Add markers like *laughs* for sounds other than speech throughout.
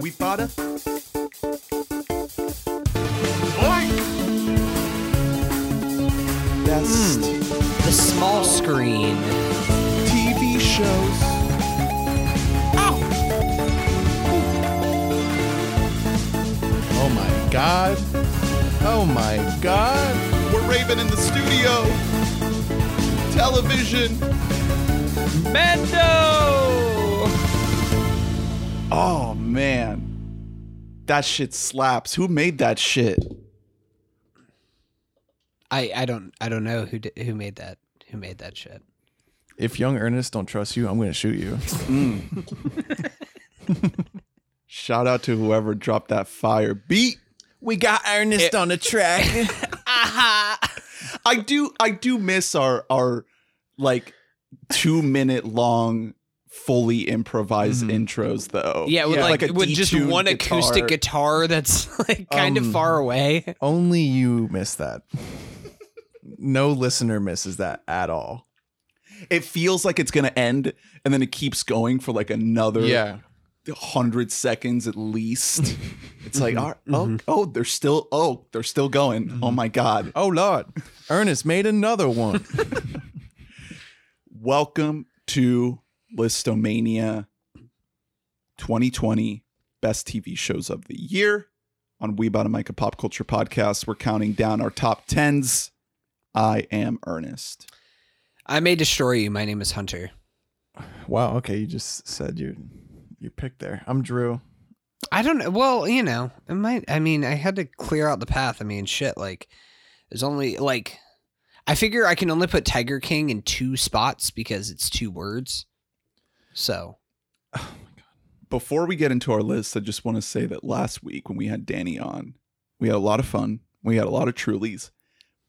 We bada. Best hmm. The small screen. TV shows. Oh my god. Oh my god. We're Raven in the studio. Television. Mendo! Oh man. That shit slaps. Who made that shit? I, I don't I don't know who did, who made that who made that shit. If young Ernest don't trust you, I'm going to shoot you. Mm. *laughs* Shout out to whoever dropped that fire beat. We got Ernest eh. on the track. *laughs* I do I do miss our our like 2 minute long fully improvised mm-hmm. intros though. Yeah, with Yeah, like, like a with just detuned one acoustic guitar that's *laughs* like kind of Um, far away. Only you miss that. No listener misses that at all. It feels like it's going to end and then it keeps going for like another Yeah. 100 seconds at least. *laughs* It's like mm-hmm. oh, oh oh they're still oh they're still going. Oh my god. Oh Lord. Ernest made another one. *laughs* Welcome to Listomania 2020 Best TV Shows of the Year. On We Bought a Mic, a pop culture podcast, we're counting down our top tens. I am Ernest. I may destroy you. My name is Hunter. wow, okay, you just said you you picked there. I'm Drew. I don't know. Well, you know, it might. I mean, I had to clear out the path. I mean, shit. Like, there's only like, I figure I can only put Tiger King in two spots because it's two words. So Before we get into our list, I just want to say that last week when we had Danny on, we had a lot of fun. We had a lot of Trulies,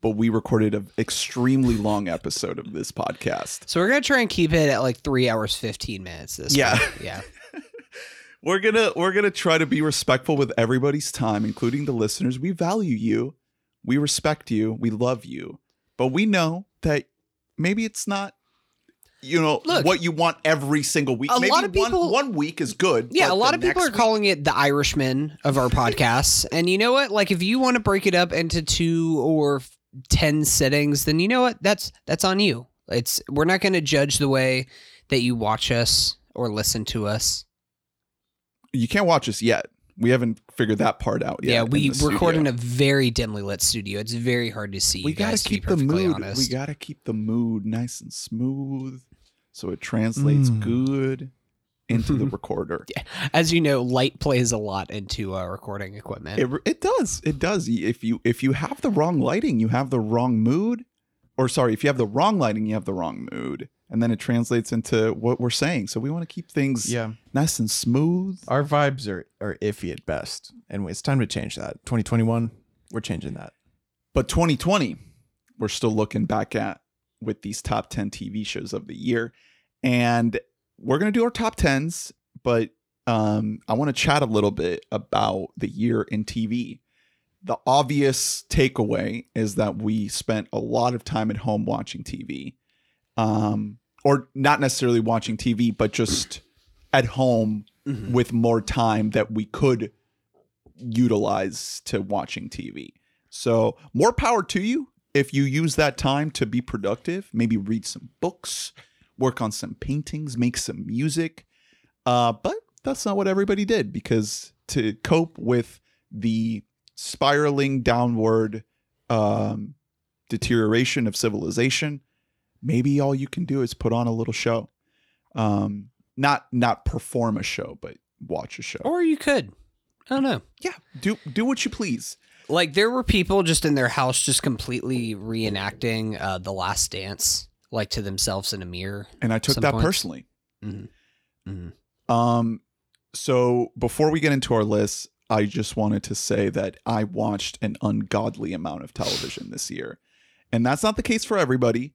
but we recorded an extremely long episode of this podcast. So we're gonna try and keep it at like three hours fifteen minutes. This Yeah. one. yeah. *laughs* we're gonna we're gonna try to be respectful with everybody's time including the listeners we value you we respect you we love you but we know that maybe it's not you know Look, what you want every single week a maybe lot of people- one, one week is good Yeah, a lot of people are week- calling it the Irishman of our podcasts, and you know what? Like, if you want to break it up into two or f- ten sittings, then you know what? That's that's on you. It's we're not going to judge the way that you watch us or listen to us. you can't watch us yet we haven't figured that part out yet Yeah, we record in a very dimly lit studio. It's very hard to see. we guys, to keep the mood Honest. we gotta keep the mood nice and smooth so it translates Mm. good into the *laughs* recorder Yeah. As you know, light plays a lot into uh, recording equipment. It, it does. It does. If you if you have the wrong lighting, you have the wrong mood. Or sorry, if you have the wrong lighting, you have the wrong mood. And then it translates into what we're saying. So we want to keep things Yeah. nice and smooth. Our vibes are, are iffy at best. And it's time to change that. 2021, we're changing that. But 2020, we're still looking back at with these top 10 TV shows of the year. And we're going to do our top 10s, but um, I want to chat a little bit about the year in TV. The obvious takeaway is that we spent a lot of time at home watching TV. Um, or not necessarily watching TV, but just at home Mhm. with more time that we could utilize to watching TV. So, more power to you if you use that time to be productive, maybe read some books, work on some paintings, make some music. Uh, but that's not what everybody did because to cope with the spiraling downward um, deterioration of civilization, maybe all you can do is put on a little show. Um, not not perform a show, but watch a show. or you could. I don't know. yeah, do do what you please. Like there were people just in their house just completely reenacting uh, the Last Dance, like to themselves in a mirror. And I took that points. personally. Mm-hmm. Mm-hmm. Um, so before we get into our list, I just wanted to say that I watched an ungodly amount of television this year, and that's not the case for everybody.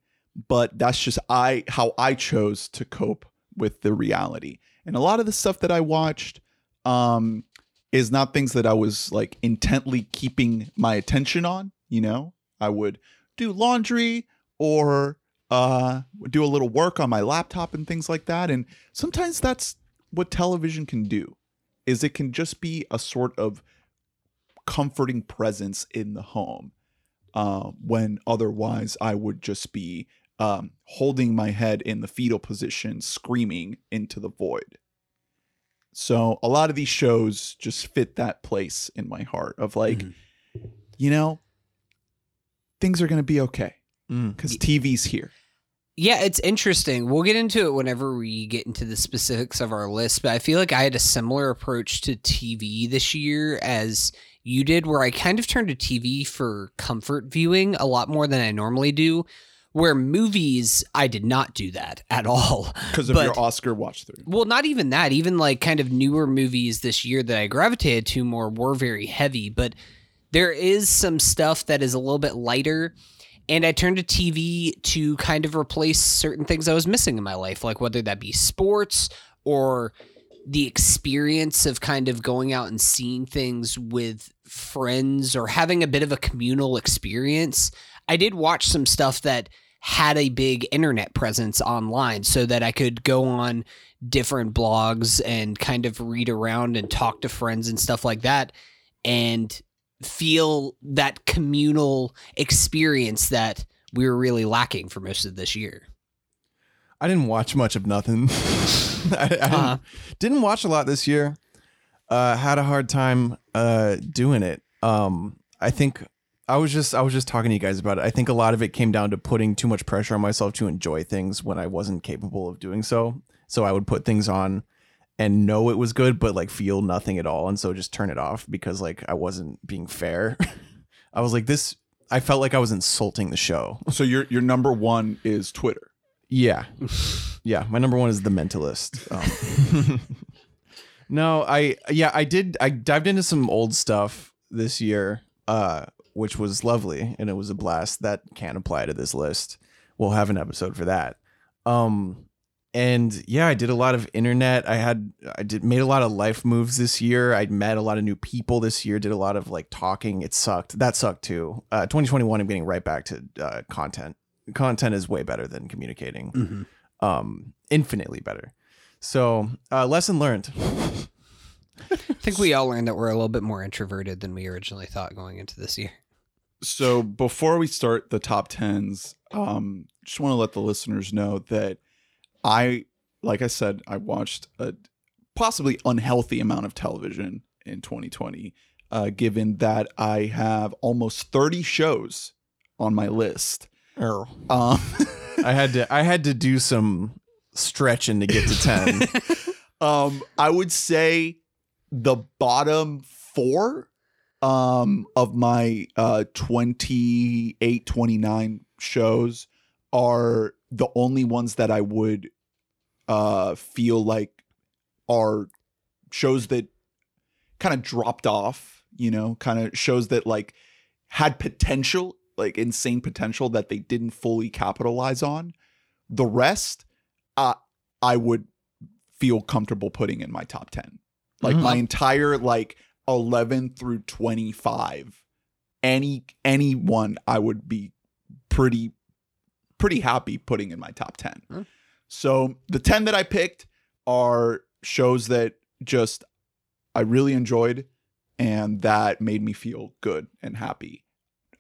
But that's just I how I chose to cope with the reality. And a lot of the stuff that I watched, um, is not things that I was like intently keeping my attention on. You know, I would do laundry or uh do a little work on my laptop and things like that and sometimes that's what television can do is it can just be a sort of comforting presence in the home uh, when otherwise I would just be um, holding my head in the fetal position, screaming into the void. So a lot of these shows just fit that place in my heart of like, Mhm. you know, things are going to be okay Mm. because TV's here. Yeah, it's interesting. We'll get into it whenever we get into the specifics of our list, but I feel like I had a similar approach to TV this year as you did, where I kind of turned to TV for comfort viewing a lot more than I normally do. Where movies, I did not do that at all. *laughs* Because of But- your Oscar watch through. Well, not even that. Even like kind of newer movies this year that I gravitated to more were very heavy, but there is some stuff that is a little bit lighter. And I turned to TV to kind of replace certain things I was missing in my life, like whether that be sports or the experience of kind of going out and seeing things with friends or having a bit of a communal experience. I did watch some stuff that had a big internet presence online so that I could go on different blogs and kind of read around and talk to friends and stuff like that and feel that communal experience that we were really lacking for most of this year. I didn't watch much of nothing. *laughs* I, I didn't, Uh-huh. didn't watch a lot this year. Uh, had a hard time uh, doing it. Um, I think I was just I was just talking to you guys about it. I think a lot of it came down to putting too much pressure on myself to enjoy things when I wasn't capable of doing so. So I would put things on and know it was good, but like feel nothing at all, and so just turn it off because like I wasn't being fair. *laughs* I was like this. I felt like I was insulting the show. So your your number one is Twitter. Yeah. yeah. My number one is The Mentalist. Um, *laughs* no, I, yeah, I did. I dived into some old stuff this year, uh, which was lovely and it was a blast. That can't apply to this list. We'll have an episode for that. Um, and yeah, I did a lot of internet. I had, I did made a lot of life moves this year. I met a lot of new people this year. Did a lot of like talking. It sucked. That sucked too. Uh, 2021. I'm getting right back to uh, content. Content is way better than communicating um infinitely better so uh lesson learned *laughs* I think we all learned that we're a little bit more introverted than we originally thought going into this year. So before we start the top tens, um, just want to let the listeners know that I, like I said, I watched a possibly unhealthy amount of television in 2020, uh, given that I have almost 30 shows on my list. Um, i had to i had to do some stretching to get to 10 *laughs* um, I would say the bottom four um, of my uh, 28, 29 shows are the only ones that I would uh, feel like are shows that kind of dropped off, you know, kind of shows that like had potential, like insane potential that they didn't fully capitalize on. The rest, uh, I would feel comfortable putting in my top 10. Like Mhm. my entire like 11 through 25 any any one I would be pretty pretty happy putting in my top 10. Hmm. So the 10 that I picked are shows that just I really enjoyed and that made me feel good and happy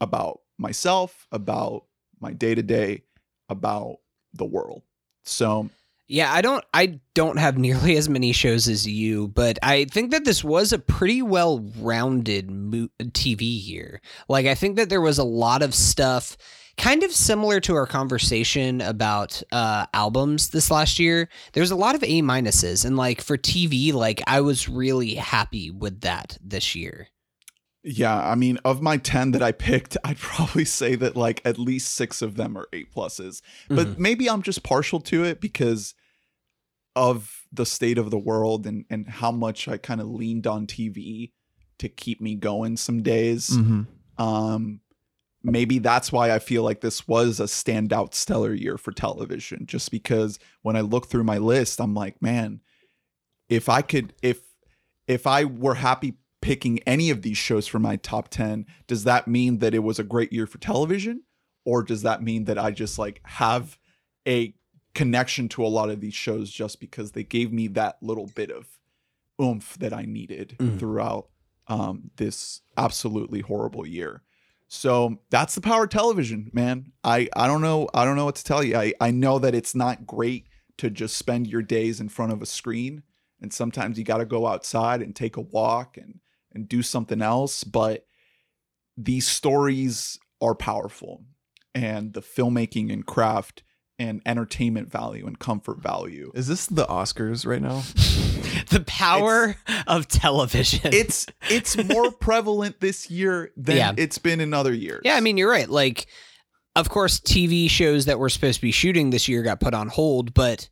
about myself, about my day-to-day, about the world. So Yeah, I don't I don't have nearly as many shows as you, but I think that this was a pretty well-rounded mo- TV year. Like I think that there was a lot of stuff kind of similar to our conversation about uh albums this last year. There's a lot of A minuses and like for TV like I was really happy with that this year. Yeah, I mean, of my 10 that I picked, I'd probably *laughs* say that like at least six of them are eight pluses. But Mhm. maybe I'm just partial to it because of the state of the world and, and how much I kind of leaned on TV to keep me going some days. Mhm. Um, maybe that's why I feel like this was a standout stellar year for television, just because when I look through my list, I'm like, man, if I could, if if I were happy picking any of these shows for my top 10, does that mean that it was a great year for television? Or does that mean that I just like have a connection to a lot of these shows just because they gave me that little bit of oomph that I needed Mm. throughout um, this absolutely horrible year. So that's the power of television, man. I, I don't know I don't know what to tell you. I, I know that it's not great to just spend your days in front of a screen and sometimes you got to go outside and take a walk and and do something else, but these stories are powerful and the filmmaking and craft and entertainment value and comfort value. Is this the Oscars right now? *laughs* the power of television. It's it's more *laughs* prevalent this year than Yeah. it's been in other years. Yeah, I mean, you're right. Like, of course, TV shows that were supposed to be shooting this year got put on hold, but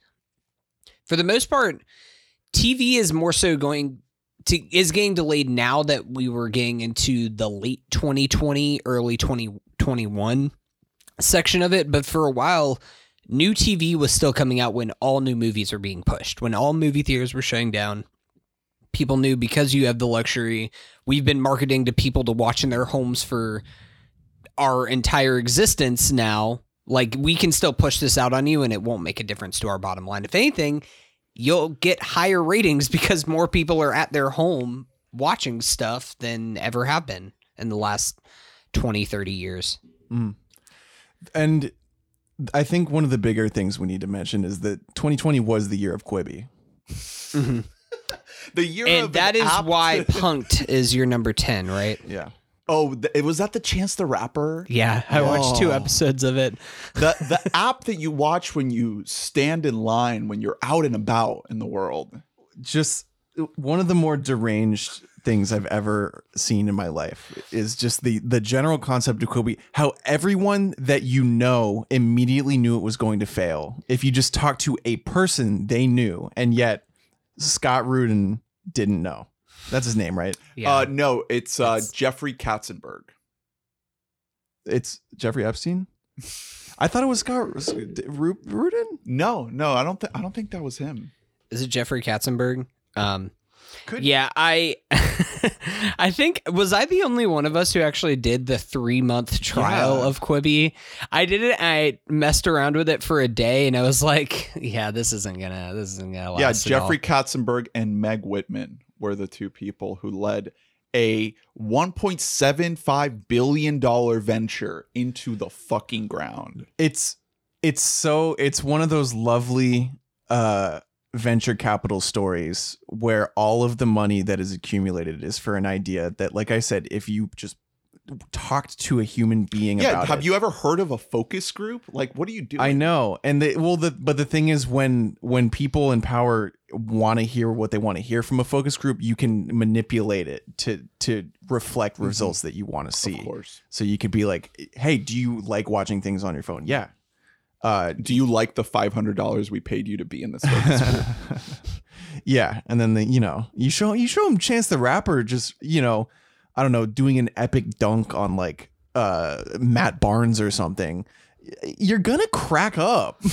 for the most part, TV is more so going to is getting delayed now that we were getting into the late 2020, early 2021 section of it. But for a while, new TV was still coming out when all new movies were being pushed, when all movie theaters were shutting down. People knew because you have the luxury. We've been marketing to people to watch in their homes for our entire existence now. Like we can still push this out on you and it won't make a difference to our bottom line. If anything, you'll get higher ratings *laughs* because more people are at their home watching stuff than ever have been in the last 20, 30 years. Mm. And I think one of the bigger things we need to mention is that 2020 was the year of Quibi. Mm-hmm. *laughs* the year And of that app why *laughs* Punked is your number 10, right? Yeah. Oh, th- it was that the Chance the Rapper. Yeah, I watched two oh. episodes of it. the the *laughs* app that you watch when you stand in line when you're out and about in the world. Just one of the more deranged things I've ever seen in my life is just the the general concept of Quibi. How everyone that you know immediately knew it was going to fail. If you just talk to a person, they knew, and yet Scott Rudin didn't know. That's his name, right? Yeah. Uh, no, it's, uh, It's- Jeffrey Katzenberg. It's Jeffrey Epstein. I thought it was Scott Ru- Rudin. No, no, I don't think I don't think that was him. is it Jeffrey Katzenberg? Um, Could- yeah, I, *laughs* I think was I the only one of us who actually did the three month trial Yeah. of Quibi. I did it. I messed around with it for a day, and I was like, *laughs* "Yeah, this isn't gonna, this isn't gonna last." yeah, at all." Jeffrey Katzenberg and Meg Whitman were the two people who led a 1.75 billion dollar venture into the fucking ground. it's it's so it's one of those lovely uh venture capital stories where all of the money that is accumulated is for an idea that like i said if you just talked to a human being Yeah, about have it you ever heard of a focus group? Like, what do you do? I know, and they well, the but the thing is, when when people in power want to hear what they want to hear from a focus group, you can manipulate it to to reflect results that you want to see. Of course. So you could be like, "Hey, do you like watching things on your phone?" Yeah. Uh, Do you like the five hundred dollars we paid you to be in this focus group? *laughs* yeah, and then the you know you show you show him Chance the Rapper just you know I don't know doing an epic dunk on like uh Matt Barnes or something. You're gonna crack up. *laughs*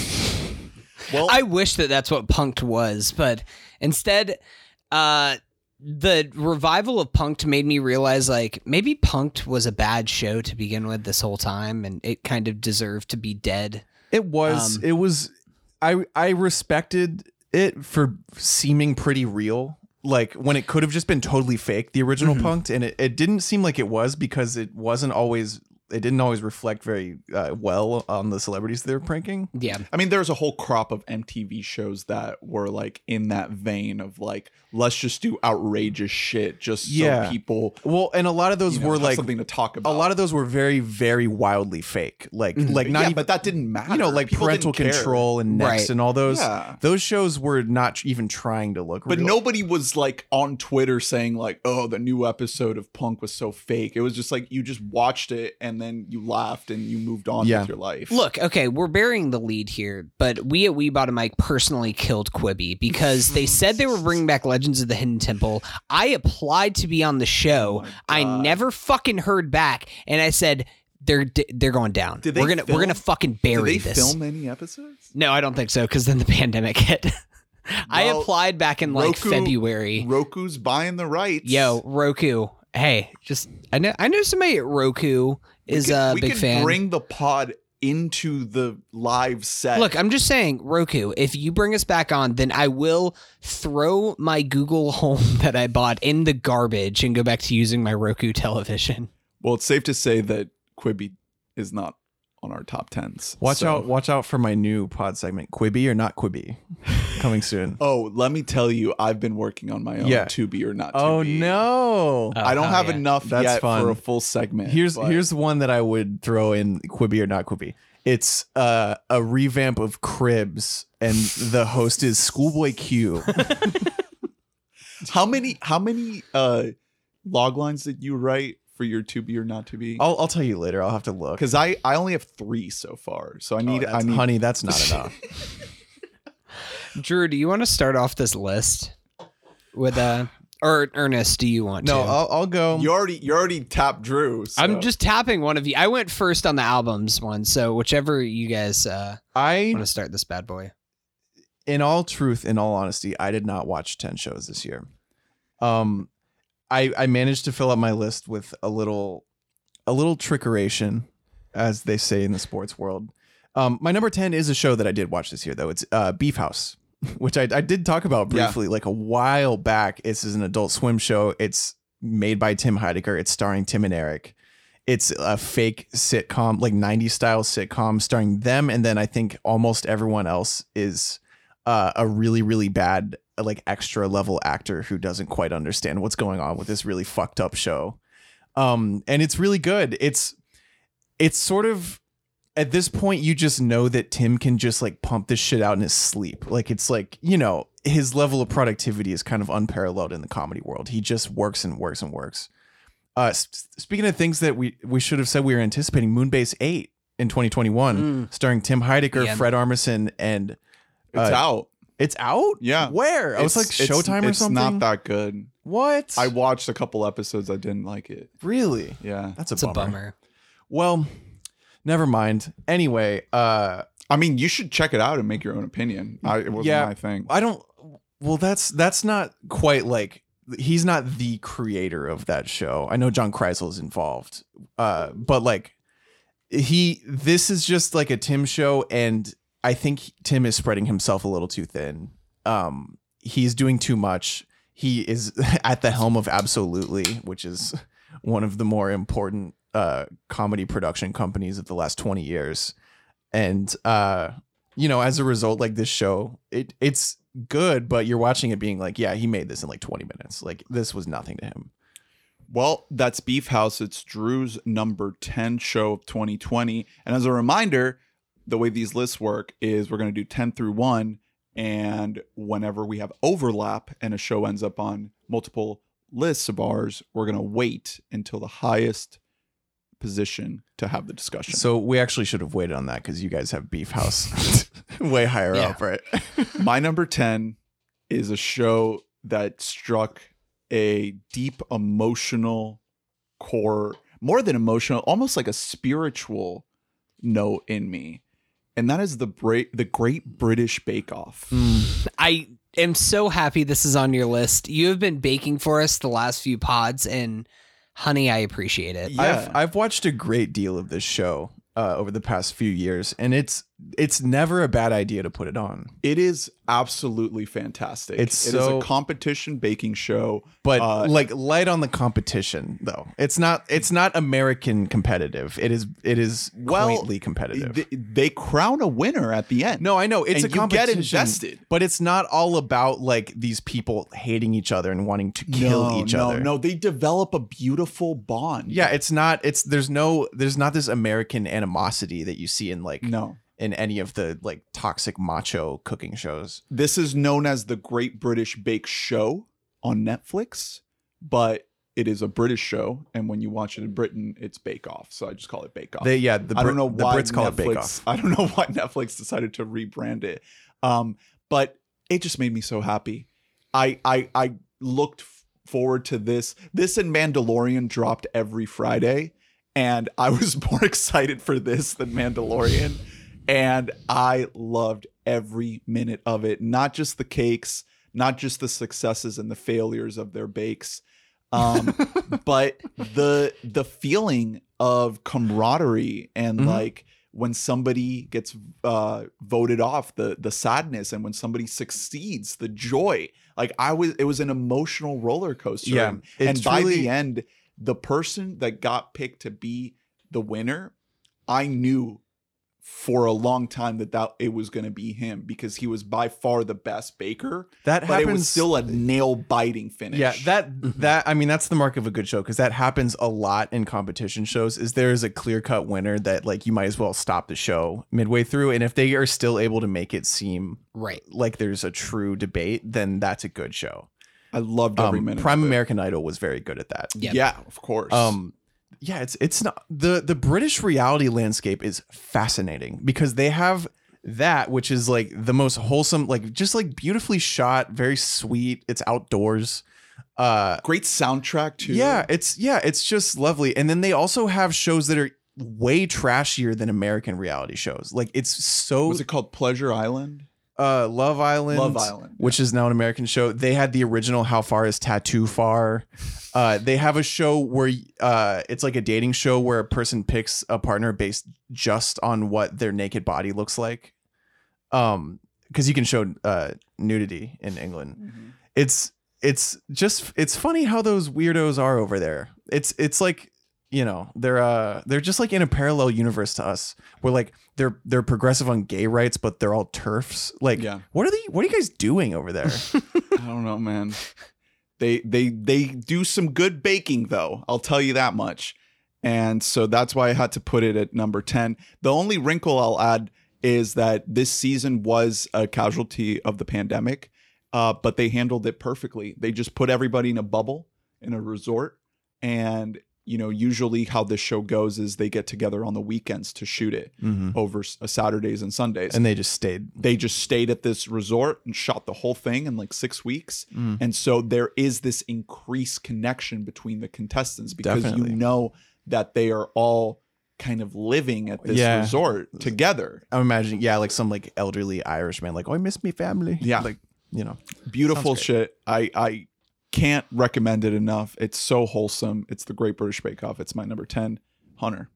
well, I wish that that's what Punked was, but instead, uh, the revival of Punked made me realize like maybe Punked was a bad show to begin with this whole time, and it kind of deserved to be dead. It was. Um, it was. I I respected it for seeming pretty real. Like when it could have just been totally fake, the original Mhm. Punked, and it, it didn't seem like it was because it wasn't always. It didn't always reflect very uh, well on the celebrities they were pranking. Yeah, I mean, there's a whole crop of MTV shows that were like in that vein of like, let's just do outrageous shit just so Yeah. people Well, and a lot of those you know, were like something to talk about a lot of those were very very wildly fake. Like Mhm. like not yeah, even but that didn't matter. you know like People parental control and next Right. and all those. Yeah. Those shows were not even trying to look. Real. But real. nobody was like on Twitter saying like, "Oh, the new episode of Punk was so fake." It was just like you just watched it and then you laughed and you moved on Yeah. with your life. Look, okay, we're burying the lead here, but we at We Bought a Mic personally killed Quibi because they said they were bringing back Legends of the Hidden Temple. I applied to be on the show. Oh I never fucking heard back, and I said they're they're going down. Did they we're gonna film- we're gonna fucking Did bury they this. film any episodes? No, I don't think so because then the pandemic hit. *laughs* I applied back in like Roku- February. Roku's buying the rights. Yo, Roku. Hey, just I know I know somebody at Roku We is could- a we big fan. Bring the pod into the live set. Look, I'm just saying, Roku, if you bring us back on, then I will throw my Google *laughs* Home that I bought in the garbage and go back to using my Roku *laughs* television. well, it's safe to say that Quibi is not on our top tens. Watch so- out! Watch out for my new pod segment, Quibi or not Quibi, coming soon. *laughs* Oh, let me tell you, I've been working on my own Yeah. to be or not to oh be. no! I don't Oh, have yeah. enough That's yet fun. for a full segment. Here's but- here's one that I would throw in Quibi or not Quibi. It's uh, a revamp of Cribs, and the host is Schoolboy Q. *laughs* how many how many uh log lines did you write for your to be or not to be? I'll I'll tell you later. I'll have to look. Because I I only have three so far, so I Oh, need I that's- need honey, that's not *laughs* enough. *laughs* Drew, do you want to start off this list with uh or Ernest, do you want no, to? I'll I'll go. You already you already tapped Drew. so- I'm just tapping one of you. I went first on the albums one, so whichever you guys uh I want to start this bad boy. in all truth, in all honesty, I did not watch 10 shows this year. Um I I managed to fill up my list with a little a little trickeration, as they say in the sports world. Um my number 10 is a show that I did watch this year though. It's uh Beef House, *laughs* which I, I did talk about Yeah. briefly like a while back. This is an adult swim show. It's made by Tim Heidecker. It's starring Tim and Eric. It's a fake sitcom, like 90s style sitcom starring them and then I think almost everyone else is uh, a really really bad like extra level actor who doesn't quite understand what's going on with this really fucked up show. Um and it's really good. It's it's sort of at this point you just know that tim can just like pump this shit out in his sleep. Like it's like you know his level of productivity is kind of unparalleled in the comedy world. He just works and works and works. Uh speaking of things that we we should have said we were anticipating moonbase 8 in 2021 starring tim heidecker Yeah. fred armisen and it's uh, out. It's out? Yeah. Where? I was like It's- it's- Showtime or something? it's something. not that good. What? I watched a couple episodes. I didn't like it. really? Yeah. That's a It's a bummer. bummer. Well, never mind. Anyway, uh I mean, you should check it out and make your own opinion. I, it wasn't Yeah. my thing. I don't well that's that's not quite like he's not the creator of that show. I know John Krisel is involved. Uh but like he this is just like a Tim show and I think Tim is spreading himself a little too thin. Um he's doing too much. He is *laughs* at the helm of Abso Lutely, which is one of the more important uh comedy production companies of the last 20 years. And uh you know, as a result, like this show, it it's good, but you're watching it being like, yeah, he made this in like 20 minutes. Like this was nothing to him. Well, that's Beef House. It's Drew's number 10 show of 2020. And as a reminder, the way these lists work is we're going to do 10 through 1. And whenever we have overlap and a show ends up on multiple lists of ours, we're going to wait until the highest position to have the discussion. So we actually should have waited on that because you guys have Beef House *laughs* way higher Yeah. up, right? *laughs* My number 10 is a show that struck a deep emotional core, more than emotional, almost like a spiritual note in me. And that is the bra- the Great British Bake Off. I am so happy this is on your list. You have been baking for us the last few pods, and honey, I appreciate it. Yeah. I've I've watched a great deal of this show uh, over the past few years, and it's it's never a bad idea to put it on. It is absolutely fantastic. It's It is so- a competition baking show. But Uh, like light on the competition though. It's not it's not American competitive. It is it is Well, quaintly competitive. They, they crown a winner at the end. No, I know it's And a you get invested. but it's not all about like these people hating each other and wanting to kill no, each no, other. No, no. they develop a beautiful bond. Yeah, it's not. It's there's no there's not this American animosity that you see in like No. In any of the like toxic macho cooking shows. This is known as the Great British Bake Show on Netflix, but it is a British show, and when you watch it in Britain, it's Bake Off. So I just call it Bake Off. They yeah, the I don't know why Brits call it Bake Off. *laughs* I don't know why Netflix decided to rebrand it, um, but it just made me so happy. I I I looked forward to this. This and Mandalorian dropped every Friday, and I was *laughs* more excited for this than Mandalorian, and I loved every minute of it. Not just the cakes, not just the successes and the failures of their bakes, um, *laughs* but the the feeling of camaraderie and Mhm. like when somebody gets uh, voted off, the the sadness, and when somebody succeeds, the joy. Like I was, it was an emotional roller coaster. Yeah, and, and by really- the end, the person that got picked to be the winner, I knew for a long time that that it was going to be him because he was by far the best baker. That But happens. it was still a nail biting finish. Yeah, that that I mean that's the mark of a good show because that happens a lot in competition shows. Is there is a clear cut winner that like you might as well stop the show midway through, and if they are still able to make it seem Right. like there's a true debate, then that's a good show. I loved every Um, minute. Prime of it. American Idol was very good at that. Yeah. Yeah, of course. Um, yeah, it's it's not the the British reality landscape is fascinating because they have that which is like the most wholesome, like just like beautifully shot, very sweet. It's outdoors. Uh, great soundtrack too. yeah, it's yeah, it's just lovely. And then they also have shows that are way trashier than American reality shows. Like it's so Was it called Pleasure Island? Uh Love Island, Love Island, which is now an American show. They had the original How Far Is Tattoo Far. Uh, they have a show where uh, it's like a dating show where a person picks a partner based just on what their naked body looks like. Um, because you can show uh nudity in England. It's it's just it's funny how those weirdos are over there. It's it's like you know they're uh they're just like in a parallel universe to us where like they're they're progressive on gay rights but they're all TERFs like Yeah. what are they what are you guys doing over there *laughs* *laughs* I don't know, man. They they they do some good baking though. I'll tell you that much. And so that's why I had to put it at number 10. The only wrinkle I'll add is that this season was a casualty of the pandemic, uh, but they handled it perfectly. They just put everybody in a bubble in a resort. And, you know, usually how this show goes is they get together on the weekends to shoot it over uh, Saturdays and Sundays and they just stayed they just stayed at this resort and shot the whole thing in like six weeks. Mm. And so there is this increased connection between the contestants because Definitely. you know that they are all kind of living at this Yeah. resort together. i'm imagining yeah like some like elderly irish man like oh i miss me family Yeah. like you know Beautiful shit. I I can't recommend it enough. It's so wholesome. It's the Great British Bake Off. It's my number 10. Hunter,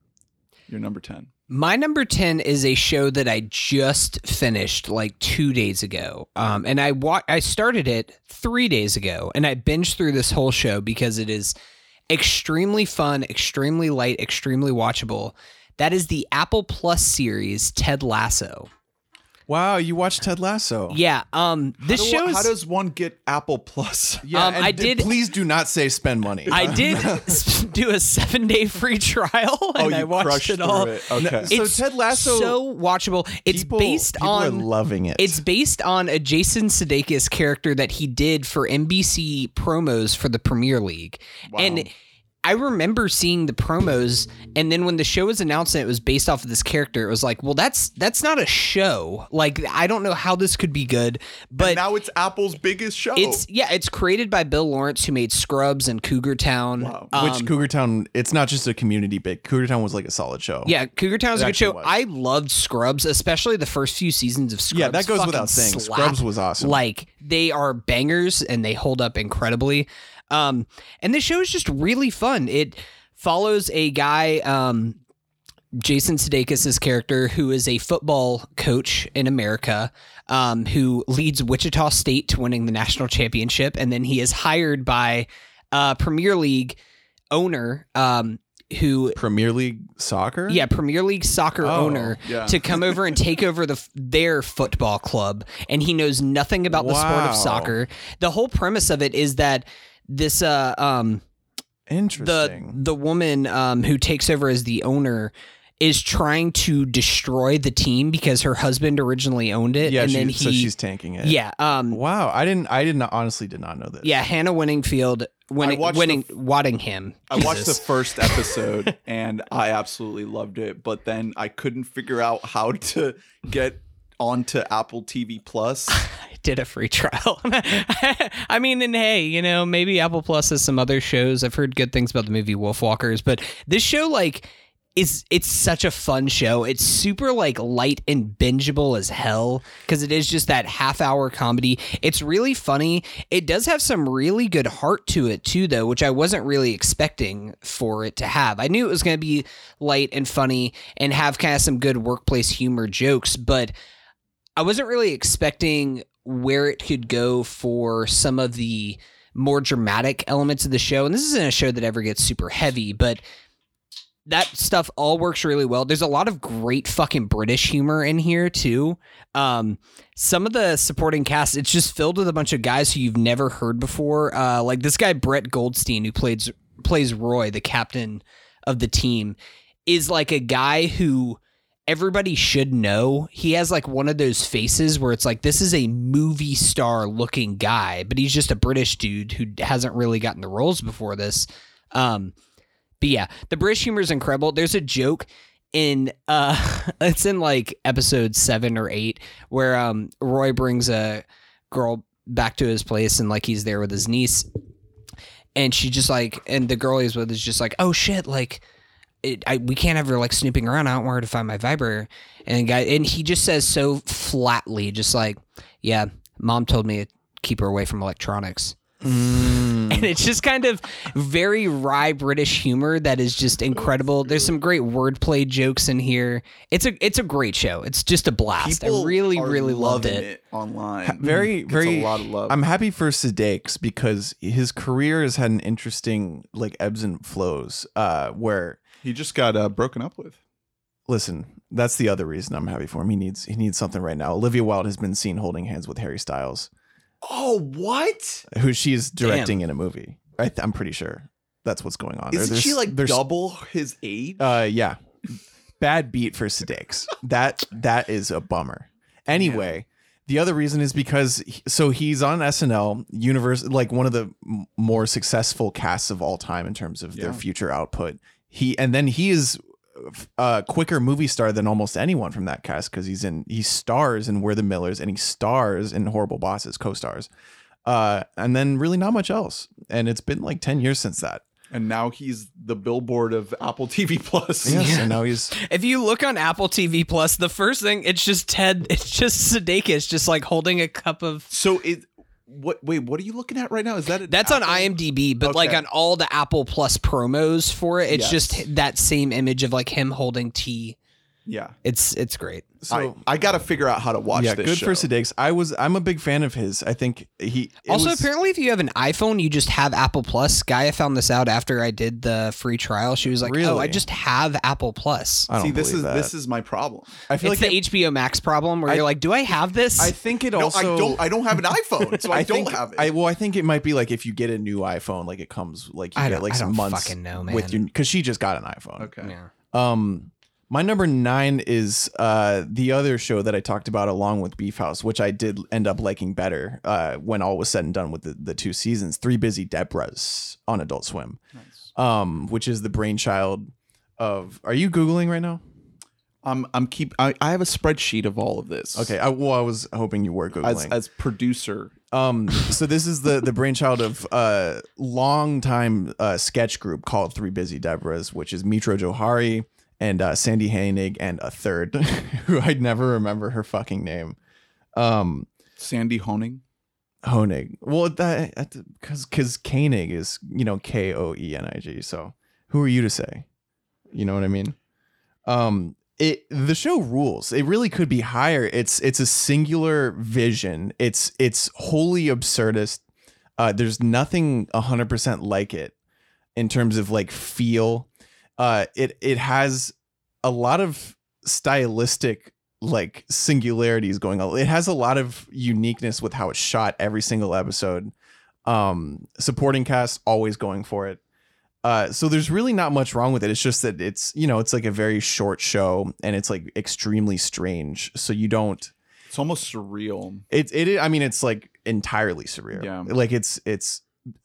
your number 10. My number 10 is a show that I just finished like two days ago. Um, and I wa- I started it three days ago and I binged through this whole show because it is extremely fun, extremely light, extremely watchable. That is the Apple Plus series, Ted Lasso. Wow you watched ted lasso Yeah. Um, this how, do- show how does one get Apple Plus? *laughs* yeah Um, and I d- did- please do not say spend money I *laughs* did do a seven day free trial and oh, you I watched crushed it all. it. Okay. So It's Ted Lasso- so watchable. It's people, based people on are loving it It's based on a Jason Sudeikis character that he did for NBC promos for the Premier League. And I remember seeing the promos and then when the show was announced and it was based off of this character, it was like, well that's that's not a show. Like I don't know how this could be good, but now it's Apple's biggest show. it's yeah, it's created by Bill Lawrence who made Scrubs and Cougar Town. Wow. Um, which cougar town it's not just a community bit cougar town was like a solid show yeah, Cougar Town's a It good show. was. I loved Scrubs, especially the first few seasons of Scrubs. yeah that goes fucking without saying slap. scrubs was awesome Like they are bangers and they hold up incredibly. Um, and this show is just really fun. It follows a guy, um, Jason Sudeikis' character, who is a football coach in America, um, who leads Wichita State to winning the national championship, and then he is hired by a Premier League owner, um, who premier league soccer yeah, Premier League soccer Oh, owner yeah. to come over and take over the their football club, and he knows nothing about the sport of soccer. The whole premise of it is that this uh um interesting the the woman um who takes over as the owner is trying to destroy the team because her husband originally owned it, yeah and then he so she's tanking it yeah um Wow, I didn't. I did not honestly did not know this. yeah Hannah Winningfield winning watched winning the- Waddingham. I watched the first *laughs* episode and I absolutely loved it, but then I couldn't figure out how to get onto Apple TV Plus. *laughs* I did a free trial. *laughs* I mean, and hey, you know, maybe Apple Plus has some other shows. I've heard good things about the movie Wolfwalkers, but this show, like, is it's such a fun show. It's super like light and bingeable as hell because it is just that half hour comedy. It's really funny. It does have some really good heart to it too, though, which I wasn't really expecting for it to have. I knew it was going to be light and funny and have kind of some good workplace humor jokes, but I wasn't really expecting where it could go for some of the more dramatic elements of the show. And this isn't a show that ever gets super heavy, but that stuff all works really well. There's a lot of great fucking British humor in here too. Um, some of the supporting cast, it's just filled with a bunch of guys who you've never heard before. Uh, like this guy Brett Goldstein, who plays plays Roy, the captain of the team, is like a guy who everybody should know. He has like one of those faces where it's like this is a movie star looking guy, but he's just a British dude who hasn't really gotten the roles before this. Um, but yeah, the British humor is incredible. There's a joke in uh *laughs* it's in like episode 7 or 8 where um Roy brings a girl back to his place and like he's there with his niece and she just like and the girl he's with is just like oh shit like it, I, we can't have her like snooping around. I don't want her to find my vibrator. And guy, and he just says so flatly, just like, "Yeah, mom told me to keep her away from electronics." *laughs* And it's just kind of very wry British humor that is just incredible. There's some great wordplay jokes in here. It's a it's a great show. It's just a blast. I really are really loved loving it. online. very Gets very a lot of love. I'm happy for Sudeikis because his career has had an interesting like ebbs and flows uh where he just got uh, broken up with. listen that's the other reason I'm happy for him. He needs he needs something right now. Olivia Wilde has been seen holding hands with Harry Styles. Oh, what? who she is directing in a movie. I th- I'm pretty sure that's what's going on. Isn't There's- she like there's double his age? uh yeah. Bad beat for Sudeikis that that is a bummer. Anyway the other reason is because he- so he's on SNL universe like one of the m- more successful casts of all time in terms of their Yeah. future output he and then he is a quicker movie star than almost anyone from that cast because he's in he stars in We're the Millers and he stars in Horrible Bosses co-stars uh and then really not much else and it's been like 10 years since that and now he's the billboard of Apple TV Plus. yes and now he's If you look on Apple TV Plus, the first thing it's just Ted, it's just Sudeikis, just like holding a cup of. So it what wait, what are you looking at right now? Is that That's on IMDb, but like on all the Apple Plus promos for it, it's Yes. just that same image of like him holding tea. Yeah. It's it's great. so I, I got to figure out how to watch yeah, this good show. for Sudeikis. I was I'm a big fan of his. I think he also, was- apparently, if you have an iPhone, you just have Apple Plus. Gaia found this out after I did the free trial. She was like, "Oh, I just have Apple Plus." I don't See, this is that. this is my problem. I feel It's like the it- HBO Max problem where I- you're like, "Do I have this?" I think it No, also I don't I don't have an iPhone, so *laughs* I, don't think, have it. I well, I think it might be like if you get a new iPhone, like it comes like you I get don't- like I some don't months fucking know, with man. your because she just got an iPhone. okay. yeah. Um, my number nine is uh the other show that I talked about along with Beef House, which I did end up liking better uh when all was said and done with the, the two seasons. Three Busy Debras on Adult Swim, Nice. um, which is the brainchild of. Are you googling right now? I'm I'm keep I, I have a spreadsheet of all of this. Okay, I, well, I was hoping you were googling. As as producer. Um, so this is the the brainchild of a long time uh, sketch group called Three Busy Debras, which is Mitra Jouhari and uh, Sandy Hainig and a third *laughs* who I'd never remember her fucking name. Um, Sandy Honing. Honig. Well, that because because Koenig is you know K O E N I G. So who are you to say? You know what I mean? Um, it the show rules. It really could be higher. It's it's a singular vision. It's it's wholly absurdist. Uh, there's nothing hundred percent like it in terms of like feel. Uh, it it has a lot of stylistic like singularities going on. It has a lot of uniqueness with how it's shot every single episode. Um, supporting cast always going for it. Uh, so there's really not much wrong with it. It's just that it's you know it's like a very short show and it's like extremely strange. So you don't. It's almost surreal. It it. I mean, it's like entirely surreal. Yeah. Like it's it's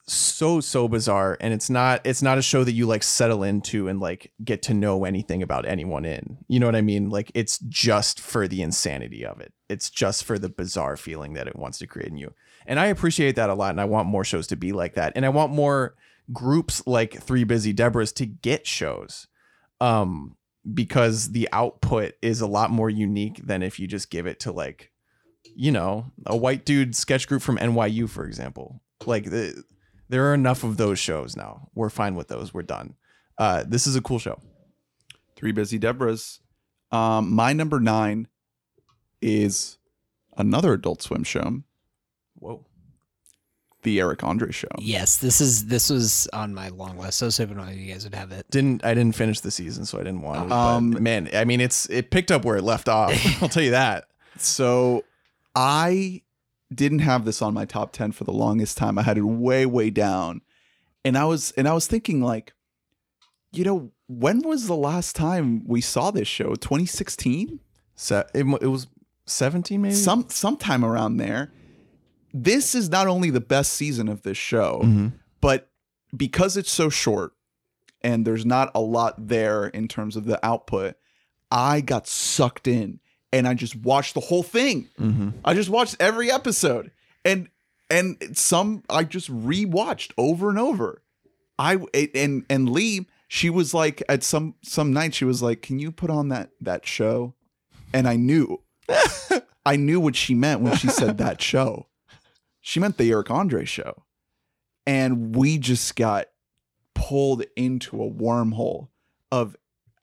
so so bizarre and it's not it's not a show that you like settle into and like get to know anything about anyone in. You know what i mean? Like it's just for the insanity of it. It's just for the bizarre feeling that it wants to create in you. And i appreciate that a lot and i want more shows to be like that. And i want more groups like three busy debras to get shows um because the output is a lot more unique than if you just give it to like, you know, a white dude sketch group from NYU, for example. Like the, there are enough of those shows now. We're fine with those. We're done. Uh, this is a cool show. Three busy Debras. Um, my number nine is another Adult Swim show, Whoa. The Eric Andre Show. Yes, this is this was on my long list. I was hoping one of you guys would have it. Didn't I didn't finish the season, so I didn't want to. Um, but man, I mean, it's it picked up where it left off. *laughs* I'll tell you that. So I didn't have this on my top 10 for the longest time. I had it way, way down. And I was and I was thinking like, you know, when was the last time we saw this show? 2016? So it, it was seventeen, maybe. Some sometime around there. This is not only the best season of this show, Mhm. but because it's so short and there's not a lot there in terms of the output, I got sucked in and I just watched the whole thing. Mhm. I just watched every episode and and some I just rewatched over and over. I and and Lee, she was like at some some night she was like, "Can you put on that that show?" And I knew. *laughs* I knew what she meant when she said that *laughs* show. She meant the Eric Andre show. And we just got pulled into a wormhole of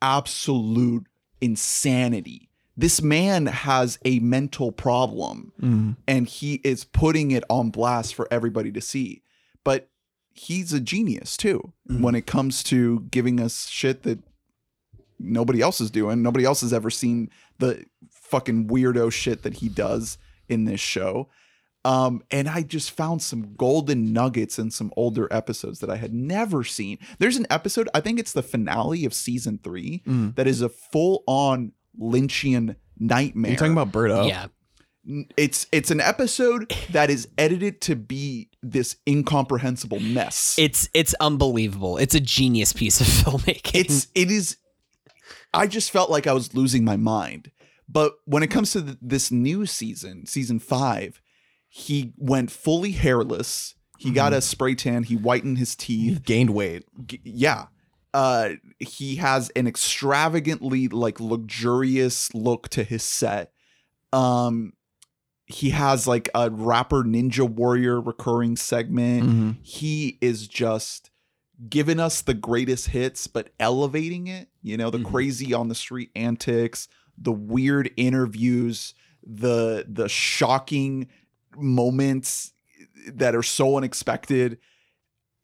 absolute insanity. This man has a mental problem Mhm. and he is putting it on blast for everybody to see. But he's a genius too when it comes to giving us shit that nobody else is doing. Nobody else has ever seen the fucking weirdo shit that he does in this show. Um, and I just found some golden nuggets in some older episodes that I had never seen. There's an episode, I think it's the finale of season three, Mm. that is a full on Lynchian nightmare. You're you talking about Bird Up? Yeah, it's it's an episode *laughs* that is edited to be this incomprehensible mess. it's it's unbelievable. It's a genius piece of *laughs* filmmaking. it's it is I just felt like I was losing my mind. But when it comes to th- this new season, season 5, he went fully hairless. He got mm-hmm. a spray tan, he whitened his He teeth. gained weight. G- yeah. Uh he has an extravagantly like luxurious look to his set. Um he has like a rapper ninja warrior recurring segment Mhm. he is just giving us the greatest hits but elevating it you know the Mhm. crazy on the street antics the weird interviews the the shocking moments that are so unexpected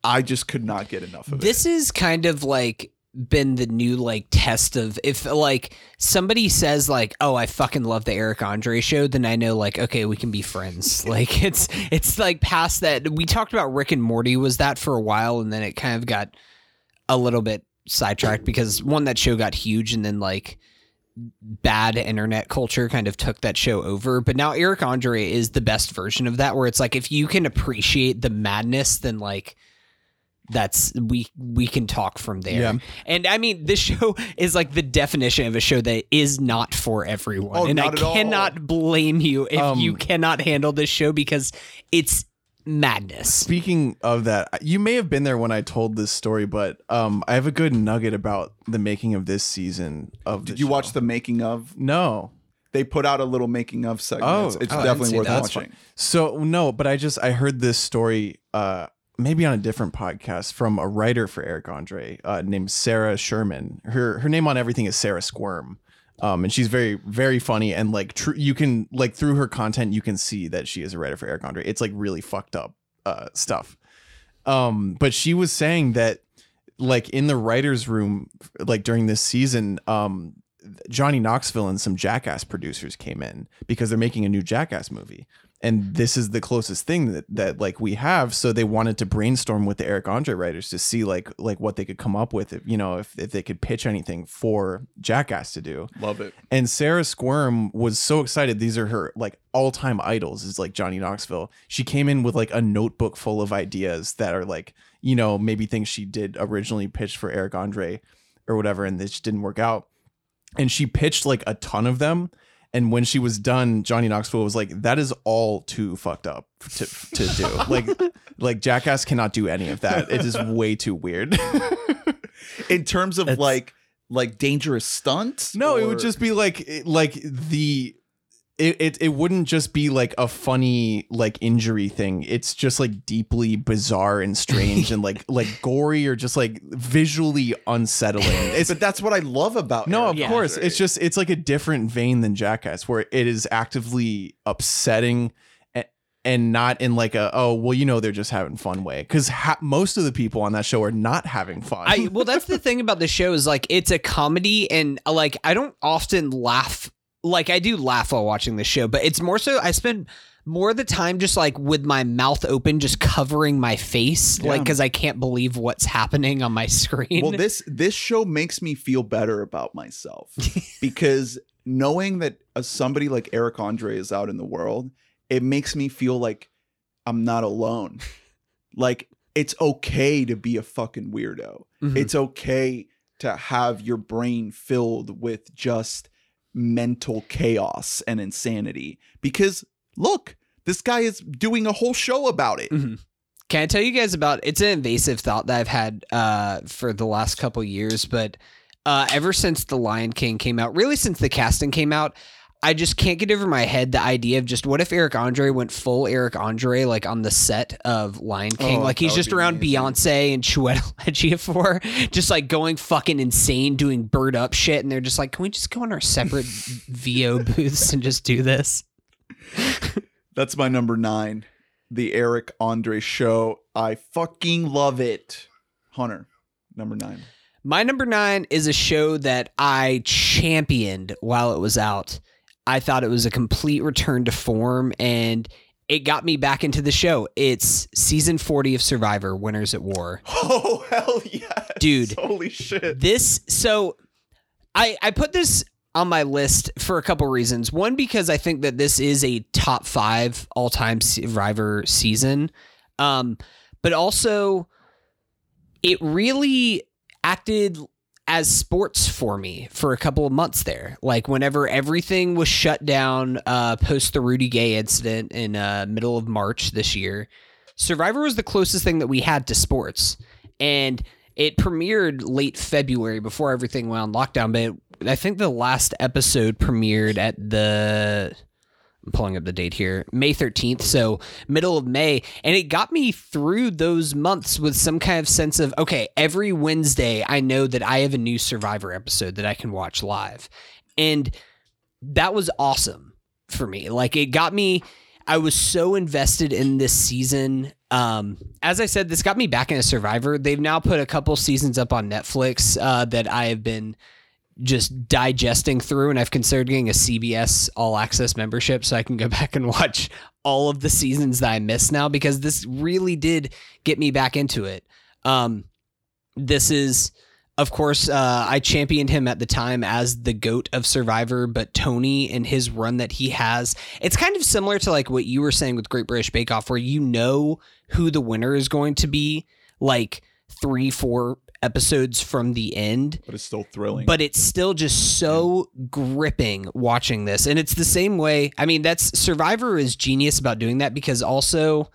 i just could not get enough of it. this is kind of like been the new like test of if like somebody says like oh i fucking love the eric andre show then i know like okay we can be friends. *laughs* Like it's it's like past that. We talked about rick and morty was that for a while and then it kind of got a little bit sidetracked because one that show got huge and then like bad internet culture kind of took that show over. But now eric andre is the best version of that where it's like if you can appreciate the madness then like that's we we can talk from there Yeah. and i mean this *laughs* show is like the definition of a show that is not for everyone Oh, and i not at all. cannot blame you if Um, you cannot handle this show because it's madness Speaking of that, you may have been there when I told this story, but um, I have a good nugget about the making of this season of. did the you show. watch the making of No. they put out a little making of segment Oh, it's, it's oh, definitely worth that. That's watching So no, but I just I heard this story uh maybe on a different podcast from a writer for Eric Andre uh, named Sarah Sherman. Her her name on everything is Sarah Squirm. Um, and she's very very funny and like true you can like through her content you can see that she is a writer for Eric Andre. It's like really fucked up uh stuff. Um, but she was saying that like in the writers room like during this season um Johnny Knoxville and some Jackass producers came in because they're making a new Jackass movie. And this is the closest thing that, that like we have. So they wanted to brainstorm with the Eric Andre writers to see like like what they could come up with, if, you know, if, if they could pitch anything for Jackass to do. love it And Sarah Squirm was so excited. These are her like all time idols, is like Johnny Knoxville. She came in with like a notebook full of ideas that are like, you know, maybe things she did originally pitched for Eric Andre or whatever, and this didn't work out. And she pitched like a ton of them. And when she was done, Johnny Knoxville was like, "That is all too fucked up to to do. *laughs* like, like Jackass cannot do any of that. It is way too weird." in terms of It's- like like dangerous stunts? No, it or- would just be like like the it, it it wouldn't just be like a funny like injury thing. It's just like deeply bizarre and strange and like like *laughs* gory or just like visually unsettling. *laughs* It's But that's what I love about no, Eric of Yeah. course. Andre. It's just it's like a different vein than Jackass, where it is actively upsetting and, and not in like a oh well you know they're just having fun way because ha- most of the people on that show are not having fun. I well, that's the thing about the show is like it's a comedy, and like I don't often laugh. Like I do laugh while watching the show, but it's more so I spend more of the time just like with my mouth open, just covering my face, like because I can't believe what's happening on my *laughs* screen. well this this show makes me feel better about myself *laughs* because knowing that a, somebody like eric andre is out in the world it makes me feel like i'm not alone *laughs* like it's okay to be a fucking weirdo Mhm. it's okay to have your brain filled with just mental chaos and insanity because look this guy is doing a whole show about it Mhm. Can I tell you guys about? It's an invasive thought that I've had uh, for the last couple years, but uh, ever since The Lion King came out, really since the casting came out, I just can't get over my head the idea of just what if Eric Andre went full Eric Andre like on the set of Lion King, Oh, like he's just be around amazing. Beyonce and Chiwetel Ejiofor, *laughs* just like going fucking insane, doing bird up shit, and they're just like, can we just go in our separate *laughs* VO booths and just do this? *laughs* That's my number nine. The Eric Andre show. I fucking love it. Hunter, number nine. My number nine is a show that I championed while it was out. I thought it was a complete return to form and it got me back into the show. It's season 40 of Survivor Winners at War. *laughs* Oh hell yeah. Dude. Holy shit. This so I I put this on my list for a couple reasons. One because I think that this is a top 5 all-time Survivor season. Um but also it really acted as sports for me for a couple of months there. Like whenever everything was shut down uh, post the Rudy Gay incident in uh, middle of March this year, Survivor was the closest thing that we had to sports, and it premiered late February before everything went on lockdown. But I think the last episode premiered at the I'm pulling up the date here, May 13th, so middle of May. And it got me through those months with some kind of sense of, okay, every Wednesday, I know that I have a new Survivor episode that I can watch live. And that was awesome for me. Like, it got me, I was so invested in this season. Um, as I said, this got me back into Survivor. They've now put a couple seasons up on Netflix uh, that I have been just digesting through and I've considered getting a CBS all access membership so I can go *laughs* back and watch all of the seasons that I missed now because this really did get me back into it. Um this is of course uh I championed him at the time as the goat of Survivor but Tony and his run that he has it's kind of similar to like what you were saying with Great British Bake Off where you know who the winner is going to be like 3 4 episodes from the end But it's still thrilling. but it's still just so gripping watching this. And it's the same way i mean that's survivor is genius about doing that because also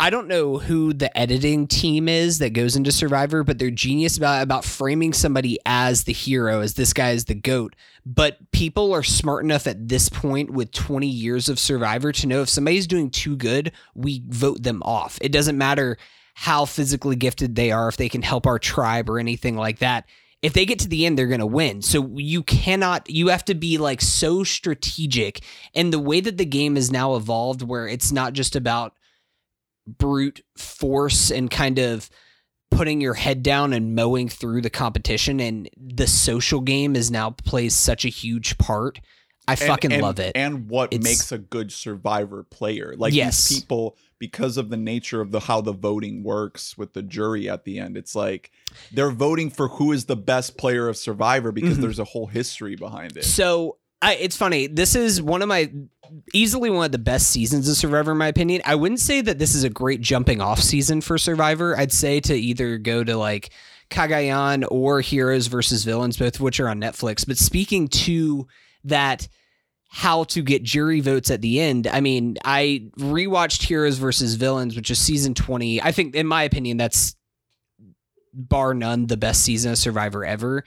i don't know who the editing team is that goes into survivor but they're genius about about framing somebody as the hero as this guy is the goat. But people are smart enough at this point with 20 years of survivor to know if somebody's doing too good we vote them off. It doesn't matter how physically gifted they are, if they can help our tribe or anything like that. If they get to the end, they're going to win. So you cannot, you have to be like so strategic. And the way that the game is now evolved, where it's not just about brute force and kind of putting your head down and mowing through the competition, and the social game is now plays such a huge part. I And- fucking and- love it. And what It's- makes a good survivor player. Like Yes. these people, because of the nature of the how the voting works with the jury at the end, it's like they're voting for who is the best player of survivor because Mhm. there's a whole history behind it. So I, it's funny. This is one of my easily one of the best seasons of Survivor, in my opinion. I wouldn't say that this is a great jumping off season for Survivor. I'd say to either go to like Cagayan or Heroes versus Villains, both of which are on Netflix. But speaking to that how to get jury votes at the end. I mean, I rewatched Heroes versus Villains, which is season 20. I think in my opinion that's bar none the best season of Survivor ever.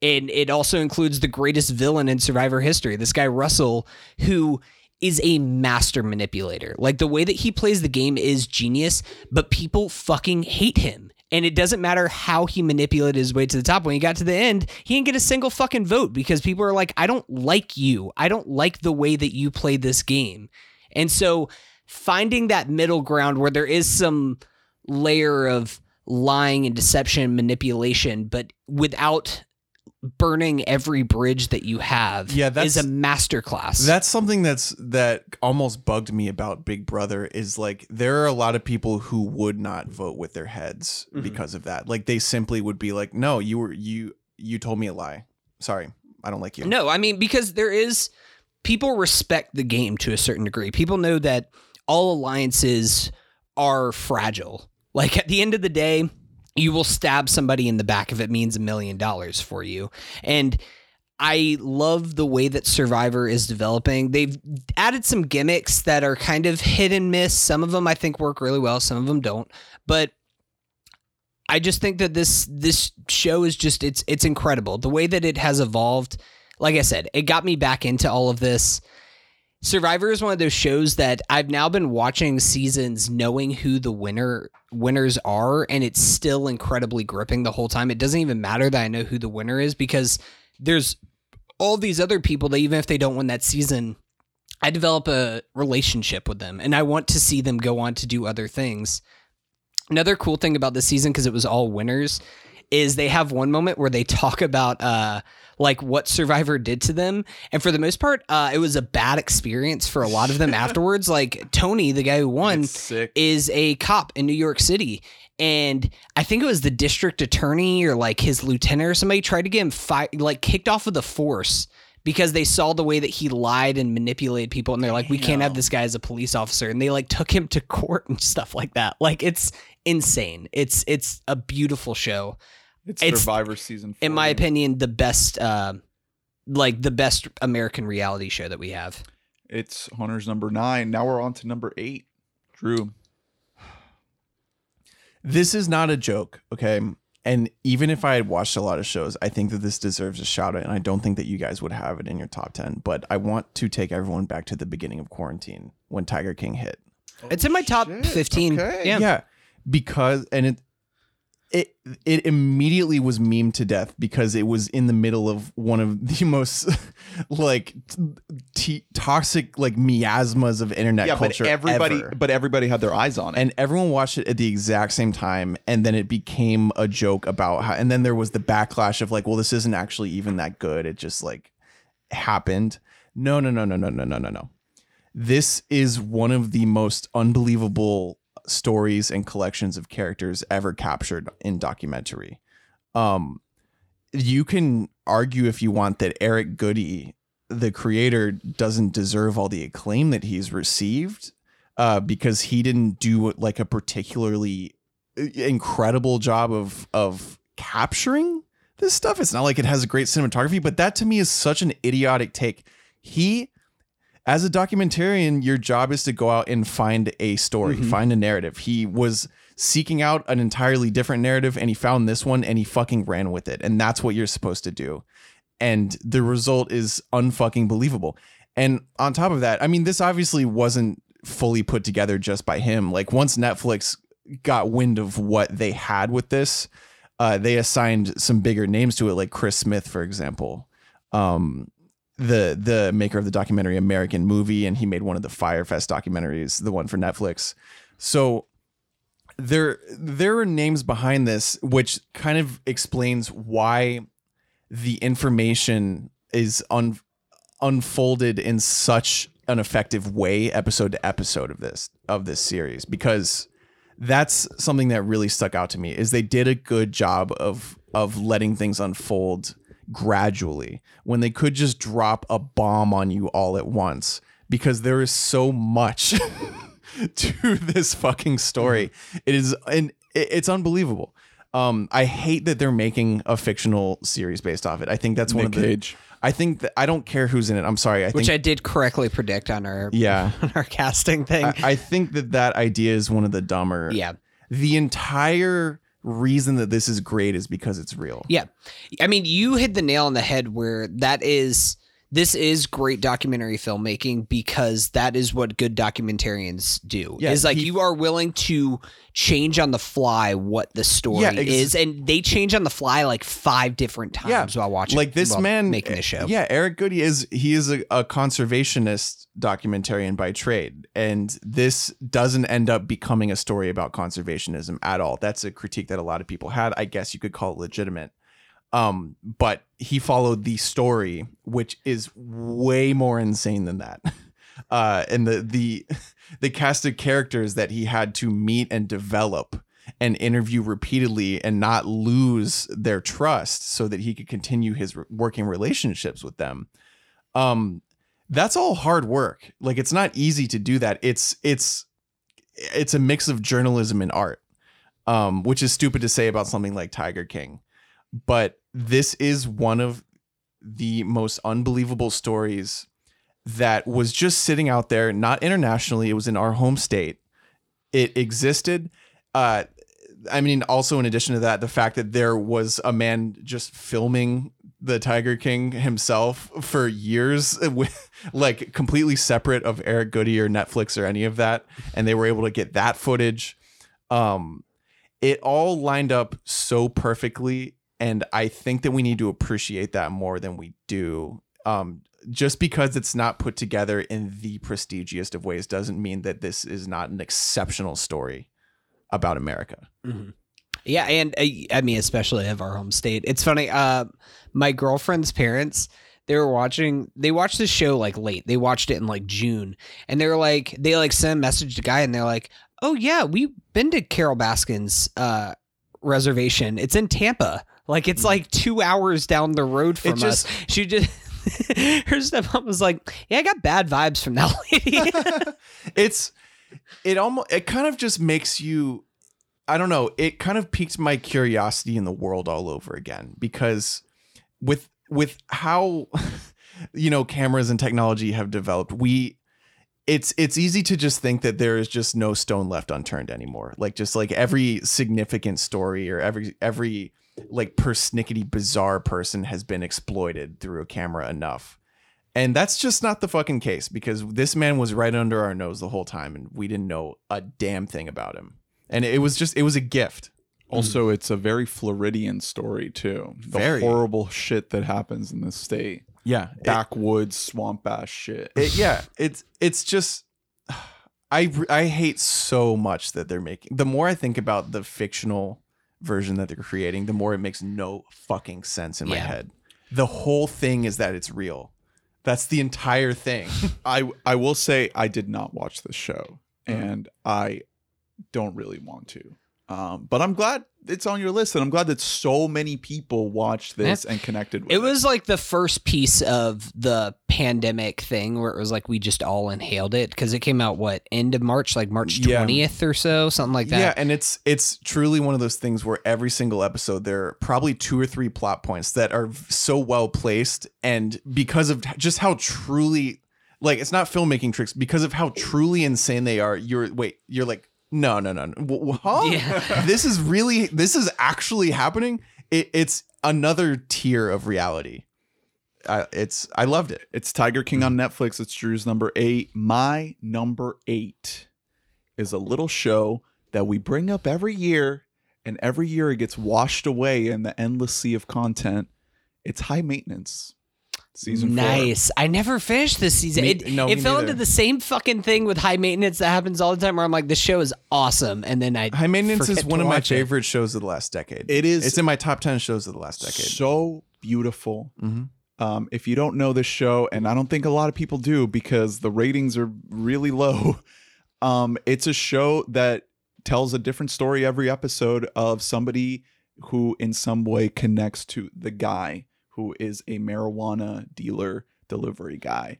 And it also includes the greatest villain in Survivor history, this guy Russell, who is a master manipulator. Like the way that he plays the game is genius, but people fucking hate him. And it doesn't matter how he manipulated his way to the top. When he got to the end, he didn't get a single fucking vote because people are like, I don't like you. I don't like the way that you played this game. And so finding that middle ground where there is some layer of lying and deception and manipulation, but without burning every bridge that you have Yeah, that's- is a masterclass. That's something that's that almost bugged me about Big Brother is like there are a lot of people who would not vote with their heads Mhm. because of that. Like they simply would be like, "No, you were you you told me a lie. Sorry, I don't like you." No, I mean because there is people respect the game to a certain degree. People know that all alliances are fragile. Like at the end of the day, you will stab somebody in the back if it means a million dollars for you. And I love the way that Survivor is developing. They've added some gimmicks that are kind of hit and miss. Some of them I think work really well, some of them don't. But I just think that this this show is just it's it's incredible. The way that it has evolved, like I said, it got me back into all of this. Survivor is one of those shows that I've now been watching seasons knowing who the winner winners are and it's still incredibly gripping the whole time. It doesn't even matter that I know who the winner is because there's all these other people that even if they don't win that season, I develop a relationship with them and I want to see them go on to do other things. Another cool thing about the season because it was all winners is they have one moment where they talk about uh like what Survivor did to them, and for the most part, uh, it was a bad experience for a lot of them *laughs* afterwards. Like Tony, the guy who won, is a cop in New York City. And I think it was the district attorney or like his lieutenant or somebody tried to get him fi- like kicked off of the force because they saw the way that he lied and manipulated people. And they're like, we can't have this guy as a police officer. And they like took him to court and *laughs* stuff like that. Like it's insane. It's it's a beautiful show. It's, it's- Survivor season. In my opinion, the best uh, like the best American reality show that we have. it's Hunter's number nine. Now we're on to number eight. Drew, This is not a joke, okay? And even if I had watched a lot of shows, I think that this deserves a shout out. And I don't think that you guys would have it in your top 10. But I want to take everyone back to the beginning of quarantine when Tiger King hit. It's in my top shit. 15. Okay. Yeah. Yeah. Because, and it, it, it immediately was meme to death because it was in the middle of one of the *laughs* most like t- toxic like miasmas of internet yeah, but everybody, ever. but everybody had their eyes on it. and everyone watched it at the exact same time and then it became a joke about how and then there was the backlash of like well this isn't actually even that good it just like happened no no no no no no no no no this is one of the most unbelievable stories and collections of characters ever captured in documentary um you can argue if you want that Eric Goody the creator doesn't deserve all the acclaim that he's received uh, because he didn't do like a particularly uh, incredible job of of capturing this stuff. It's not like it has a great cinematography, but that to me is such an idiotic take. He as a documentarian, your job is to go out and find a story, Mhm. find a narrative. He was seeking out an entirely different narrative and he found this one and he fucking ran with it. And that's what you're supposed to do. And the result is unfucking believable. And on top of that, I mean, this obviously wasn't fully put together just by him. Like once Netflix got wind of what they had with this, uh, they assigned some bigger names to it, like Chris Smith, for example, um, the the maker of the documentary American Movie, and he made one of the Fyre Fest documentaries, the one for Netflix. So there there are names behind this, which kind of explains why the information is un, unfolded in such an effective way episode to episode of this of this series because that's something that really stuck out to me is they did a good job of of letting things unfold gradually when they could just drop a bomb on you all at once because there is so much *laughs* to this fucking story. It is and it's unbelievable. Um i hate that they're making a fictional series based off it. I think that's one Nick of the Cage. i think that i don't care who's in it. I'm sorry i think Which I did correctly predict on our yeah. *laughs* on our casting thing. I, I think that that idea is one of the dumber. Yeah. the entire reason that this is great is because it's real. Yeah. I mean, you hit the nail on the head where that is this is great documentary filmmaking because that is what good documentarians do. Yeah, is like he- you are willing to change on the fly what the story Yeah, ex- is, and they change on the fly like five different times while watching. like this man making the show. Yeah, Eric Goody is he is a, a conservationist documentarian by trade, and this doesn't end up becoming a story about conservationism at all. That's a critique that a lot of people had. I guess you could call it legitimate. Um, but he followed the story, which is way more insane than that. *laughs* Uh, and the the *laughs* the cast of characters that he had to meet and develop and interview repeatedly and not lose their trust so that he could continue his working relationships with them. Um that's all hard work. Like it's not easy to do that. It's it's it's a mix of journalism and art um which is stupid to say about something like tiger king. But this is one of the most unbelievable stories that was just sitting out there not internationally it was in our home state it existed uh I mean, also in addition to that, the fact that there was a man just filming the Tiger King himself for years, *laughs* with like completely separate of Eric Goody or Netflix or any of that, and they were able to get that footage. Um, it all lined up so perfectly, and I think that we need to appreciate that more than we do. Um, just because it's not put together in the prestigious of ways doesn't mean that this is not an exceptional story about America. Yeah, and uh, I mean, especially of our home state. It's funny. Uh, my girlfriend's parents, they were watching. They watched the show like late. They watched it in like June, and they were like, they like sent a message to guy, and they're like, "Oh yeah, we've been to Carole Baskin's uh, reservation. It's in Tampa. Like it's like two hours down the road from just- us." She just. *laughs* Her stepmom was like, "Yeah, I got bad vibes from that lady." *laughs* it's it almost it kind of just makes you I don't know, it kind of piqued my curiosity in the world all over again because with with how *laughs* you know cameras and technology have developed, we it's it's easy to just think that there is just no stone left unturned anymore. Like just like every significant story or every every like persnickety bizarre person has been exploited through a camera enough. And that's just not the fucking case because this man was right under our nose the whole time and we didn't know a damn thing about him. And it was just it was a gift. Mm. Also, it's a very Floridian story too. The Very. horrible shit that happens in this state. Yeah. Backwoods, swamp ass shit. it, yeah, it's it's just *sighs* I I hate so much that they're making. The more I think about the fictional version that they're creating, the more it makes no fucking sense in my Yeah. head. The whole thing is that it's real. That's the entire thing. *laughs* I I will say I did not watch this show, mm-hmm. and I don't really want to. Um, but I'm glad it's on your list, and I'm glad that so many people watched this and connected with it. It was like the first piece of the pandemic thing where it was like we just all inhaled it because it came out what end of March, like March Yeah. twentieth or so, something like that. Yeah, and it's it's truly one of those things where every single episode there are probably two or three plot points that are so well placed and because of just how truly like it's not filmmaking tricks because of how truly insane they are. You're wait, you're like no, no, no, no. Wh- wh- Huh? Yeah. *laughs* this is really this is actually happening. It, it's another tier of reality. I, it's I loved it. It's Tiger King on Netflix. It's Drew's number eight. My number eight is a little show that we bring up every year, and every year it gets washed away in the endless sea of content. It's High Maintenance, season four. nice. I never finished this season. Me- it no, it fell neither. into the same fucking thing with high maintenance that happens all the time. Where I'm like, this show is awesome, and then I High Maintenance is one of my watch it. favorite shows of the last decade. It is- It's in my top ten shows of the last decade. So beautiful. Mhm. Um, if you don't know this show, and I don't think a lot of people do because the ratings are really low, *laughs* um, it's a show that tells a different story every episode of somebody who, in some way, connects to the guy who is a marijuana dealer delivery guy.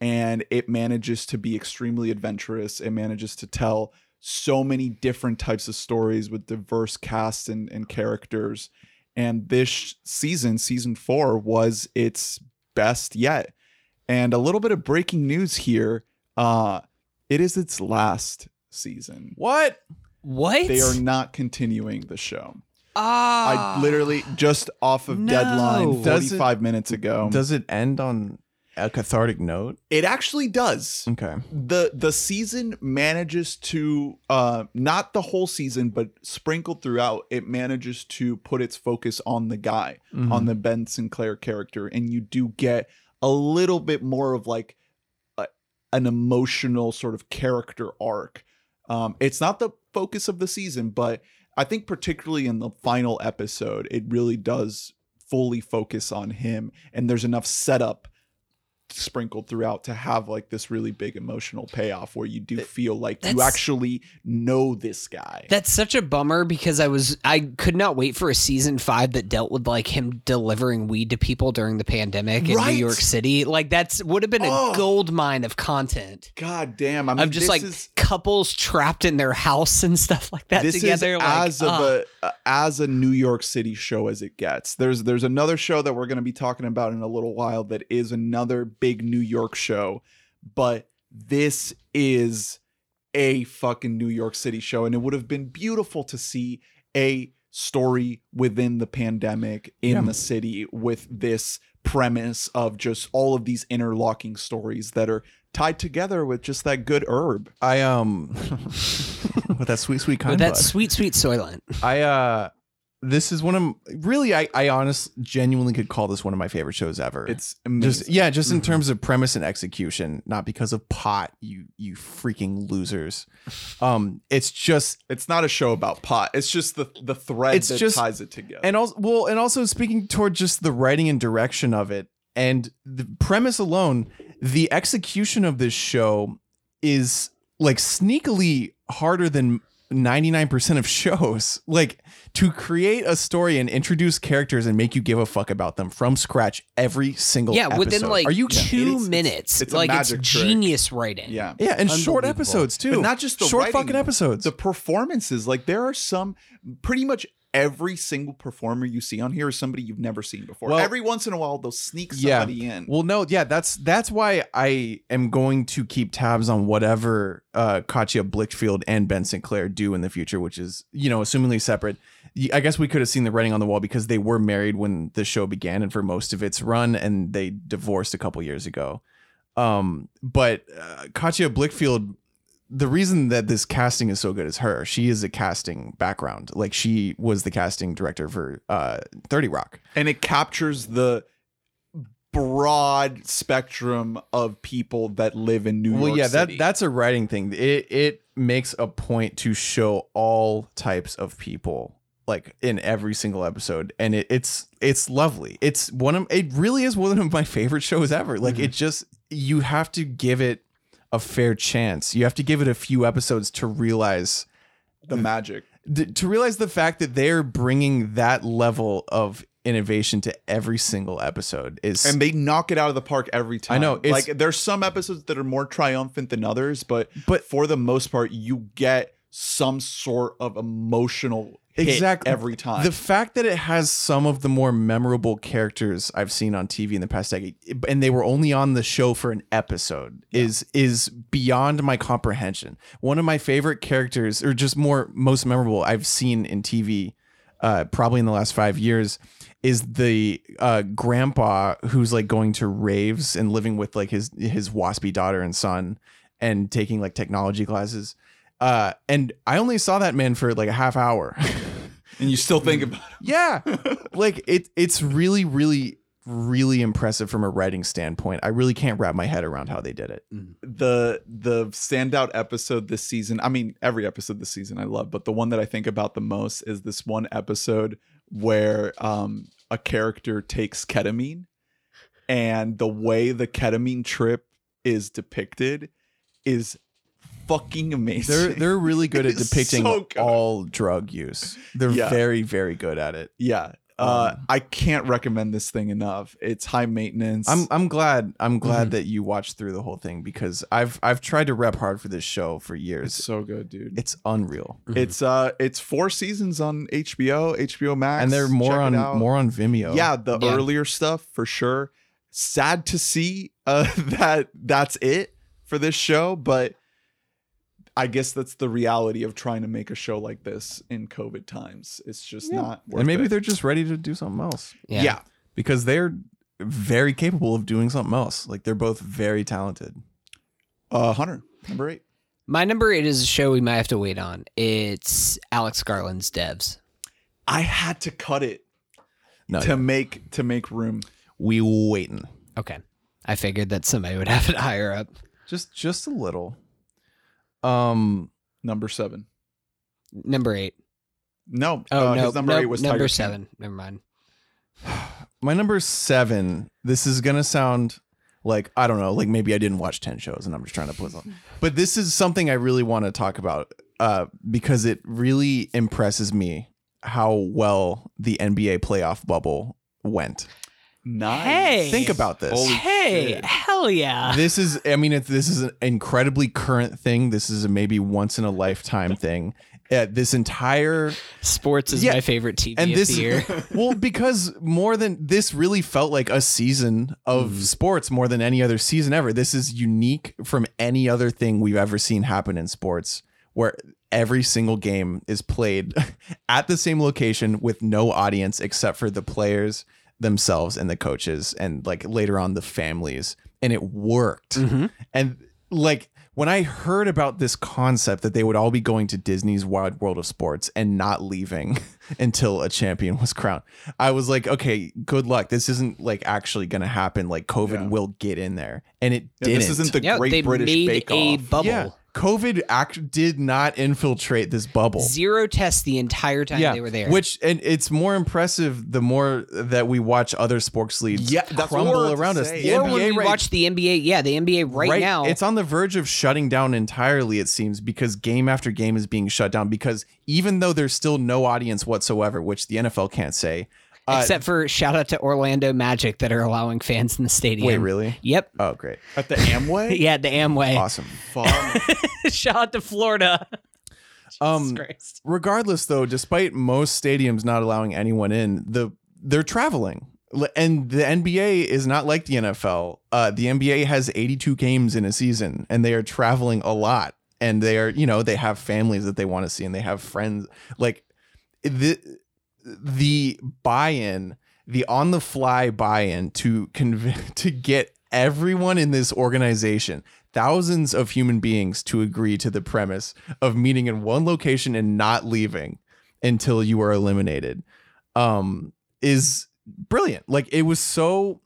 And it manages to be extremely adventurous. It manages to tell so many different types of stories with diverse casts and, and characters and this season season 4 was its best yet and a little bit of breaking news here uh it is its last season What? What? They are not continuing the show. Ah. I literally just off of No. deadline Does it- 45 minutes ago. Does it end on a cathartic note? it actually does. Okay. the the season manages to uh not the whole season but sprinkled throughout it manages to put its focus on the guy Mhm. on the ben sinclair character and you do get a little bit more of like a, an emotional sort of character arc um it's not the focus of the season but i think particularly in the final episode it really does fully focus on him and there's enough setup sprinkled throughout to have like this really big emotional payoff where you do feel like you actually know this guy. That's such a bummer because I was I could not wait for a season five that dealt with like him delivering weed to people during the pandemic in Right. New York City. Like that's would have been a Oh. gold mine of content. God damn! I mean, Of just like is, couples trapped in their house and stuff like that together. like, as of ah. a uh, as a New York City show as it gets. There's there's another show that we're going to be talking about in a little while that is another big New York show, but this is a fucking New York City show, and it would have been beautiful to see a story within the pandemic in Yeah. the city with this premise of just all of these interlocking stories that are tied together with just that good herb. I um *laughs* with that sweet sweet kind with that bud. sweet, sweet Soylent. I uh this is one of really I I honest genuinely could call this one of my favorite shows ever. It's amazing. just yeah, just in Mhm. terms of premise and execution, not because of pot, you you freaking losers. Um it's just It's not a show about pot. It's just the the thread It's that just- ties it together. and also well and also speaking toward just the writing and direction of it and the premise alone the execution of this show is like sneakily harder than 99% of shows *laughs* like to create a story and introduce characters and make you give a fuck about them from scratch every single Yeah, within like are you two it's- minutes. it's a like it's magic trick. genius writing. yeah. yeah and short episodes too But not just the short writing, fucking episodes The performances, like there are some pretty much every single performer you see on here is somebody you've never seen before. Well- every once in a while they'll sneak Yeah. somebody in. Well, no, yeah, that's that's why I am going to keep tabs on whatever uh, Katja Blichfeld and Ben Sinclair do in the future, which is you know assumingly separate. I guess we could have seen the writing on the wall because they were married when the show began and for most of its run, and they divorced a couple years ago. Um, but uh, Katja Blichfeld. The reason that this casting is so good is her. She is a casting background. Like she was the casting director for uh 30 Rock. and it captures the broad spectrum of people that live in New York. well York yeah City. that that's a writing thing it it makes a point to show all types of people like in every single episode and it, it's it's lovely it's one of it really is one of my favorite shows ever like Mm-hmm. it just you have to give it a fair chance you have to give it a few episodes to realize the magic. *laughs* th- to realize the fact that they're bringing that level of innovation to every single episode is and they knock it out of the park every time. I know, it's- like there's some episodes that are more triumphant than others, but But- for the most part, you get some sort of emotional hit Exactly. every time. The fact that it has some of the more memorable characters I've seen on TV in the past decade, and they were only on the show for an episode, is is beyond my comprehension. One of my favorite characters, or just more most memorable I've seen in TV, uh, probably in the last five years, is the uh, grandpa who's like going to raves and living with like his his waspy daughter and son, and taking like technology classes. Uh, and I only saw that man for like a half hour. *laughs* and you still think about it. Yeah. *laughs* like it it's really really really impressive from a writing standpoint. I really can't wrap my head around how they did it. the the standout episode this season. I mean, every episode this season I love, but the one that I think about the most is this one episode where um a character takes ketamine and the way the ketamine trip is depicted is fucking amazing. They're they're really *laughs* good at depicting so good. all drug use. They're Yeah. very very good at it. yeah. Uh, Um, I can't recommend this thing enough. It's high maintenance. I'm I'm glad I'm glad Mhm. that you watched through the whole thing because I've I've tried to rep hard for this show for it's years. so good, dude. It's unreal. It's uh, it's four seasons on HBO, HBO Max, And they're more Check on more on Vimeo. Yeah, the Yeah. earlier stuff for sure. Sad to see uh, *laughs* that that's it for this show, but I guess that's the reality of trying to make a show like this in COVID times. It's just not. Worth and maybe it. they're just ready to do something else yeah. because they're very capable of doing something else. Like they're both very talented. Uh, Hunter, number eight. My number eight is a show we might have to wait on. It's Alex Garland's Devs. I had to cut it No, to make to make room. we waiting Okay. I figured that somebody would have it higher up. just just a little. Um, Number seven. Number eight. No. Oh uh, no, his number no, eight was number Tiger King. seven. Never mind. *sighs* my number seven. This is gonna sound like I don't know, like maybe I didn't watch ten shows and I'm just trying to put on. *laughs* But this is something I really want to talk about uh, because it really impresses me how well the NBA playoff bubble went. Nice. Hey. Think about this. Holy hey, shit. hell yeah. this is i mean it's, this is an incredibly current thing this is a maybe once in a lifetime thing uh, this entire Sports is Yeah, my favorite TV and of this the year. *laughs* well because more than this really felt like a season of Mm-hmm. sports more than any other season ever this is unique from any other thing we've ever seen happen in sports where every single game is played *laughs* at the same location with no audience except for the players themselves and the coaches and like later on the families and it worked Mm-hmm. and like when I heard about this concept that they would all be going to Disney's Wide World of Sports and not leaving *laughs* until a champion was crowned, I was like, okay, good luck. This isn't like actually going to happen. Like COVID Yeah. will get in there, and it Yeah, didn't. this isn't the yeah, Great British made Bake a Off. bubble. Yeah. COVID act did not infiltrate this bubble. Zero tests the entire time they were there. Which and it's more impressive the more that we watch other sports leagues Yeah, that's what I crumble around us. say. The or NBA when we right watch the NBA, yeah, the NBA right, now. it's on the verge of shutting down entirely it seems because game after game is being shut down because even though there's still no audience whatsoever which the NFL can't say except for shout out to Orlando Magic that are allowing fans in the stadium. wait really Yep. oh great At the Amway? *laughs* Yeah, the Amway. awesome Fuck. *laughs* shout out to Florida. um Christ. regardless though despite most stadiums not allowing anyone in the they're traveling and the NBA is not like the NFL uh the NBA has 82 games in a season and they are traveling a lot and they are you know they have families that they want to see and they have friends like the the buy-in the on the fly buy-in to conv- *laughs* to get everyone in this organization thousands of human beings to agree to the premise of meeting in one location and not leaving until you are eliminated um is brilliant. Like it was so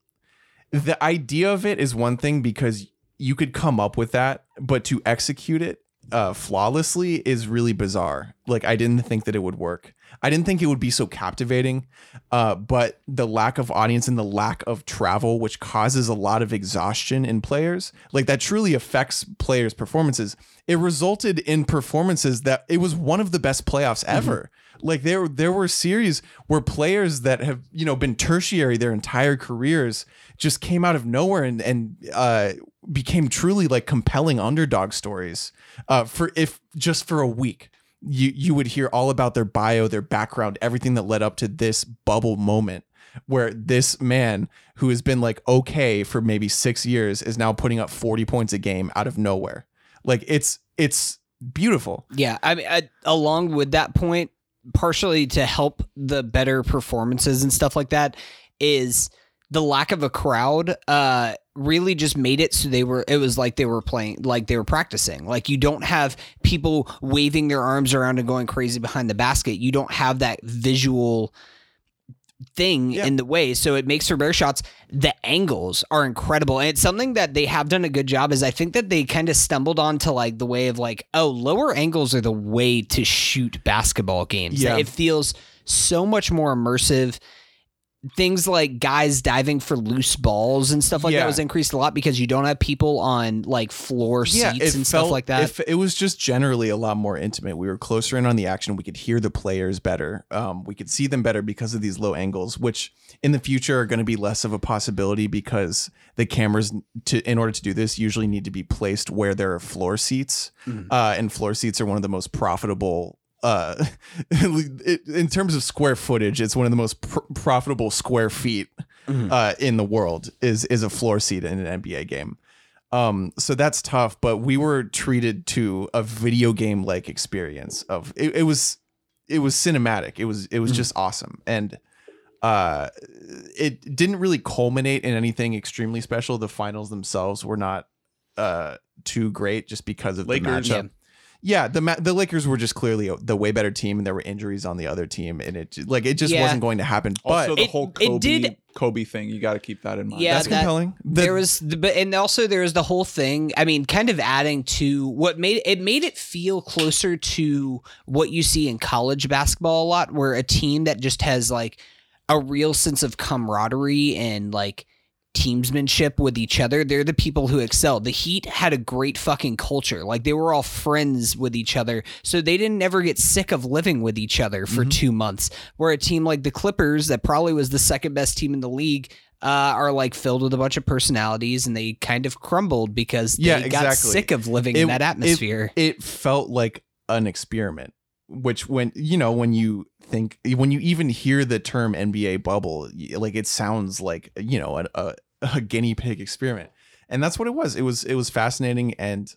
the idea of it is one thing because you could come up with that but to execute it uh flawlessly is really bizarre. Like i didn't think that it would work i didn't think it would be so captivating uh but the lack of audience and the lack of travel which causes a lot of exhaustion in players like that truly affects players performances. It resulted in performances that it was one of the best playoffs ever. Like there there were series where players that have you know been tertiary their entire careers just came out of nowhere and and uh became truly like compelling underdog stories uh for if just for a week you you would hear all about their bio their background everything that led up to this bubble moment where this man who has been like okay for maybe 6 years is now putting up 40 points a game out of nowhere like it's it's beautiful Yeah, I mean, I, along with that point, partially to help the better performances and stuff like that, is the lack of a crowd. Uh, really just made it so they were. It was like they were playing, like they were practicing. Like you don't have people waving their arms around and going crazy behind the basket. You don't have that visual thing Yeah. in the way so it makes for better shots the angles are incredible and it's something that they have done a good job is i think that they kind of stumbled onto like the way of like oh lower angles are the way to shoot basketball games Yeah. it feels so much more immersive things like guys diving for loose balls and stuff like Yeah. that was increased a lot because you don't have people on like floor seats and stuff like that If it was just generally a lot more intimate. We were closer in on the action. We could hear the players better. Um, we could see them better because of these low angles, which in the future are going to be less of a possibility because the cameras, to in order to do this, usually need to be placed where there are floor seats, uh, and floor seats are one of the most profitable. Uh, *laughs* it- in terms of square footage, it's one of the most pr- profitable square feet uh, in the world is is a floor seat in an NBA game. Um, so that's tough, but we were treated to a video game like experience of it, it was it was cinematic. It was it was Mhm. just awesome. And uh it didn't really culminate in anything extremely special. The finals themselves were not uh too great just because of Lakers, the matchup. Yeah, the the Lakers were just clearly the way better team, and there were injuries on the other team, and it like it just Yeah. wasn't going to happen. But also, the It- whole it Kobe, did- Kobe thing, you got to keep that in mind. Yeah, that's that- compelling. The- there was the, but and also there was the whole thing i mean kind of adding to what made it made it feel closer to what you see in college basketball a lot where a team that just has like a real sense of camaraderie and like teamsmanship with each other. They're the people who excel. The heat had a great fucking culture. Like they were all friends with each other. So they didn't ever get sick of living with each other for Mhm. two months. Where a team like the clippers that probably was the second best team in the league uh, are like filled with a bunch of personalities and they kind of crumbled because they Yeah, got sick of living It- in that atmosphere. it felt like an experiment which when you know when you think when you even hear the term nba bubble like it sounds like you know a, a, *laughs* a guinea pig experiment and that's what it was it was it was fascinating and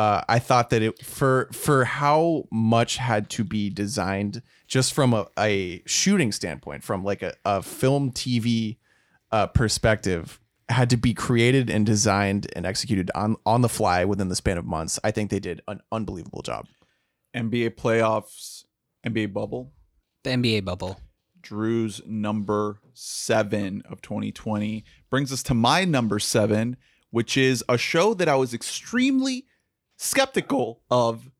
uh, I thought that it for for how much had to be designed just from a, a shooting standpoint, from like a, a film TV uh, perspective, had to be created and designed and executed on on the fly within the span of months. I think they did an unbelievable job. NBA playoffs, NBA bubble. the NBA bubble. Drew's number seven of 2020 brings us to my number seven, which is a show that I was extremely skeptical of,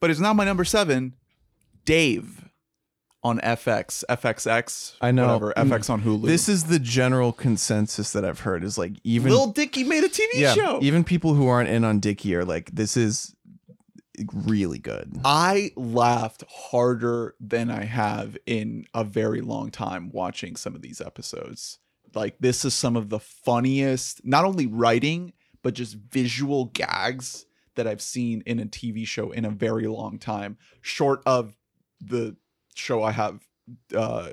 but is now my number seven. Dave on FX, FXX. I know. whatever, mm. FX on Hulu. This is the general consensus that I've heard is like even Lil Dicky made a TV yeah, show. even people who aren't in on Dicky are like this is really good. I laughed harder than I have in a very long time watching some of these episodes. Like this is some of the funniest, not only writing, but just visual gags that I've seen in a TV show in a very long time, short of the show I have uh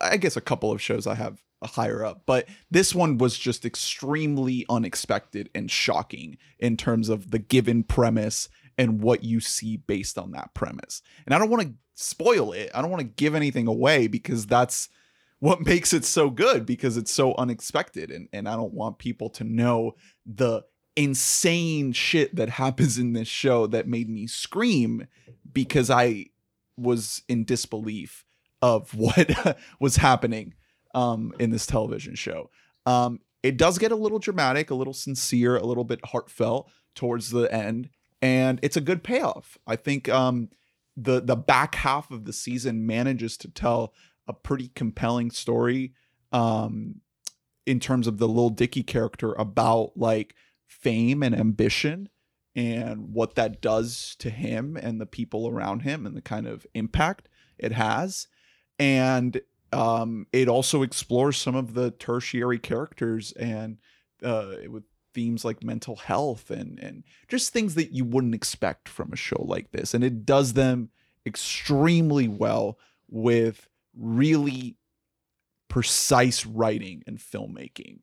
I guess a couple of shows I have higher up, but this one was just extremely unexpected and shocking in terms of the given premise and what you see based on that premise. And I don't want to spoil it. I don't want to give anything away because that's what *laughs* makes it so good because it's so unexpected and and I don't want people to know the insane shit that *laughs* happens in this show that made me scream because I was in disbelief of *laughs* what was happening um, in this television show. Um, it does get a little dramatic, a little sincere, a little bit heartfelt towards the end, and it's a good payoff. I think um, the the back half of the season manages to tell a pretty compelling story um, in terms of the little Dicky character about like fame and ambition and what that does to him and the people around him and the kind of impact it has. And um, it also explores some of the tertiary characters and uh, with themes like mental health and and just things that you wouldn't expect from a show like this. And it does them extremely well with really precise writing and filmmaking.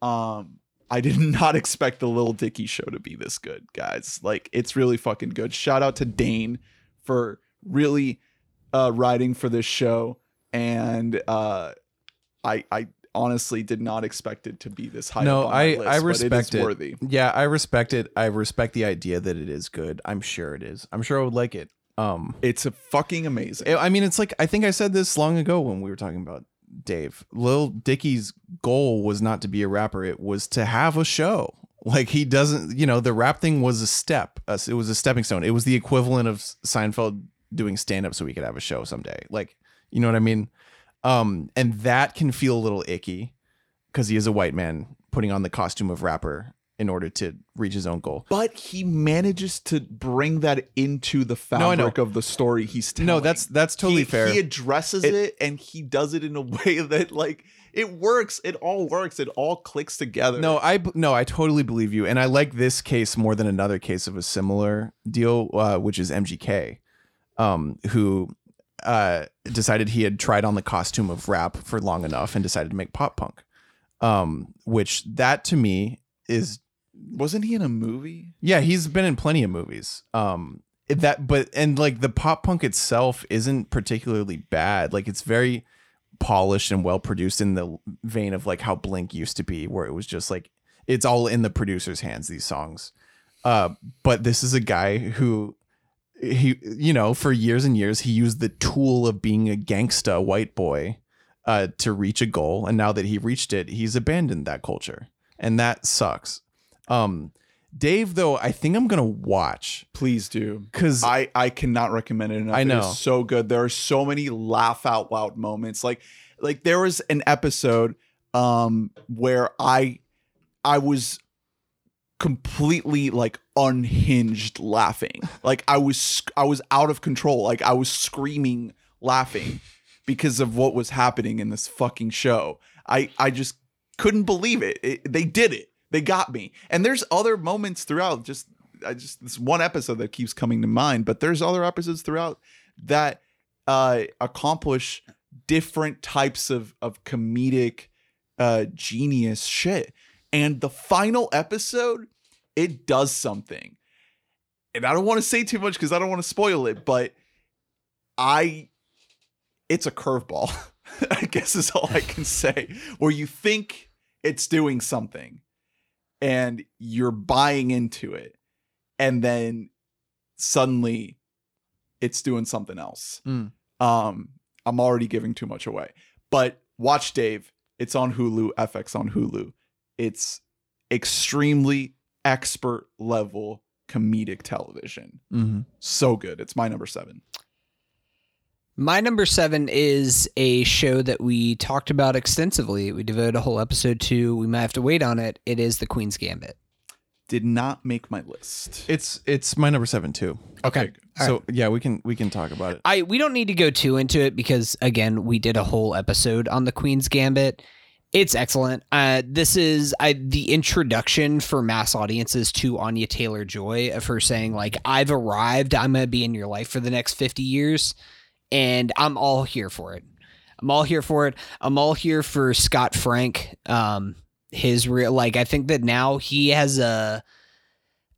Um, I did *laughs* not expect the Little Dicky show to be this good, guys. Like it's really fucking good. Shout out to Dane for really uh writing for this show and uh I I honestly did not expect it to be this high No, up on my I- list, I respect it. It. worthy. Yeah, I respect it. I respect the idea that it is good. I'm sure it is. I'm sure I would like it. Um It's a fucking amazing. I mean, it's like I think I said this long ago when we were talking about Dave. Lil Dicky's goal was not to be a rapper; it was to have a show. Like he doesn't, you know, the rap thing was a step. It was a stepping stone. It was the equivalent of Seinfeld doing stand up so we could have a show someday. Like, you know what I mean? Um, and that can feel a little icky because he is a white man putting on the costume of rapper in order to reach his own goal. but he manages to bring that into the No, fabric of the story he's telling. No, that's that's totally he, fair. He addresses It- it, and he does it in a *laughs* way that like it works. It all works. It all clicks together. No, I no, I totally believe you, and I like this case more than another case of a similar deal, uh, which is MGK, um, who uh, decided he had tried on the costume of rap for long enough and decided to make pop punk, um, which that to me is Wasn't he in a movie? Yeah, he's been in plenty of movies. Um, that but and like the pop punk itself isn't particularly bad. Like it's very polished and well produced in the vein of like how Blink used to be, where it was just like it's all in the producer's hands. These songs, uh, but this is a guy who he you know for years and years he used the tool of being a gangsta white boy uh, to reach a goal, and now that he reached it, he's abandoned that culture, and that sucks. Um, Dave, though, I think I'm gonna watch Please do. because I, I cannot recommend it enough. I know. so good. There are so many laugh out loud moments. Like like there was an episode um where I I was completely like unhinged laughing. Like I was I was out of control. Like I was screaming laughing because of what was happening in this fucking show. I I just couldn't believe it. it they did it. They got me. And there's other moments throughout just I just this one episode that keeps coming to mind, but there's other episodes throughout that uh accomplish different types of of comedic uh genius shit. And the final episode, it does something. And I don't want to say too much because I don't want to spoil it, but I it's a curveball. *laughs* I guess is all I can say. Where you think it's doing something and you're buying into it and then suddenly it's doing something else. Mm. Um, I'm already giving too much away. But watch Dave. It's on Hulu, FX on Hulu. It's extremely expert level comedic television. Mhm. So good. It's my number seven. My number seven is a show that we talked about extensively. We devoted a whole episode to. We might have to wait on it. It is The Queen's Gambit. Did not make my list. it's it's my number seven too. Okay. All so yeah, we can we can talk about it. I we don't need to go too into it because again, we did a whole episode on the Queen's Gambit. It's excellent. Uh, this is I, the introduction for mass audiences to Anya Taylor Joy of her saying like, "I've arrived. I'm gonna be in your life for the next fifty years, and I'm all here for it. I'm all here for it. I'm all here for Scott Frank. Um, his real like I think that now he has a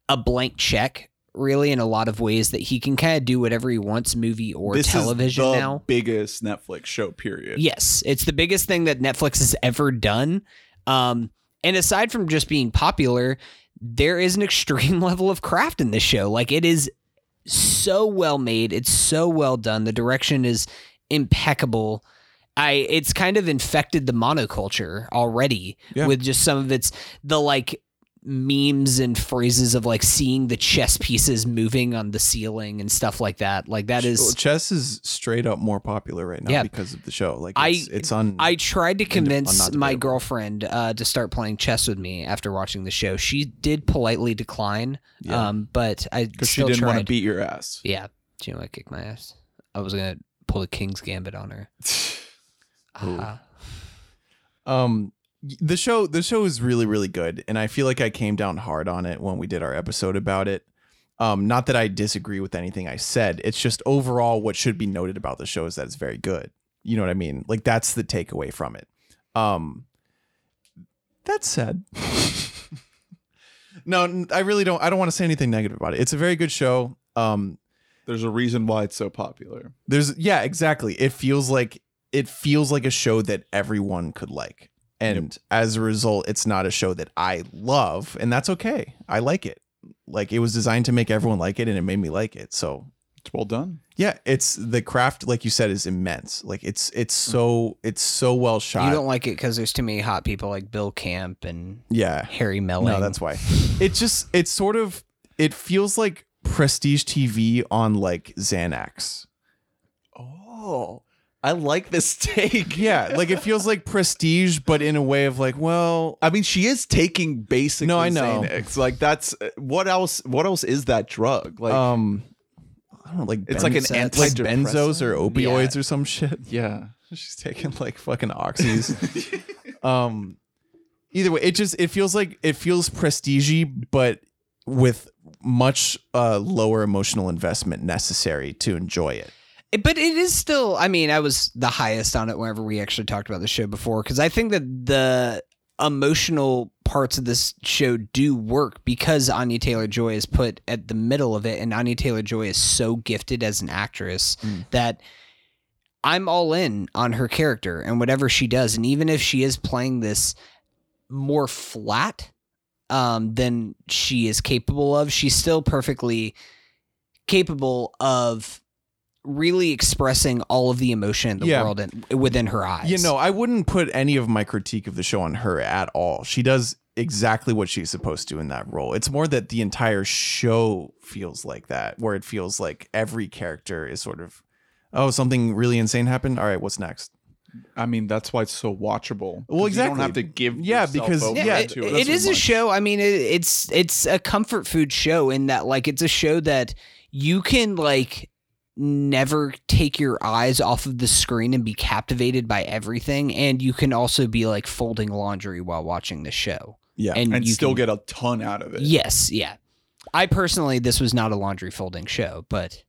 a blank check." Really, in a lot of ways, that he can kind of do whatever he wants, movie or this television is the now. biggest Netflix show, period. Yes, it's the biggest thing that Netflix has ever done. Um, and aside from just being popular, there is an *laughs* extreme level of craft in this show. Like it is so well made. It's so well done. The direction is impeccable. I it's kind of infected the monoculture already Yeah. with just some of its the like memes and phrases of like seeing the chess pieces moving on the ceiling and stuff like that. Like that is Well, chess is straight up more popular right now Yeah. because of the show. Like I- it's, it's on. I tried to convince my girlfriend uh, to start playing chess with me after watching the show. She did politely decline, Yeah. um, but I Because she didn't want to beat your ass. yeah, she didn't want to kick my ass. I was gonna pull the king's gambit on her. *sighs* Ah. um the show the show is really really good and i feel like i came down hard on it when we did our episode about it um not that i disagree with anything i said it's just overall what should be noted about the show is that it's very good you know what i mean like that's the takeaway from it um that said *laughs* no i really don't i don't want to say anything negative about it it's a very good show um There's a reason why it's so popular. there's yeah, exactly. It feels like it feels like a show that everyone could like. And as a result, it's not a show that I love, and that's okay. I like it. Like it was designed to make everyone like it and it made me like it. So, It's well done. yeah, it's the craft like you said is immense. Like it's it's so it's so well shot. You don't like it because there's too many hot people like Bill Camp and yeah. Harry Melling. No, that's why. It just it's sort of it feels like prestige TV on like Xanax. Oh, I like this take. *laughs* Yeah, like it feels like prestige, but in a way of like, well, I mean, she is taking basic. No, I know. Xanax. Like that's what else? What else is that drug? Like, um, I don't know, like It's like an benz- like benzos or opioids Yeah. or some shit. *laughs* yeah, She's taking like fucking oxys. *laughs* um, either way, it just it feels like it feels prestigey, but with much uh lower emotional investment necessary to enjoy it. But it is still, I mean, I was the highest on it whenever we actually talked about the show before because I think that the emotional parts of this show do work because Anya Taylor Joy is put at the middle of it, and Anya Taylor Joy is so gifted as an actress Mm. that I'm all in on her character and whatever she does. And even if she is playing this more flat um, than she is capable of, she's still perfectly capable of really expressing all of the emotion in the Yeah. world and within her eyes. You know, I wouldn't put any of my critique of the show on her at all. She does exactly what she's supposed to in that role. It's more that the entire show feels like that, where it feels like every character is sort of, oh, something really insane happened. All right, what's next? I mean, that's why it's so watchable. Well, exactly. You exactly. don't have to give. Yeah, because- over yeah, yeah, it, to it so is a much. show. I mean, it, it's it's a comfort food show in that like it's a show that you can like never take your eyes off of the screen and be captivated by everything and you can also be like folding laundry while watching the show Yeah. and, and you still can- get a ton out of it. yes yeah i personally this was not a laundry folding show but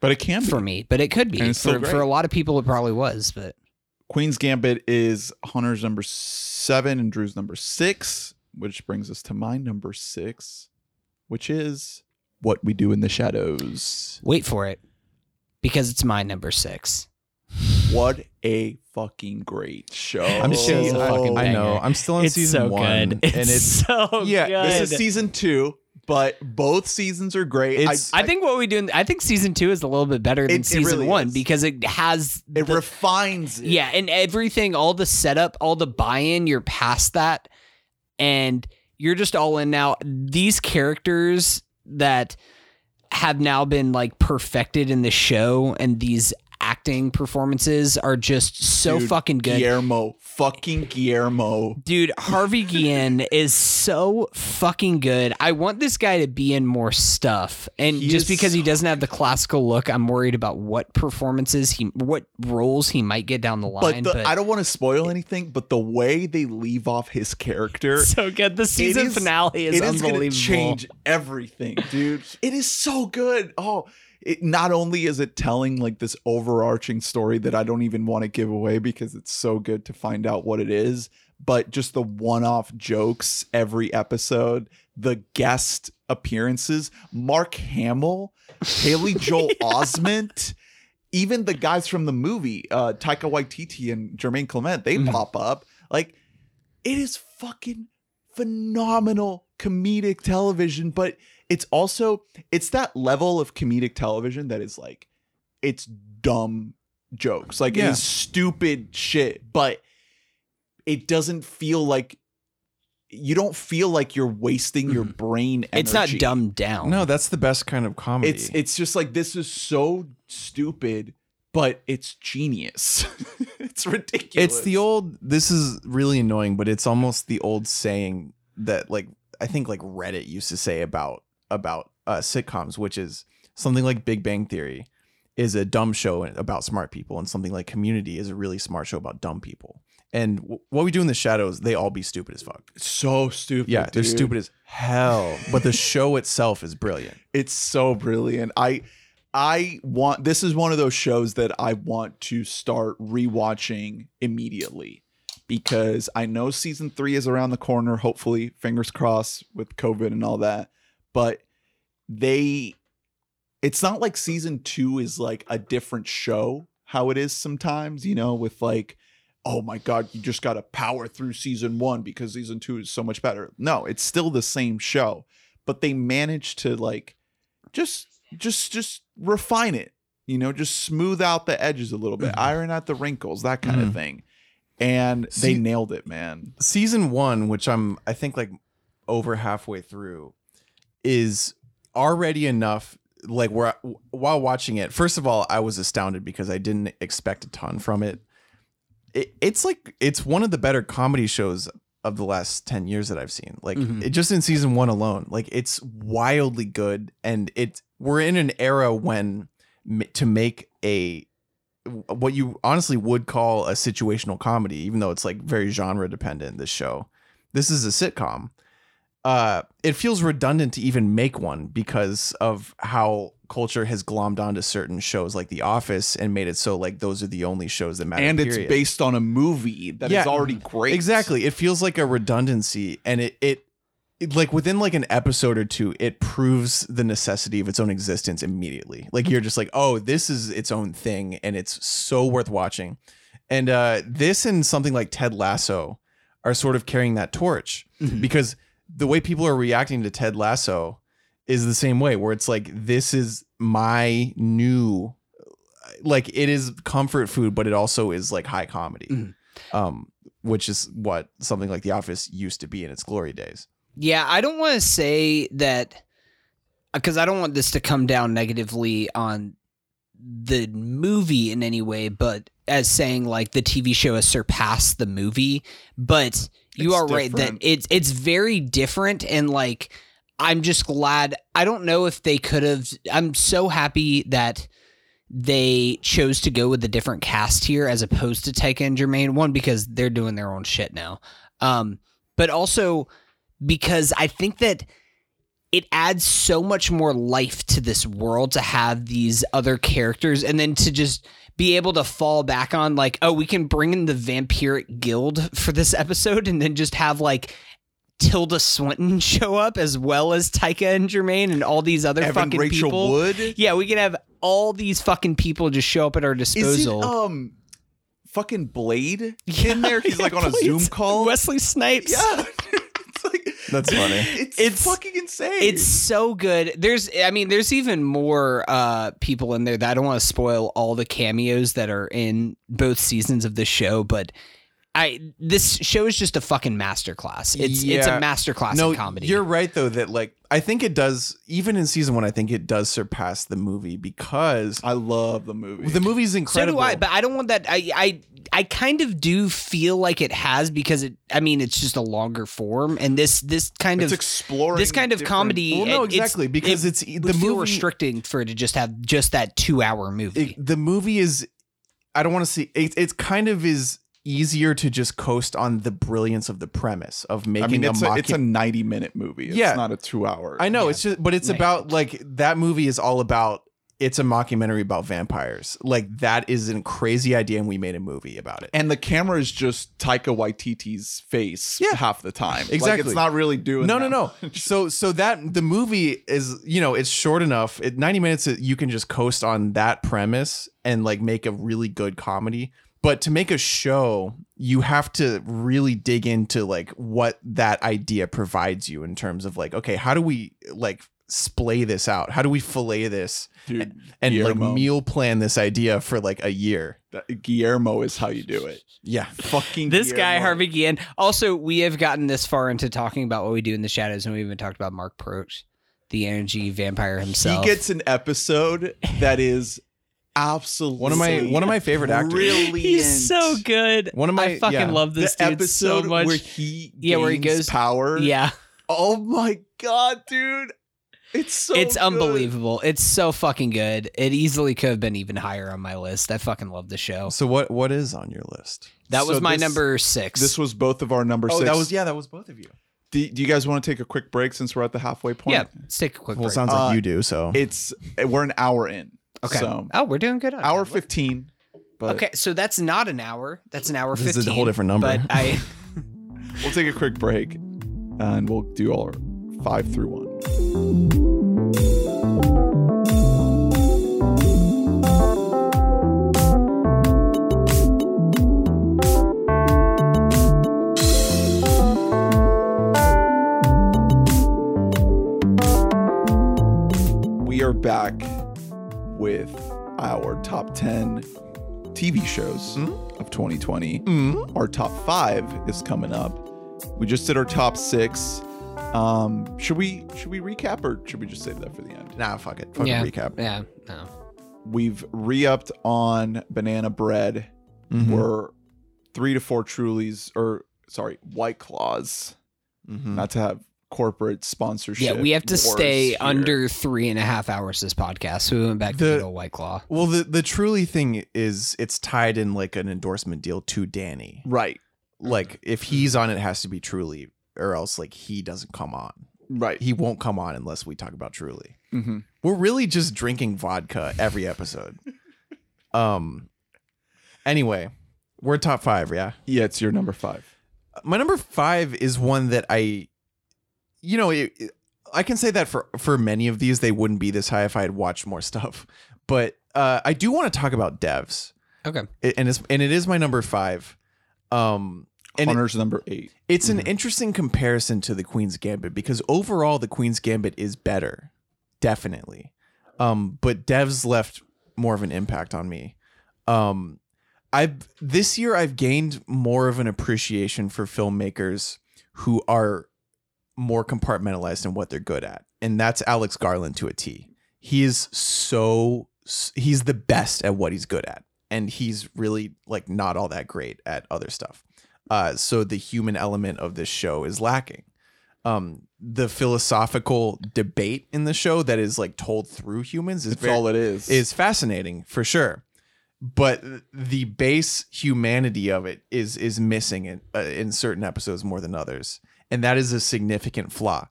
but it can be. for me but it could be And it's still for, for a lot of people it probably was but Queen's Gambit is Hunter's number seven and Drew's number six, which brings us to my number six, which is What We Do in the Shadows. wait for it because it's my number six What a fucking great show. I'm This still, show's a I, fucking I know. I'm still in it's season so one, good and it's so yeah, good. This is season two, but both seasons are great. It's- I think what we do. In, I think season two is a little bit better than It- it season really one is. because it has it the- refines it. yeah, and everything, all the setup, all the buy-in. You're past that, and you're just all in now. These characters that have now been like perfected in the show, and these acting performances are just so Dude, fucking good. Guillermo, fucking Guillermo. Dude, Harvey Guillen *laughs* is so fucking good. I want this guy to be in more stuff. And He just because he doesn't have the classical look, I'm worried about what performances he what roles he might get down the But, line. the, But, I don't want to spoil anything, but the way they leave off his character, *laughs* so good. The season is- finale is it is going unbelievable. to change everything, dude. It is so good. Oh, it not only is it telling like this overarching story that I don't even want to give away because it's so good to find out what it is, but just the one-off jokes every episode, the guest appearances, Mark Hamill, Haley Joel *laughs* Osment, even the guys from the movie, uh Taika Waititi and Jermaine Clement, they Mhm. pop up. Like it is fucking phenomenal comedic television, but it's also it's that level of comedic television that is like it's dumb jokes. Like it Yeah. is stupid shit, but it doesn't feel like you don't feel like you're wasting your mm-hmm. brain energy. It's not dumbed down. no, that's the best kind of comedy. It's it's just like this is so stupid, but it's genius. *laughs* it's ridiculous. It's the old. This is really annoying, but it's almost the old saying that, like, I think like Reddit used to say about about uh, sitcoms, which is something like Big Bang Theory is a dumb show about smart people, and something like Community is a really smart show about dumb people. And w- what we do in the shadows, they all be stupid as fuck. so stupid. Yeah, they're dude. stupid as hell, but the show *laughs* itself is brilliant. It's so brilliant. I I want this is one of those shows that I want to start rewatching immediately because I know season 3 is around the corner, hopefully, fingers crossed with COVID and all that. But they it's not like season 2 is like a different show how it is sometimes, you know, with like oh my god, you just got to power through season 1 because season 2 is so much better. No, it's still the same show, but they managed to like just just just refine it you know just smooth out the edges a little bit Mhm. iron out the wrinkles that kind of Mhm. thing and they See- nailed it man season one, which I'm I think like over halfway through, is already enough. Like where while watching it, first of all, I was astounded because I didn't expect a ton from it. it it's like it's one of the better comedy shows of the last 10 years that I've seen. Like Mhm. it, just in season 1 alone. Like it's wildly good and it we're in an era when to make a what you honestly would call a situational comedy, even though it's like very genre dependent. This show, this is a sitcom. Uh, it feels redundant to even make one because of how culture has glommed onto certain shows like The Office and made it so like those are the only shows that matter. and it's based on a movie that is Yeah. already great. Exactly. It feels like a redundancy and it, it it like within like an episode or two, it proves the necessity of its own existence immediately. Like you're just like, oh, this is its own thing and it's so worth watching. And uh this and something like Ted Lasso are sort of carrying that torch Mhm. because the way people are reacting to Ted Lasso is the same way where it's like this is my new like it is comfort food but it also is like high comedy Mhm. um which is what something like the office used to be in its glory days Yeah, I don't want to say that because I don't want this to come down negatively on the movie in any way, but as saying like the TV show has surpassed the movie. But you are right that it's it's very different and like I'm just glad I don't know if they could have I'm so happy that they chose to go with a different cast here as opposed to Taika and Jermaine. One, because they're doing their own shit now. Um, but also because I think that it adds so much more life to this world to have these other characters and then to just be able to fall back on like oh we can bring in the vampiric guild for this episode and then just have like Tilda Swinton *laughs* show up as well as Taika and Jermaine and all these other Evan fucking Rachel people. Wood. Yeah, we can have all these fucking people just show up at our Is it disposal. um fucking Blade *laughs* Yeah, in there? He's like yeah, on a. Zoom call. Wesley Snipes. Yeah. *laughs* it's like That's *laughs* funny. It's, It's- fucking insane. It's so good. There's I mean, there's even more uh people in there that I don't want to spoil all the cameos that are in both seasons of the show, but I this show is just a fucking masterclass. It's it's a masterclass no in comedy. you're right though that like i think it does even in season one i think it does surpass the movie because I love the movie. the movie's so incredible do I, but I don't want that. I, I I kind of do feel like it has because it. I mean, it's just a longer form, and this this kind it's of exploring this kind of different- comedy. well no it- it's- exactly because it it's the would movie restricting for it to just have just that two hour movie. it- the movie is i don't want to see it, it's kind of is easier to just coast on the brilliance of the premise of making I mean, it's a, mock it's a 90 minute movie. It's Yeah. not a two hour. I know Yeah. it's just, but it's Man. about like that movie is all about. It's a mockumentary about vampires. Like that is a crazy idea, and we made a movie about it. And the camera is just Taika Waititi's face Yeah. half the time. Like, Exactly. it's not really doing No, that no, *laughs* no. So, so that the movie is, you know, it's short enough. It, Ninety minutes, you can just coast on that premise and like make a really good comedy. But to make a show, you have to really dig into like what that idea provides you in terms of like, okay, how do we like splay this out? How do we fillet this Dude, and Guillermo. like meal plan this idea for like a year? That- Guillermo is how you do it. Yeah. Fucking This guy, Harvey Guillen. Also, we have gotten this far into talking about what we do in the shadows, and we even talked about Mark Proksch, the energy vampire himself. He gets an episode that is absolutely One of my one of my favorite actors. Brilliant. He's so good. One of my- I fucking yeah. love this the dude episode so much. where he Yeah, where he goes- power. yeah, Oh my god, dude. It's so it's good. unbelievable. It's so fucking good. It easily could have been even higher on my list. I fucking love the show. So what what is on your list? That was So my this- number six. This was both of our number Oh, six. that was yeah, that was both of you. Do, do you guys want to take a quick break since we're at the halfway point? yeah. Let's take a quick Well, it break. sounds like Uh, you do. So It's we're an hour in. Okay. So oh, we're doing good. On hour fifteen. But Okay, so that's not an hour. That's an hour This is a whole different number. But I. *laughs* *laughs* we'll take a quick break, and we'll do our five through one. We are back with our top 10 TV shows Mhm. of 2020. Mm. Our top five is coming up. We just did our top six. Um, should we should we recap or should we just save that for the end? nah, fuck it. Fuck yeah. recap. Yeah. No. We've re-upped on banana bread. Mhm. We're three to four Trulies, or sorry, White Claws. Mhm. Not to have corporate sponsorship. Yeah, we have to stay here. under three and a half hours this podcast. So we went back to The- the White Claw. Well, the the truly thing is it's tied in like an endorsement deal to Danny. Right. Like if he's on it, has to be truly, or else like he doesn't come on. Right. he won't come on unless we talk about Truly. mm-hmm. We're really just drinking vodka every episode. *laughs* um. Anyway, we're top five, yeah. Yeah, it's your number five. My number five is one that I, you know, it, it- I can say that for for many of these they wouldn't be this high if I had watched more *laughs* stuff. But uh, I do want to talk about devs, Okay. It- and it's and it is my number five. Um, and it- number eight. it's an Mhm. interesting comparison to the Queen's Gambit because overall the Queen's Gambit is better, definitely. Um, but devs left more of an impact on me. Um, I've this year I've gained more of an appreciation for filmmakers who are more compartmentalized in what they're good at, and that's Alex Garland to a T. He is so he's the best at what he's good at, and he's really like not all that great at other stuff. Uh, so the human element of this show is lacking. Um, the philosophical debate in the show that is like told through humans is very, all it is. is fascinating for sure. But the base humanity of it is is missing in uh, in certain episodes more than others, and that is a significant flaw.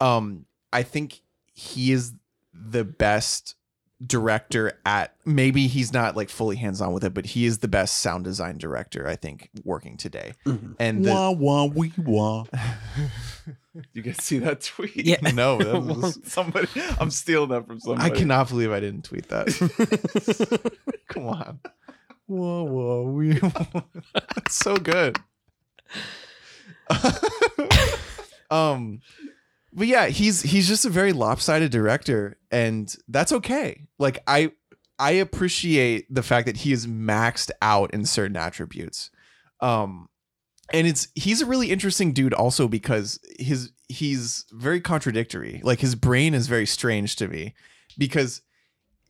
Um, I think he is the best director at maybe he's not like fully hands on with it, but he is the best sound design director I think working today. And the, wah wah wee wah. *laughs* you guys see that tweet? Yeah. *laughs* no, that *laughs* was- somebody. I'm stealing that from somebody. I cannot believe I didn't tweet that. Come on. Whoa, whoa, we. That's so good. *laughs* um, but yeah, he's he's just a very lopsided director, and that's okay. Like I I appreciate the fact that he is maxed out in certain attributes. Um, and it's he's a really interesting dude also because his he's very contradictory. Like his brain is very strange to me because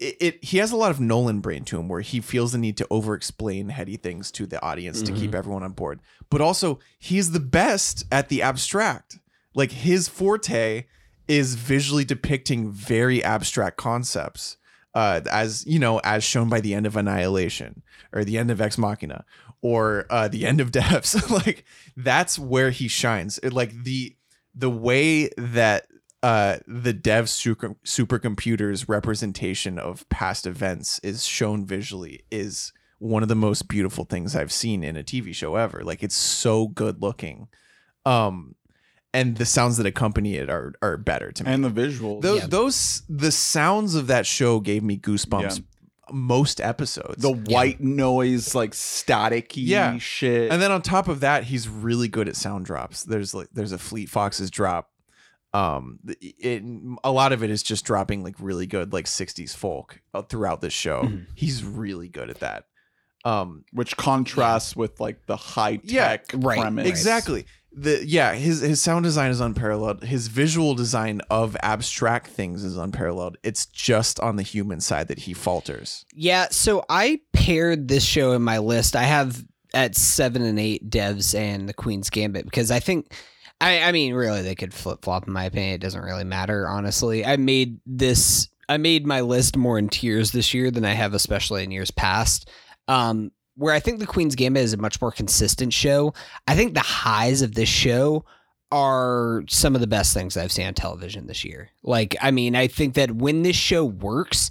it, it he has a lot of Nolan brain to him where he feels the need to over explain heady things to the audience to keep everyone on board. But also he's the best at the abstract. Like his forte is visually depicting very abstract concepts. Uh, as you know, as shown by the end of Annihilation or the end of Ex Machina or uh, the end of Devs, *laughs* like that's where he shines. It, like the the way that uh, the dev super, supercomputer's representation of past events is shown visually is one of the most beautiful things I've seen in a TV show ever. Like it's so good looking. Um and the sounds that accompany it are are better to me. and the visuals. those Yeah. those the sounds of that show gave me goosebumps most episodes. the white noise, like staticky Yeah. shit. And then on top of that, he's really good at sound drops. There's like there's a Fleet Foxes drop. Um, it a lot of it is just dropping like really good like '60s folk uh, throughout the show. Mhm. He's really good at that. Um, which contrasts with like the high tech Yeah, tech right, premise. exactly. The yeah, his his sound design is unparalleled. His visual design of abstract things is unparalleled. It's just on the human side that he falters. Yeah, so I paired this show in my list. I have at seven and eight devs and the Queen's Gambit because I think, I, I mean, really, they could flip flop. In my opinion, it doesn't really matter. Honestly, I made this, I made my list more in tiers this year than I have, especially in years past. Um, where I think the Queen's Gambit is a much more consistent show. I think the highs of this show are some of the best things I've seen on television this year. Like, I mean, I think that when this show works,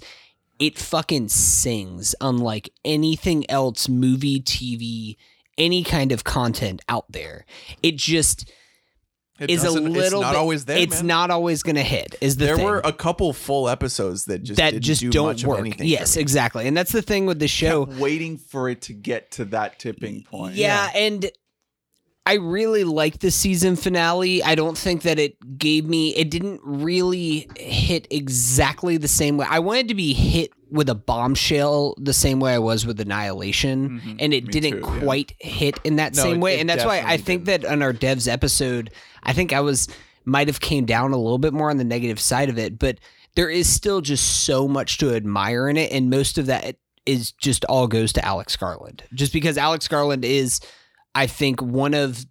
it fucking sings unlike anything else movie tv any kind of content out there it just It is a little It's not bit- always there. it's man. not always gonna hit is the there thing were a couple full episodes that just that didn't just do don't much of work anything yes exactly and that's the thing with the show Kept waiting for it to get to that tipping point. Yeah, and I really liked the season finale. I don't think that it gave me it didn't really hit exactly the same way. I wanted to be hit with a bombshell the same way I was with Annihilation, Mhm. and it Me didn't too, yeah. quite hit in that No, same it- way. it and that's why I think didn't. that on our devs episode, I think I was might have came down a little bit more on the negative side of it, but there is still just so much to admire in it, and most of that is just all goes to Alex Garland. Just because Alex Garland is, I think, one of,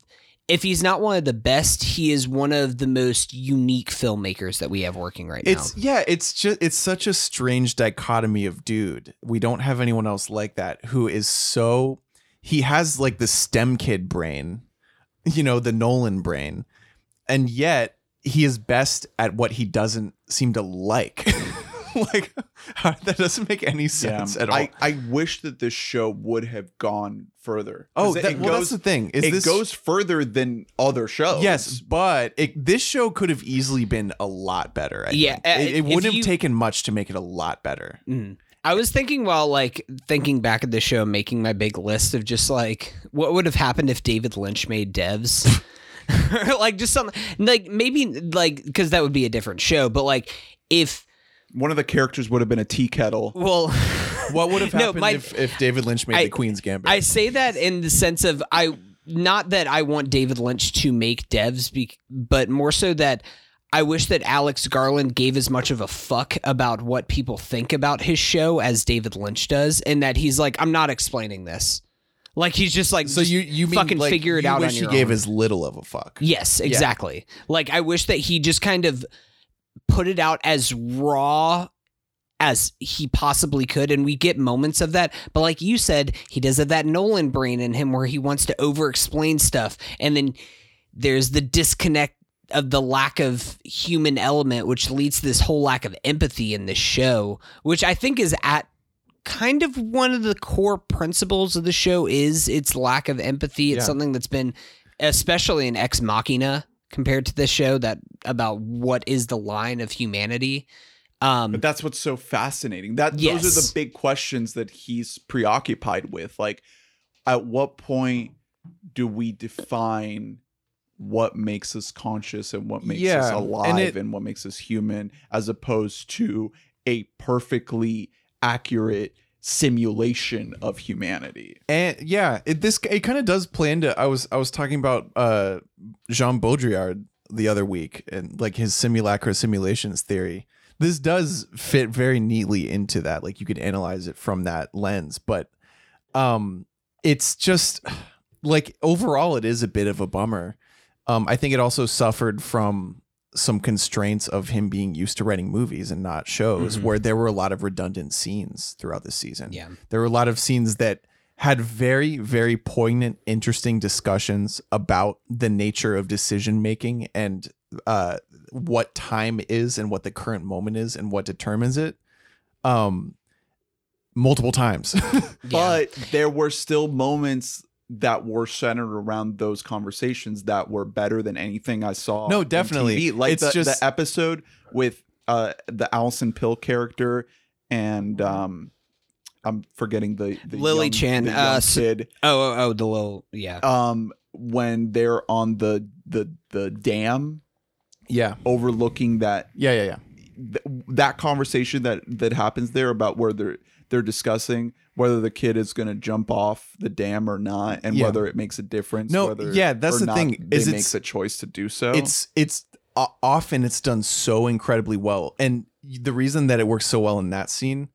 if he's not one of the best, he is one of the most unique filmmakers that we have working right It's now. yeah, it's just it's such a strange dichotomy of dude. We don't have anyone else like that who is so he has like the STEM kid brain, you know, the Nolan brain. And yet he is best at what he doesn't seem to like. *laughs* *laughs* like *laughs* that doesn't make any sense at all. I, I wish that this show would have gone further. Oh, that, well, that's the thing. Is it this goes further than other shows. Yes, but it, this show could have easily been a lot better. I Yeah, think. uh, it, it wouldn't you- have taken much to make it a lot better. Mm. I was thinking while like thinking back at the show, making my big list of just like what would have happened if David Lynch made Devs, *laughs* like just something like maybe like because that would be a different show, but like if one of the characters would have been a tea kettle. well, *laughs* What would have *laughs* No, happened my- if, if David Lynch made I- the Queen's Gambit? I say that in the sense of I not that I want David Lynch to make Devs, be, but more so that. I wish that Alex Garland gave as much of a fuck about what people think about his show as David Lynch does, and that he's like, I'm not explaining this. Like he's just like, so just you you mean fucking like, figure it you out Wish on he gave own. as little of a fuck. Yes, exactly. Like I wish that he just kind of put it out as raw as he possibly could and we get moments of that but like you said he does have that nolan brain in him where he wants to over explain stuff and then there's the disconnect of the lack of human element which leads to this whole lack of empathy in this show which i think is at kind of one of the core principles of the show is its lack of empathy it's Yeah. something that's been especially in ex machina compared to this show that about what is the line of humanity um But that's what's so fascinating. That those are the big questions that he's preoccupied with. Like, at what point do we define what makes us conscious and what makes us Yeah, and alive and, it- what makes us human, as opposed to a perfectly accurate simulation of humanity? And yeah, it this it kind of does play into. I was I was talking about uh Jean Baudrillard the other week and like his simulacra simulations theory. This does fit very neatly into that. Like you could analyze it from that lens, but um it's just like overall it is a bit of a bummer. Um I think it also suffered from some constraints of him being used to writing movies and not shows Mhm. where there were a lot of redundant scenes throughout the season. Yeah. There were a lot of scenes that had very very poignant interesting discussions about the nature of decision making and uh what time is and what the current moment is and what determines it um multiple times. *laughs* But there were still moments that were centered around those conversations that were better than anything I saw. No, on definitely. TV. Like It's the, just- the episode with uh, the Allison Pill character and um, I'm forgetting the, the Lily young- Chan, the uh, s- kid. oh oh, oh the little yeah Um, when they're on the the the dam yeah overlooking that yeah yeah yeah th- that conversation that that happens there about where they're they're discussing whether the kid is going to jump off the dam or not and Yeah. whether it makes a difference No, whether yeah, that's the thing, is make it's- the choice to do so it's it's o- often it's done so incredibly well and the reason that it works so well in that scene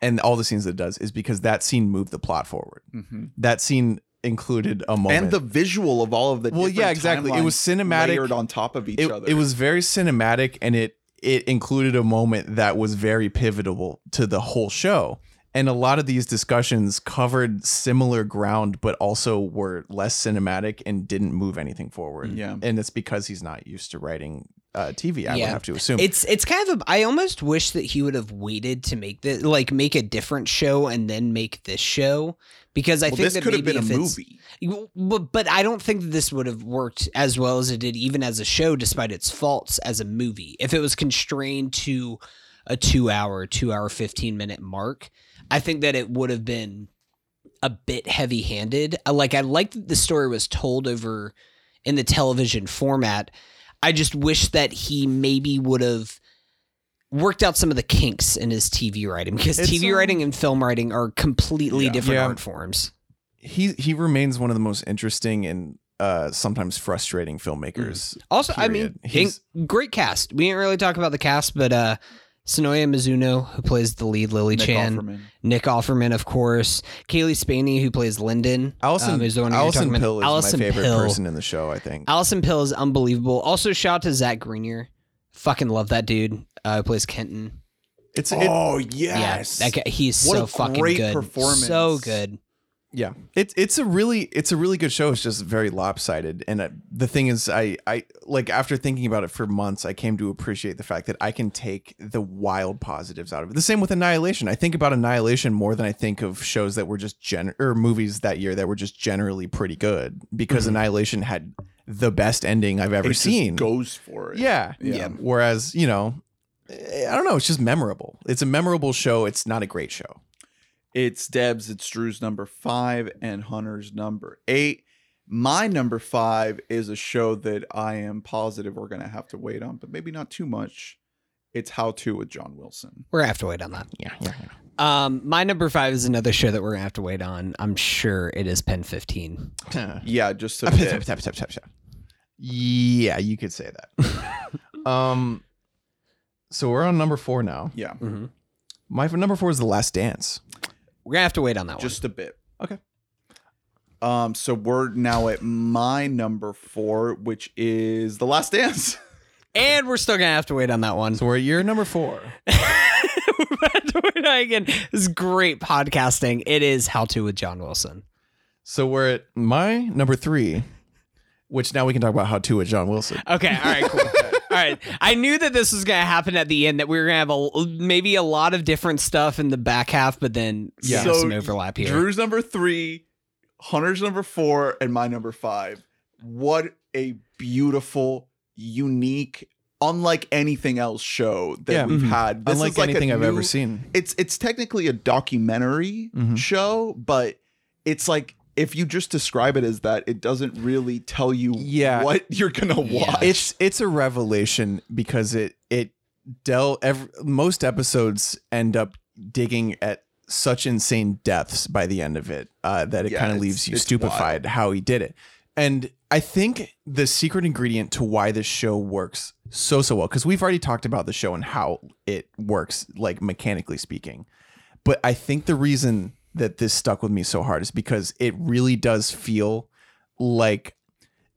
and all the scenes that it does is because that scene moved the plot forward Mhm. that scene included a moment and the visual of all of the Well, yeah, exactly. It was cinematic. layered on top of each it, other it was very cinematic and it it included a moment that was very pivotal to the whole show and a lot of these discussions covered similar ground but also were less cinematic and didn't move anything forward. Yeah. and it's because he's not used to writing uh, tv i would have to assume. It's it's kind of a, I almost wish that he would have waited to make the like make a different show and then make this show because I well, think this that could have been a movie. But, but I don't think that this would have worked as well as it did even as a show, despite its faults as a movie. If it was constrained to a two hour, two hour, 15 minute mark, I think that it would have been a bit heavy handed. Like, I liked that the story was told over in the television format. I just wish that he maybe would have worked out some of the kinks in his TV writing because It's, TV um, writing and film writing are completely Yeah. different Yeah. art forms. he he remains one of the most interesting and uh sometimes frustrating filmmakers Also, I mean, in- great cast. We didn't really talk about the cast, but uh Sonoya Mizuno, who plays the lead, Lily Nick Chan, Offerman. Nick Offerman, of course, Cailee Spaeny, who plays Lyndon. Allison, um, is the one you're Allison talking about. Is Allison my favorite Pill. person in the show I think Allison Pill is unbelievable. Also, shout out to Zach Grenier. Fucking love that dude. Uh, who plays Kenton. it's it, oh yes Yeah, that guy, he's What so a fucking great good. performance. So good. Yeah, it's it's a really it's a really good show. It's just very lopsided, and uh, the thing is, I I like after thinking about it for months, I came to appreciate the fact that I can take the wild positives out of it. The same with Annihilation. I think about Annihilation more than I think of shows that were just gen or movies that year that were just generally pretty good because Annihilation had the best ending I've ever It just seen. goes for it. Yeah. Yeah. Whereas, you know, eh, I don't know, it's just memorable. It's a memorable show. It's not a great show. It's Devs, it's Drew's number five, and Hunter's number eight. My number five is a show that I am positive we're gonna have to wait on, but maybe not too much. It's How To with John Wilson. We're gonna have to wait on that. Yeah, yeah. Um, my number five is another show that we're gonna have to wait on. I'm sure it is Pen 15. yeah. *laughs* Yeah, just a Tap, bit. tap, tap, tap, tap, tap. Yeah, you could say that. *laughs* um, so we're on number four now. Yeah, Mhm. My number four is The Last Dance. We're gonna have to wait on that one. just a bit. Okay. Um, so we're now at my number four, which is The Last Dance. one. *laughs* And we're still gonna have to wait on that one. So we're at year number four. we're gonna have to wait on again. This is great podcasting. It is How to with John Wilson. So we're at my number three, which now we can talk about how to with John Wilson. Okay, all right, cool. *laughs* all right. I knew that this was going to happen at the end, that we were going to have a maybe a lot of different stuff in the back half, but then yeah, So, some overlap here. Drew's number three, Hunter's number four, and my number five. What a beautiful, unique, unlike anything else show that Yeah. we've Mhm. had. This Unlike is like anything I've ever seen. It's it's technically a documentary Mhm. show, but it's like if you just describe it as that, it doesn't really tell you Yeah. what *laughs* you're gonna Yeah. watch. It's it's a revelation because it it del every, most episodes end up digging at such insane depths by the end of it uh, that it Yeah, kind of leaves you stupefied how he did it. And I think the secret ingredient to why this show works so so well because we've already talked about the show and how it works like mechanically speaking. But I think the reason that this stuck with me so hard is because it really does feel like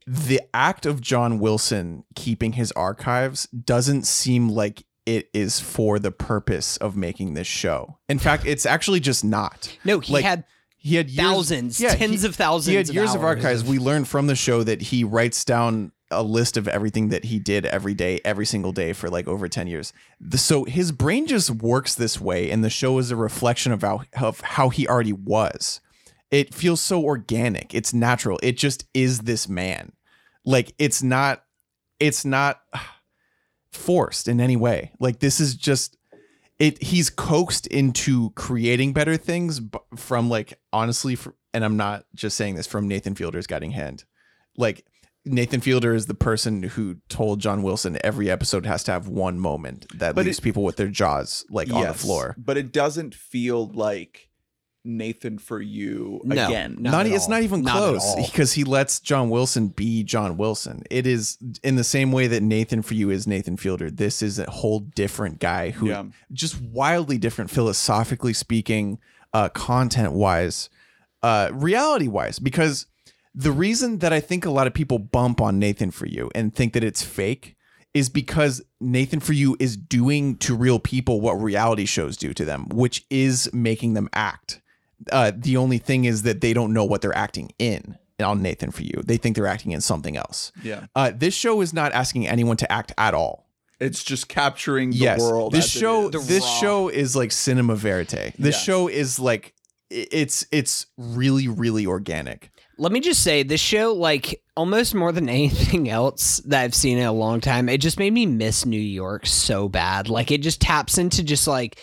the act of John Wilson keeping his archives doesn't seem like it is for the purpose of making this show. In fact, it's actually just not. no, he like, had He had years, thousands, yeah, tens he- of thousands. He had years of, archives. We learned from the show that he writes down a list of everything that he did every day, every single day for like over 10 years. The- so his brain just works this way, and the show is a reflection of how, of how he already was. It feels so organic. It's natural. It just is this man. Like it's not, it's not forced in any way. Like this is just it he's coaxed into creating better things from like honestly and I'm not just saying this from Nathan Fielder's guiding hand. Like Nathan Fielder is the person who told John Wilson every episode has to have one moment that But leaves it- people with their jaws like on the floor. but it doesn't feel like Nathan for you No, again. no. not, at it's all. not even close all. because he lets John Wilson be John Wilson. It is in the same way that Nathan for you is Nathan Fielder. This is a whole different guy who Yeah. just wildly different philosophically speaking, uh, content wise, uh, reality wise. Because the reason that I think a lot of people bump on Nathan for you and think that it's fake is because Nathan for you is doing to real people what reality shows do to them, which is making them act. Uh, the only thing is that they don't know what they're acting in on Nathan for you. They think they're acting in something else. Yeah. Uh, this show is not asking anyone to act at all It's just capturing the yes, world. This show, is. this raw. show is like cinema verite. This Yes. show is like it's it's really really organic. Let me just say, this show, like almost more than *laughs* anything else that I've seen in a long time, it just made me miss New York so bad. Like it just taps into just like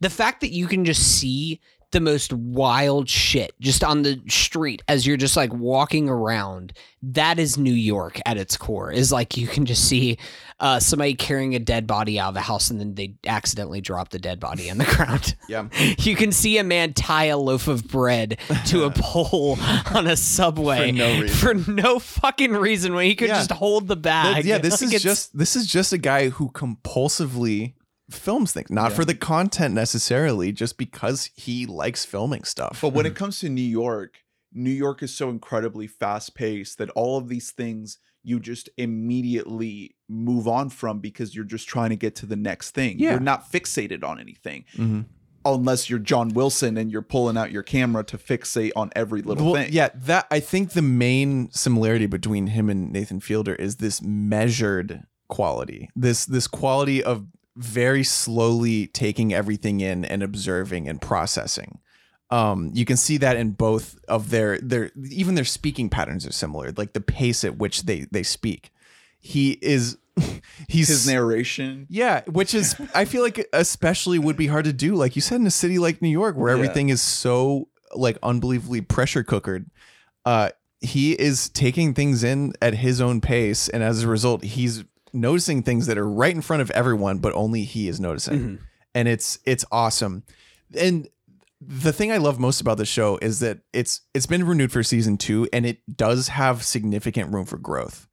the fact that you can just see the most wild shit just on the street as you're just like walking around. That is New York at its core. Is like you can just see uh, somebody carrying a dead body out of a house and then they accidentally drop the dead body on the *laughs* ground. Yeah. *laughs* You can see a man tie a loaf of bread to a *laughs* pole on a subway For no reason. for no fucking reason when he could Yeah. just hold the bag. yeah, this Like, is just this is just a guy who compulsively films things, not Yeah. for the content necessarily, just because he likes filming stuff. But when it comes to New York, New York is so incredibly fast paced that all of these things you just immediately move on from because you're just trying to get to the next thing. Yeah. You're not fixated on anything. Mhm. unless you're John Wilson and you're pulling out your camera to fixate on every little Well, thing. yeah, that I think the main similarity between him and Nathan Fielder is this measured quality. This this quality of very slowly taking everything in and observing and processing. Um, you can see that in both of their their even their speaking patterns are similar, like the pace at which they they speak. He is *laughs* he's His narration. yeah, which is I feel like especially would be hard to do, like you said, in a city like New York, where Yeah. everything is so like unbelievably pressure cookered. Uh, he is taking things in at his own pace, and as a result, he's noticing things that are right in front of everyone, but only he is noticing, and it's it's awesome. And the thing I love most about the show is that it's it's been renewed for season two, and it does have significant room for growth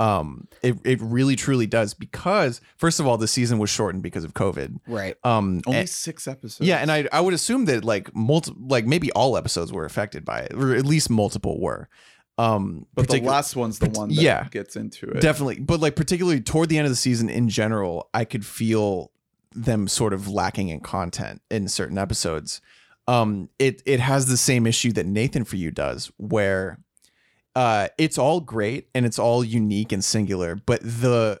um it, it really truly does because first of all the season was shortened because of covid Right. um Only and- six episodes. yeah and i i would assume that like multi like maybe all episodes were affected by it or at least multiple were um but the last one's the one that Yeah. gets into it. definitely but like particularly toward the end of the season in general i could feel them sort of lacking in content in certain episodes um it it has the same issue that nathan for you does where uh it's all great and it's all unique and singular but the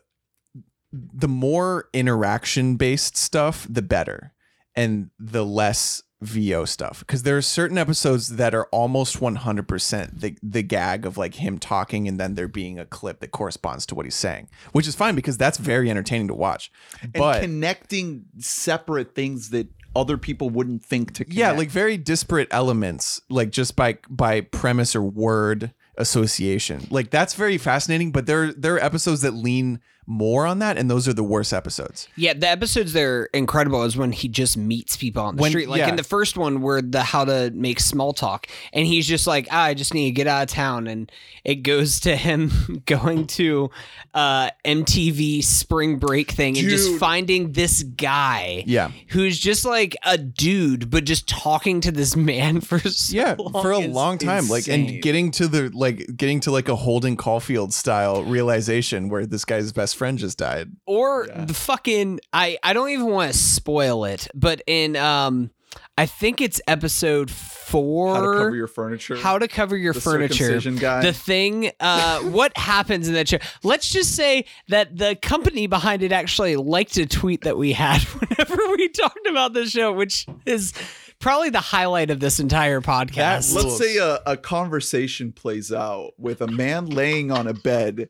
the more interaction based stuff the better and the less VO stuff because there are certain episodes that are almost 100% the the gag of like him talking and then there being a clip that corresponds to what he's saying, which is fine because that's very entertaining to watch. and But connecting separate things that other people wouldn't think to connect. yeah, like very disparate elements like just by by premise or word association. Like that's very fascinating, but there there are episodes that lean more on that and those are the worst episodes. Yeah, the episodes that are incredible is when he just meets people on the When- street. Like yeah. in the first one, where the how to make small talk, and he's just like, ah, I just need to get out of town, and it goes to him *laughs* going to uh, MTV Spring Break thing and just finding this guy, Yeah. who's just like a dude, but just talking to this man *laughs* for so yeah for a long time like and getting to the like getting to like a holden caulfield style realization where this guy's best friend just died or Yeah. the fucking I I don't even want to spoil it, but in um I think it's episode four. how to cover your furniture. How to cover your the furniture. guy. The thing, uh, *laughs* what happens in that show? Let's just say that the company behind it actually liked a tweet that we had *laughs* whenever we talked about the show, which is probably the highlight of this entire podcast. That Let's say a, a conversation plays out with a man laying on a bed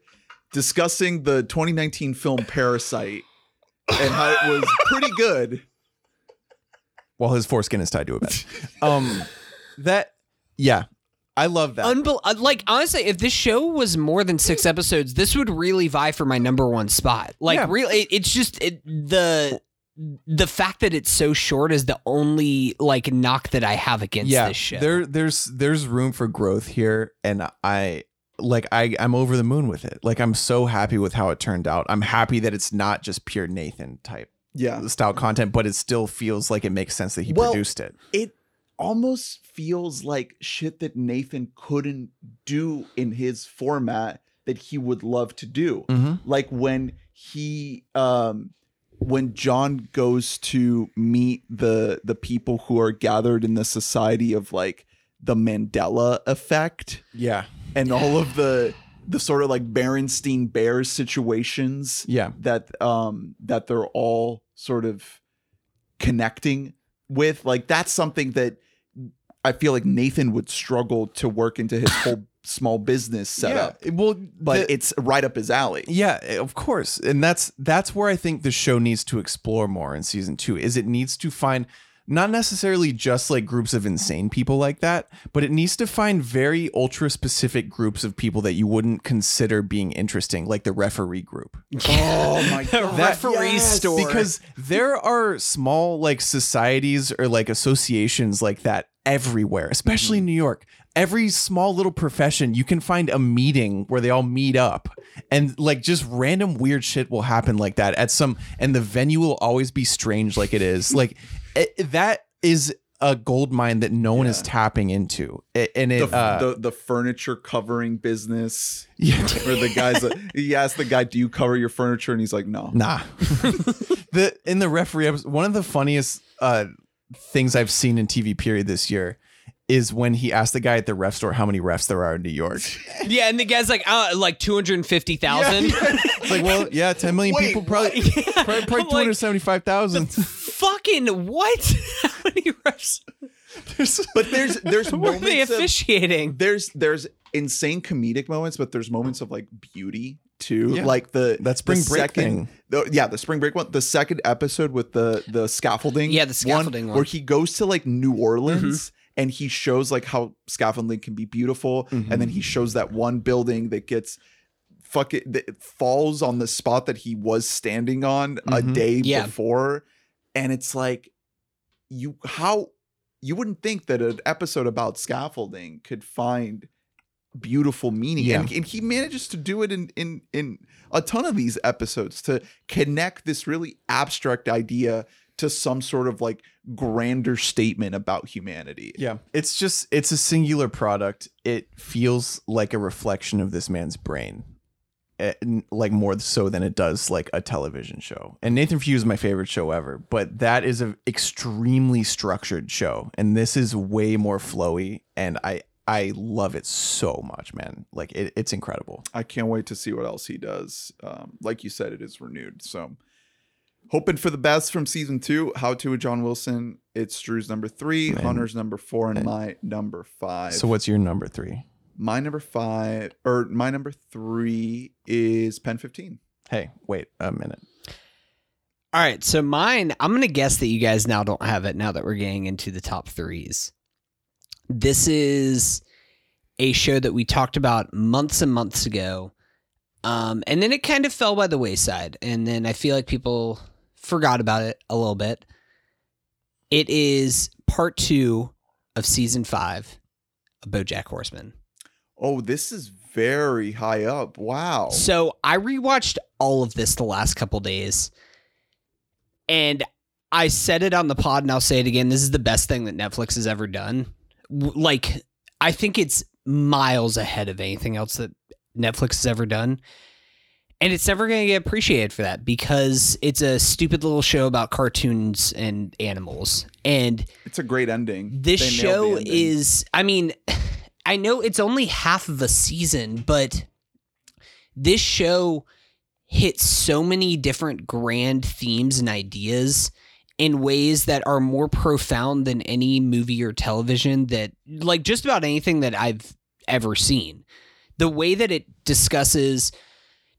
discussing the 2019 film Parasite and how it was pretty good. *laughs* while his foreskin is tied to a bed um that yeah i love that Unbel- uh, like honestly, if this show was more than six episodes, this would really vie for my number one spot. Like, Yeah. really, it, it's just it, the the fact that it's so short is the only like knock that I have against yeah this show. there there's there's room for growth here and i like i i'm over the moon with it like i'm so happy with how it turned out i'm happy that it's not just pure nathan type Yeah. style content but it still feels like it makes sense that he Well, produced it It almost feels like shit that Nathan couldn't do in his format that he would love to do. mm-hmm. like when he um when John goes to meet the the people who are gathered in the society of like the Mandela effect yeah. and all of the the sort of like Berenstein Bears situations yeah. that um that they're all sort of connecting with like that's something that I feel like Nathan would struggle to work into his whole *laughs* small business setup. Yeah well but the- it's right up his alley. Yeah, of course. And that's that's where I think the show needs to explore more in season 2 is it needs to find not necessarily just like groups of insane people like that, but it needs to find very ultra specific groups of people that you wouldn't consider being interesting, like the referee group. *laughs* Oh my god. That- referee store. Because there are small like societies or like associations like that everywhere, especially in New York. Every small little profession, you can find a meeting where they all meet up and like just random weird shit will happen like that at some, and the venue will always be strange like it is. Like it, that is a gold mine that no one is tapping into. It, and it, the, uh, the the furniture covering business *laughs* yeah. where the guy's like, he asked the guy, "Do you cover your furniture?" and he's like, "No." Nah. *laughs* the in the referee episode, one of the funniest uh things I've seen in TV period this year is when he asked the guy at the ref store how many refs there are in New York. Yeah, and the guy's like, uh, like two hundred and fifty thousand. *laughs* It's like, well, yeah, 10 million Wait, people probably *laughs* probably, probably I'm like, 275,000. Fucking what? *laughs* How many refs *laughs* But there's there's were moments they of, officiating? there's there's insane comedic moments, but there's moments of like beauty too. Yeah. Like the That spring the break second, thing. the- yeah, the spring break one. The second episode with the the scaffolding. Yeah, the scaffolding one. Mm-hmm. where he goes to like New Orleans. And he shows like how scaffolding can be beautiful, and then he shows that one building that gets fuck it that falls on the spot that he was standing on a Mhm. day Yeah. before, and it's like you how you wouldn't think that an episode about scaffolding could find beautiful meaning and, and he manages to do it in in in a ton of these episodes to connect this really abstract idea to some sort of like grander statement about humanity Yeah, it's just it's a singular product. It feels like a reflection of this man's brain, n- like more so than it does like a television show. And Nathan You is my favorite show ever, but that is an extremely structured show, and this is way more flowy, and I I love it so much, man. Like it, it's incredible. i can't wait to see what else he does um like you said it is renewed so hoping for the best from season two how to with john wilson it's drew's number three hunter's number four and my number five So what's your number three? My number five or my number three is pen 15 Hey, wait a minute. All right, so mine, I'm going to guess that you guys now don't have it now that we're getting into the top threes. This is a show that we talked about months and months ago. Um, and then it kind of fell by the wayside. And then I feel like people forgot about it a little bit. It is part two of season five of BoJack Horseman. Oh this is very high up wow So I rewatched all of this the last couple days, and I said it on the pod, and I'll say it again. This is the best thing that Netflix has ever done. Like, I think it's miles ahead of anything else that Netflix has ever done. And it's never going to get appreciated for that because it's a stupid little show about cartoons and animals. And It's a great ending. this They show ending. is i mean *laughs* i know it's only half of a season but this show hits so many different grand themes and ideas in ways that are more profound than any movie or television that like just about anything that i've ever seen. The way that it discusses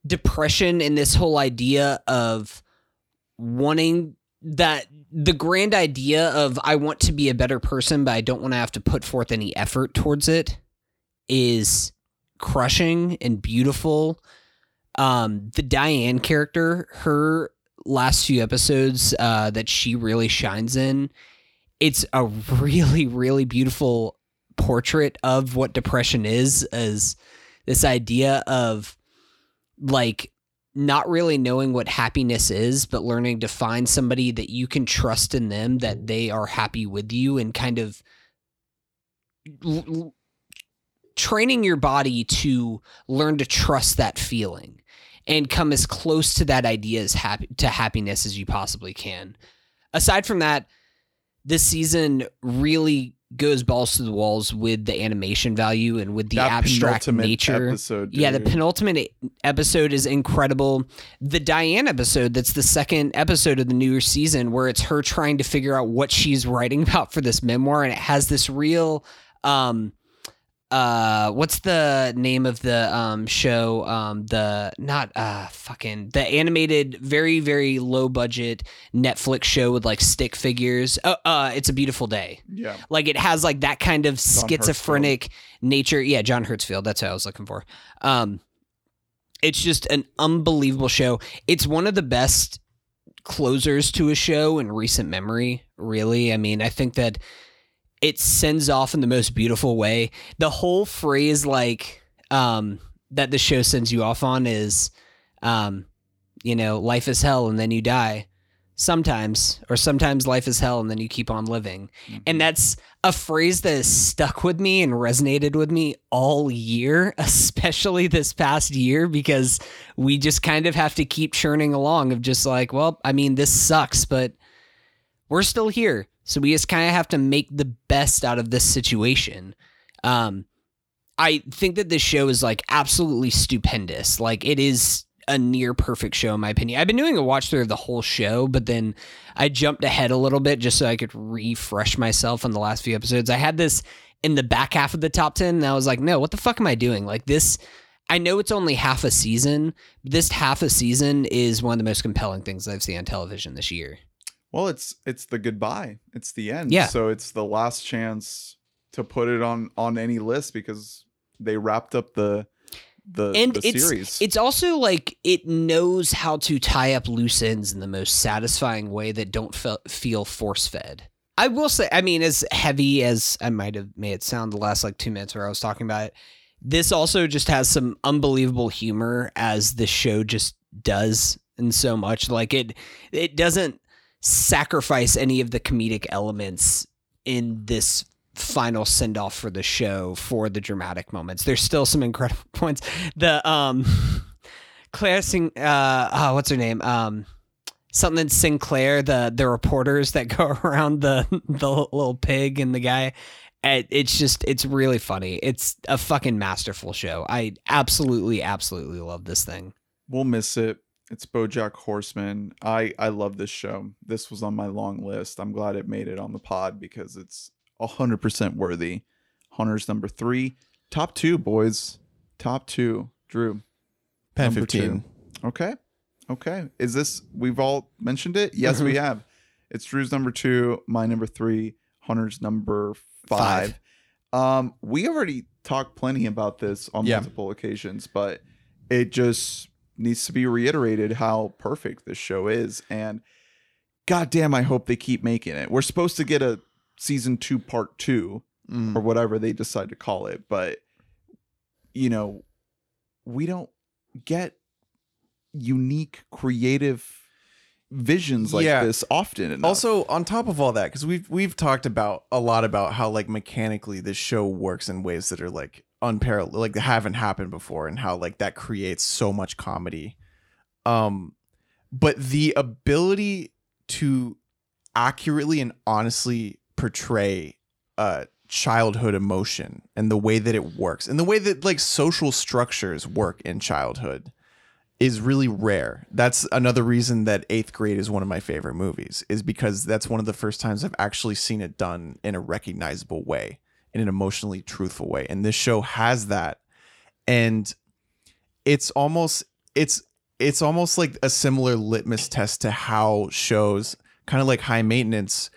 depression and this whole idea of wanting that the grand idea of I want to be a better person, but I don't want to have to put forth any effort towards it is crushing and beautiful. Um, the Diane character, her last few episodes uh, that she really shines in, it's a *laughs* really, really beautiful portrait of what depression is, as this idea of like not really knowing what happiness is, but learning to find somebody that you can trust in them, that they are happy with you, and kind of l- training your body to learn to trust that feeling and come as close to that idea as happy to happiness as you possibly can. Aside from that, this season really goes balls to the walls with the animation value and with the That abstract nature. Episode, Yeah, the penultimate episode is incredible. The Diane episode, that's the second episode of the newer season, where it's her trying to figure out what she's writing about for this memoir, and it has this real um uh what's the name of the um show um the not uh fucking the animated very very low budget netflix show with like stick figures uh, uh it's a beautiful day yeah. like it has like that kind of John schizophrenic nature. Yeah, John Hertzfeldt. That's what I was looking for. Um, it's just an unbelievable show. It's one of the best closers to a show in recent memory. Really, I mean, I think that it sends off in the most beautiful way. The whole phrase, like, um, that the show sends you off on is, um, you know, life is hell and then you die. Sometimes, or sometimes life is hell and then you keep on living. And that's a phrase that has stuck with me and resonated with me all year, *laughs* especially this past year, because we just kind of have to keep churning along of just like, well, I mean, this sucks, but we're still here. So we just kind of have to make the best out of this situation. Um, I think that this show is like absolutely stupendous. Like it is a near perfect show in my opinion. I've been doing a watch through of the whole show, but then I jumped ahead a little bit just so I could refresh myself on the last few episodes. I had this in the back half of the top 10 and I was like, "No, what the fuck am I doing?" Like this I know it's only half a season. This half a season is one of the most compelling things I've seen on television this year. Well, it's it's the goodbye. It's the end. Yeah. So it's the last chance to put it on on any list because they wrapped up the the, and the it's series. it's also like it knows how to tie up loose ends in the most satisfying way that don't fe- feel force fed. I will say, I mean, as heavy as I might have made it sound the last like two minutes where I was talking about it, this also just has some unbelievable humor as the show just does, and so much like it it doesn't sacrifice any of the comedic elements in this final send off for the show for the dramatic moments. There's still some incredible *laughs* points. The um Claire Sing uh oh, what's her name? Um something Sinclair, the the reporters that *laughs* go around the the little pig and the guy. It's just it's really funny. It's a fucking masterful show. I absolutely absolutely love this thing. we'll miss it. It's BoJack Horseman. I I love this show. This was on my long list. I'm glad it made it on the pod because it's hundred percent worthy. Hunter's number three. Top two, boys. Top two. Drew. Pen Number two. 15. Okay. Okay. Is this we've all mentioned it? Yes, we *laughs* have. It's Drew's number two, my number three, Hunter's number five. Um, we already talked plenty about this on Yeah. multiple occasions, but it just needs to be reiterated how perfect this show is. And goddamn, I hope they keep making it. We're supposed to get a season two, part two, Mm. or whatever they decide to call it, but you know, we don't get unique, creative visions like Yeah. this often enough. Also, on top of all that, because we've we've talked about a lot about how like mechanically this show works in ways that are like unparalleled, like haven't happened before, and how like that creates so much comedy. Um, but the ability to accurately and honestly portray uh childhood emotion and the way that it works and the way that like social structures work in childhood is really rare. That's another reason that Eighth Grade is one of my favorite movies, is because that's one of the first times I've actually seen it done in a recognizable way, in an emotionally truthful way. And this show has that. And it's almost it's it's almost like a similar litmus test to how shows kind of like high maintenance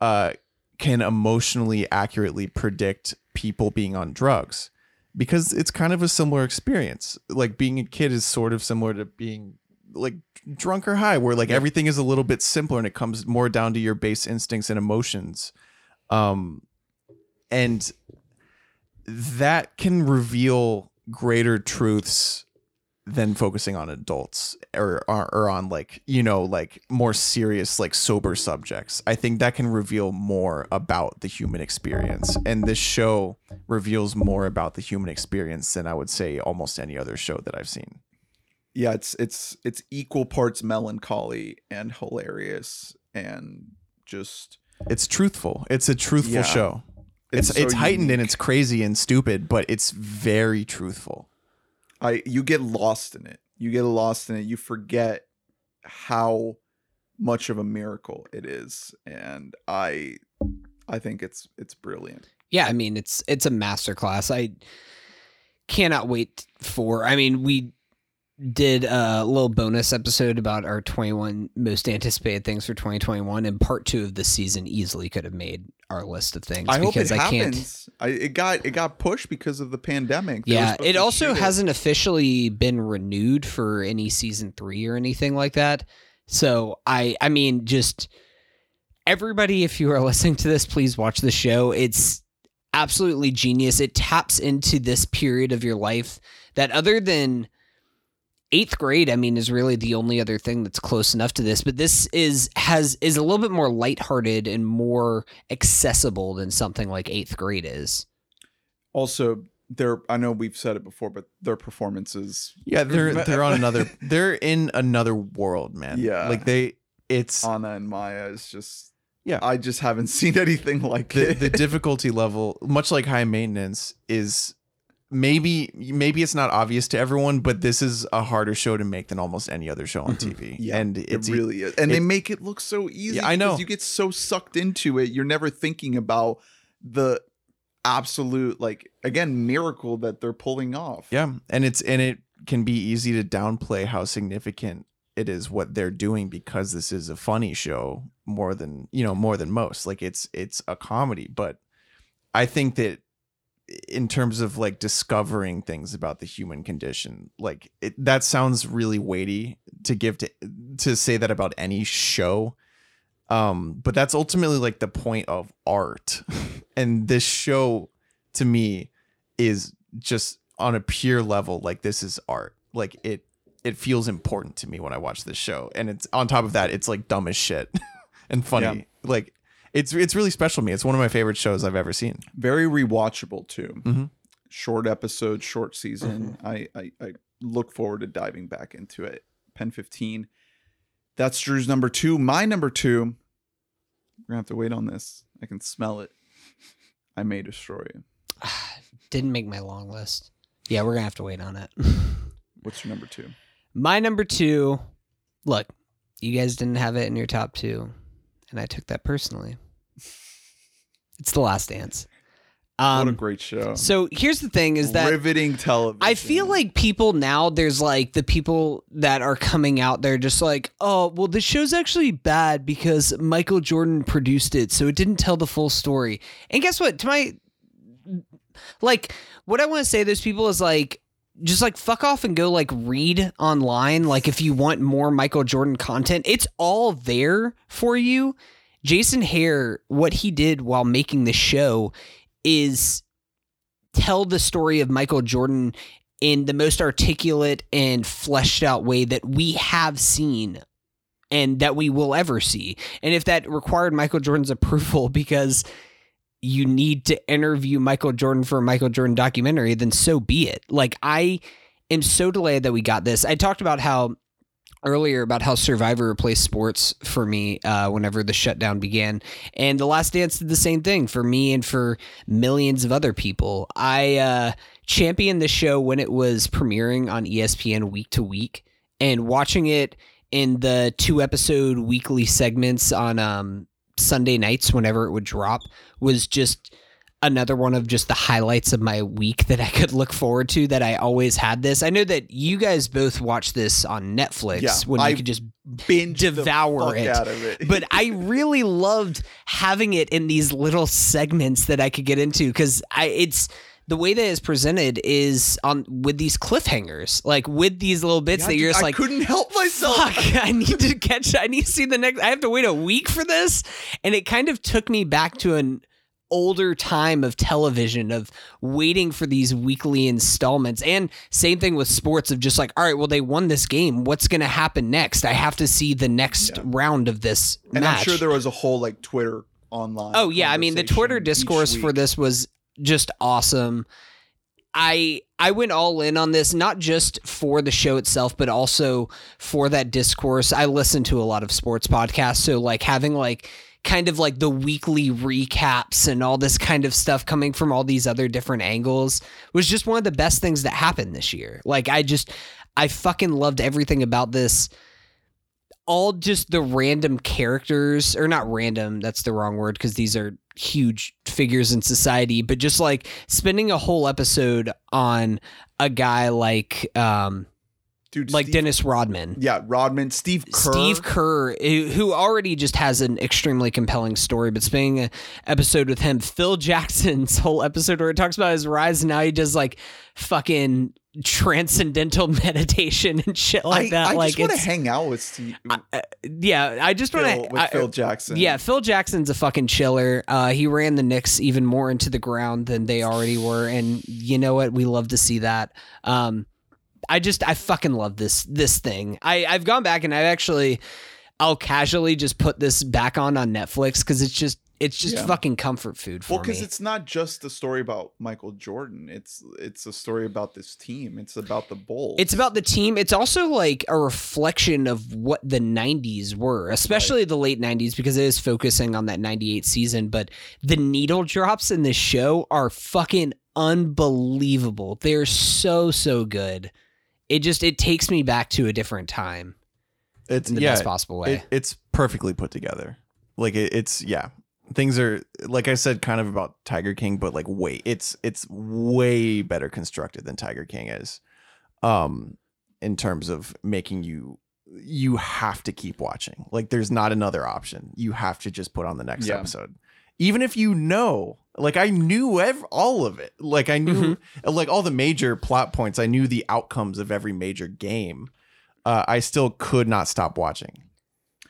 uh can emotionally accurately predict people being on drugs because it's kind of a similar experience. Like being a kid is sort of similar to being like drunk or high, where like everything is a little bit simpler and it comes more down to your base instincts and emotions. Um, and that can reveal greater truths than focusing on adults or, or or on like you know like more serious like sober subjects. I think that can reveal more about the human experience. And this show reveals more about the human experience than i would say almost any other show that i've seen. Yeah, it's it's it's equal parts melancholy and hilarious and just it's truthful. It's a truthful Yeah. show it's It's it's, so heightened and it's crazy and stupid but it's very truthful I you get lost in it. You get lost in it. You forget how much of a miracle it is, and I I think it's it's brilliant. Yeah, I mean it's it's a masterclass. I cannot wait for. I mean, we did a little bonus episode about our 21 most anticipated things for 2021 and part 2 of the season easily could have made our list of things I hope it because I can't happens. I, it got it got pushed because of the pandemic. They Yeah, it also it. hasn't officially been renewed for any season 3 or anything like that. So, I I mean just everybody if you are listening to this, please watch the show. It's absolutely genius. It taps into this period of your life that other than eighth grade, I mean, is really the only other thing that's close enough to this. But this is has is a little bit more lighthearted and more accessible than something like eighth grade is. also their. I know we've said it before, but their performances. yeah they're *laughs* they're on another they're in another world man Yeah. like they it's Anna and Maya is just Yeah. I just haven't *laughs* seen anything like the it. the *laughs* difficulty level, much like high maintenance, is maybe maybe it's not obvious to everyone, but this is a harder show to make than almost any other show on mm-hmm. TV. Yeah, and it it's really is. And they make it look so easy. Yeah, I know. You get so sucked into it. You're never thinking about the absolute, like, again, miracle that they're pulling off. yeah, and it's and it can be easy to downplay how significant it is what they're doing because this is a funny show more than you know more than most. Like it's it's a comedy, but I think that in terms of like discovering things about the human condition like it, that sounds really weighty to give to to say that about any show. Um but that's ultimately like the point of art. *laughs* And this show to me is just on a pure level like this is art. Like it it feels important to me when i watch this show. And it's on top of that it's like dumb as shit *laughs* and funny. Yeah. like it's it's really special to me it's one of my favorite shows i've ever seen Very rewatchable, too. Mhm. Short episode, short season. I, I, I look forward to diving back into it. Pen 15. That's Drew's number two. My number two, we're going to have to wait on this. I can smell it. I may destroy you. *sighs* Didn't make my long list. Yeah, we're gonna have to wait on it. *laughs* What's your number two? my number two. Look, you guys didn't have it in your top two, and I took that personally. It's the Last Dance. what a Um, great show. so here's the thing: is that riveting television. I feel like people now, there's like the people that are coming out, they're just like, oh, well, the show's actually bad because Michael Jordan produced it, so it didn't tell the full story. And guess what? To my, like, what I want to say to those people is like, just like fuck off and go like read online. Like, if you want more Michael Jordan content, it's all there for you. Jason Hehir, what he did while making the show is tell the story of Michael Jordan in the most articulate and fleshed out way that we have seen and that we will ever see. And if that required Michael Jordan's *laughs* approval because you need to interview Michael Jordan for a Michael Jordan documentary, then so be it. Like I am so delayed that we got this. I talked about how earlier about how Survivor replaced sports for me uh, whenever the shutdown began, and The Last Dance did the same thing for me and for millions of other people. I uh, championed the show when it was premiering on ESPN week to week, and watching it in the two episode weekly segments on um, Sunday nights whenever it would drop was just another one of just the highlights of my week that I could look forward to that I always had this. I know that you guys both watch this on Netflix Yeah, when I you could just binge devour it. out of it. but I *laughs* really loved having it in these little segments that I could get into because I it's the way that it's presented is on with these cliffhangers, like with these little bits Yeah, that you're just I like, couldn't help myself. fuck, *laughs* I need to catch, I need to see the next, I have to wait a week for this. And it kind of took me back to an older time of television of waiting for these weekly installments and same thing with sports of just like all right well they won this game what's going to happen next i have to see the next Yeah. round of this And match I'm sure there was a whole like Twitter online. Oh yeah, I mean the Twitter discourse for this was just awesome. I I went all in on this not just for the show itself but also for that discourse. I listen to a lot of sports podcasts so like having like kind of like the weekly recaps and all this kind of stuff coming from all these other different angles was just one of the best things that happened this year. Like I just I fucking loved everything about this all just the random characters or not random that's the wrong word because these are huge figures in society but just like spending a whole episode on a guy like um dude like Steve- dennis rodman Yeah, Rodman, Steve Kerr. Steve Kerr, who already just has an extremely compelling story, but spending an episode with him, Phil Jackson's *laughs* whole episode where it talks about his rise, and now he does like fucking transcendental *laughs* meditation and shit like I, that. I like just want to hang out with Steve. uh, yeah, I just want to with Phil Jackson. yeah, Phil Jackson's a fucking chiller. Uh, he ran the Knicks even more into the ground than they already were, and you know what? We love to see that. Um, I just I fucking love this this thing. I I've gone back and I've actually I'll casually just put this back on on Netflix because it's just it's just Yeah. fucking comfort food for Well, because it's not just a story about Michael Jordan. It's it's a story about this team. It's about the Bulls. It's about the team. It's also like a reflection of what the 90s were, especially the late 90s, because it is focusing on that 98 season. But the needle drops in this show are fucking unbelievable. They're so, so good. It just, it takes me back to a different time It's in the yeah, best possible way. it, it's perfectly put together. Like it, it's yeah, things are like I said, kind of about Tiger King, but like way it's it's way better constructed than Tiger King is, um, in terms of making you you have to keep watching. Like there's not another option. You have to just put on the next Yeah. episode, even if you know. Like I knew ev- all of it. Like I knew like all the major plot points. I knew the outcomes of every major game. Uh, I still could not stop watching.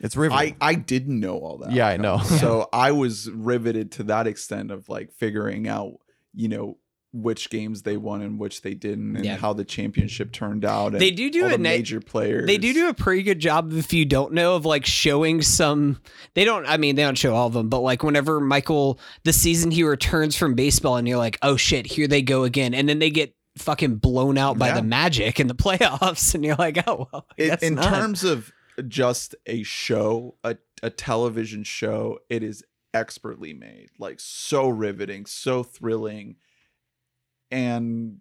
It's riveting. I riveting. I didn't know all that. Yeah, I know. so I was riveted to that extent of like figuring out, you know, which games they won and which they didn't, and Yeah. how the championship turned out. And They do do all a the major players. They do do a pretty good job if you don't know of like showing some. They don't. I mean, they don't show all of them, but like whenever Michael the season he returns from baseball, and you're like, oh shit, here they go again, and then they get fucking blown out by Yeah. the Magic in the *laughs* playoffs, and you're like, oh well. I in, in not. terms of just a show, a, a television show, it is expertly made, like so riveting, so thrilling, and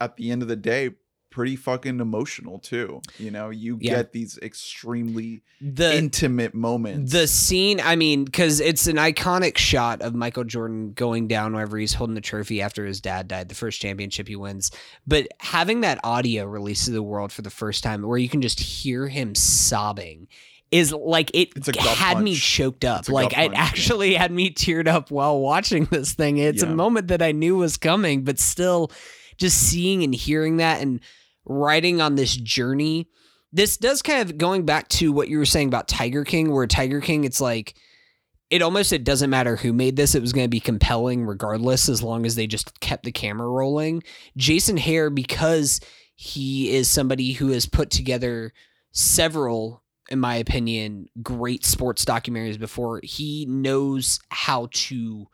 at the end of the day, pretty fucking emotional too. You know, you Yeah. get these extremely the intimate moments. The scene, I mean, because it's an iconic shot of Michael Jordan going down whenever he's holding the trophy after his dad died, the first championship he wins. But having that audio released to the world for the first time where you can just hear him sobbing is like it It's a gut had me choked up. Like it punch, yeah. actually had me teared up while watching this thing. It's a moment that I knew was coming, but still just seeing and hearing that and riding on this journey this does kind of going back to what you were saying about Tiger King, where Tiger King, it's like it almost it doesn't matter who made this; it was going to be compelling regardless, as long as they just kept the camera rolling. Jason Hehir, because he is somebody who has put together several, in my opinion, great sports documentaries before. He knows how to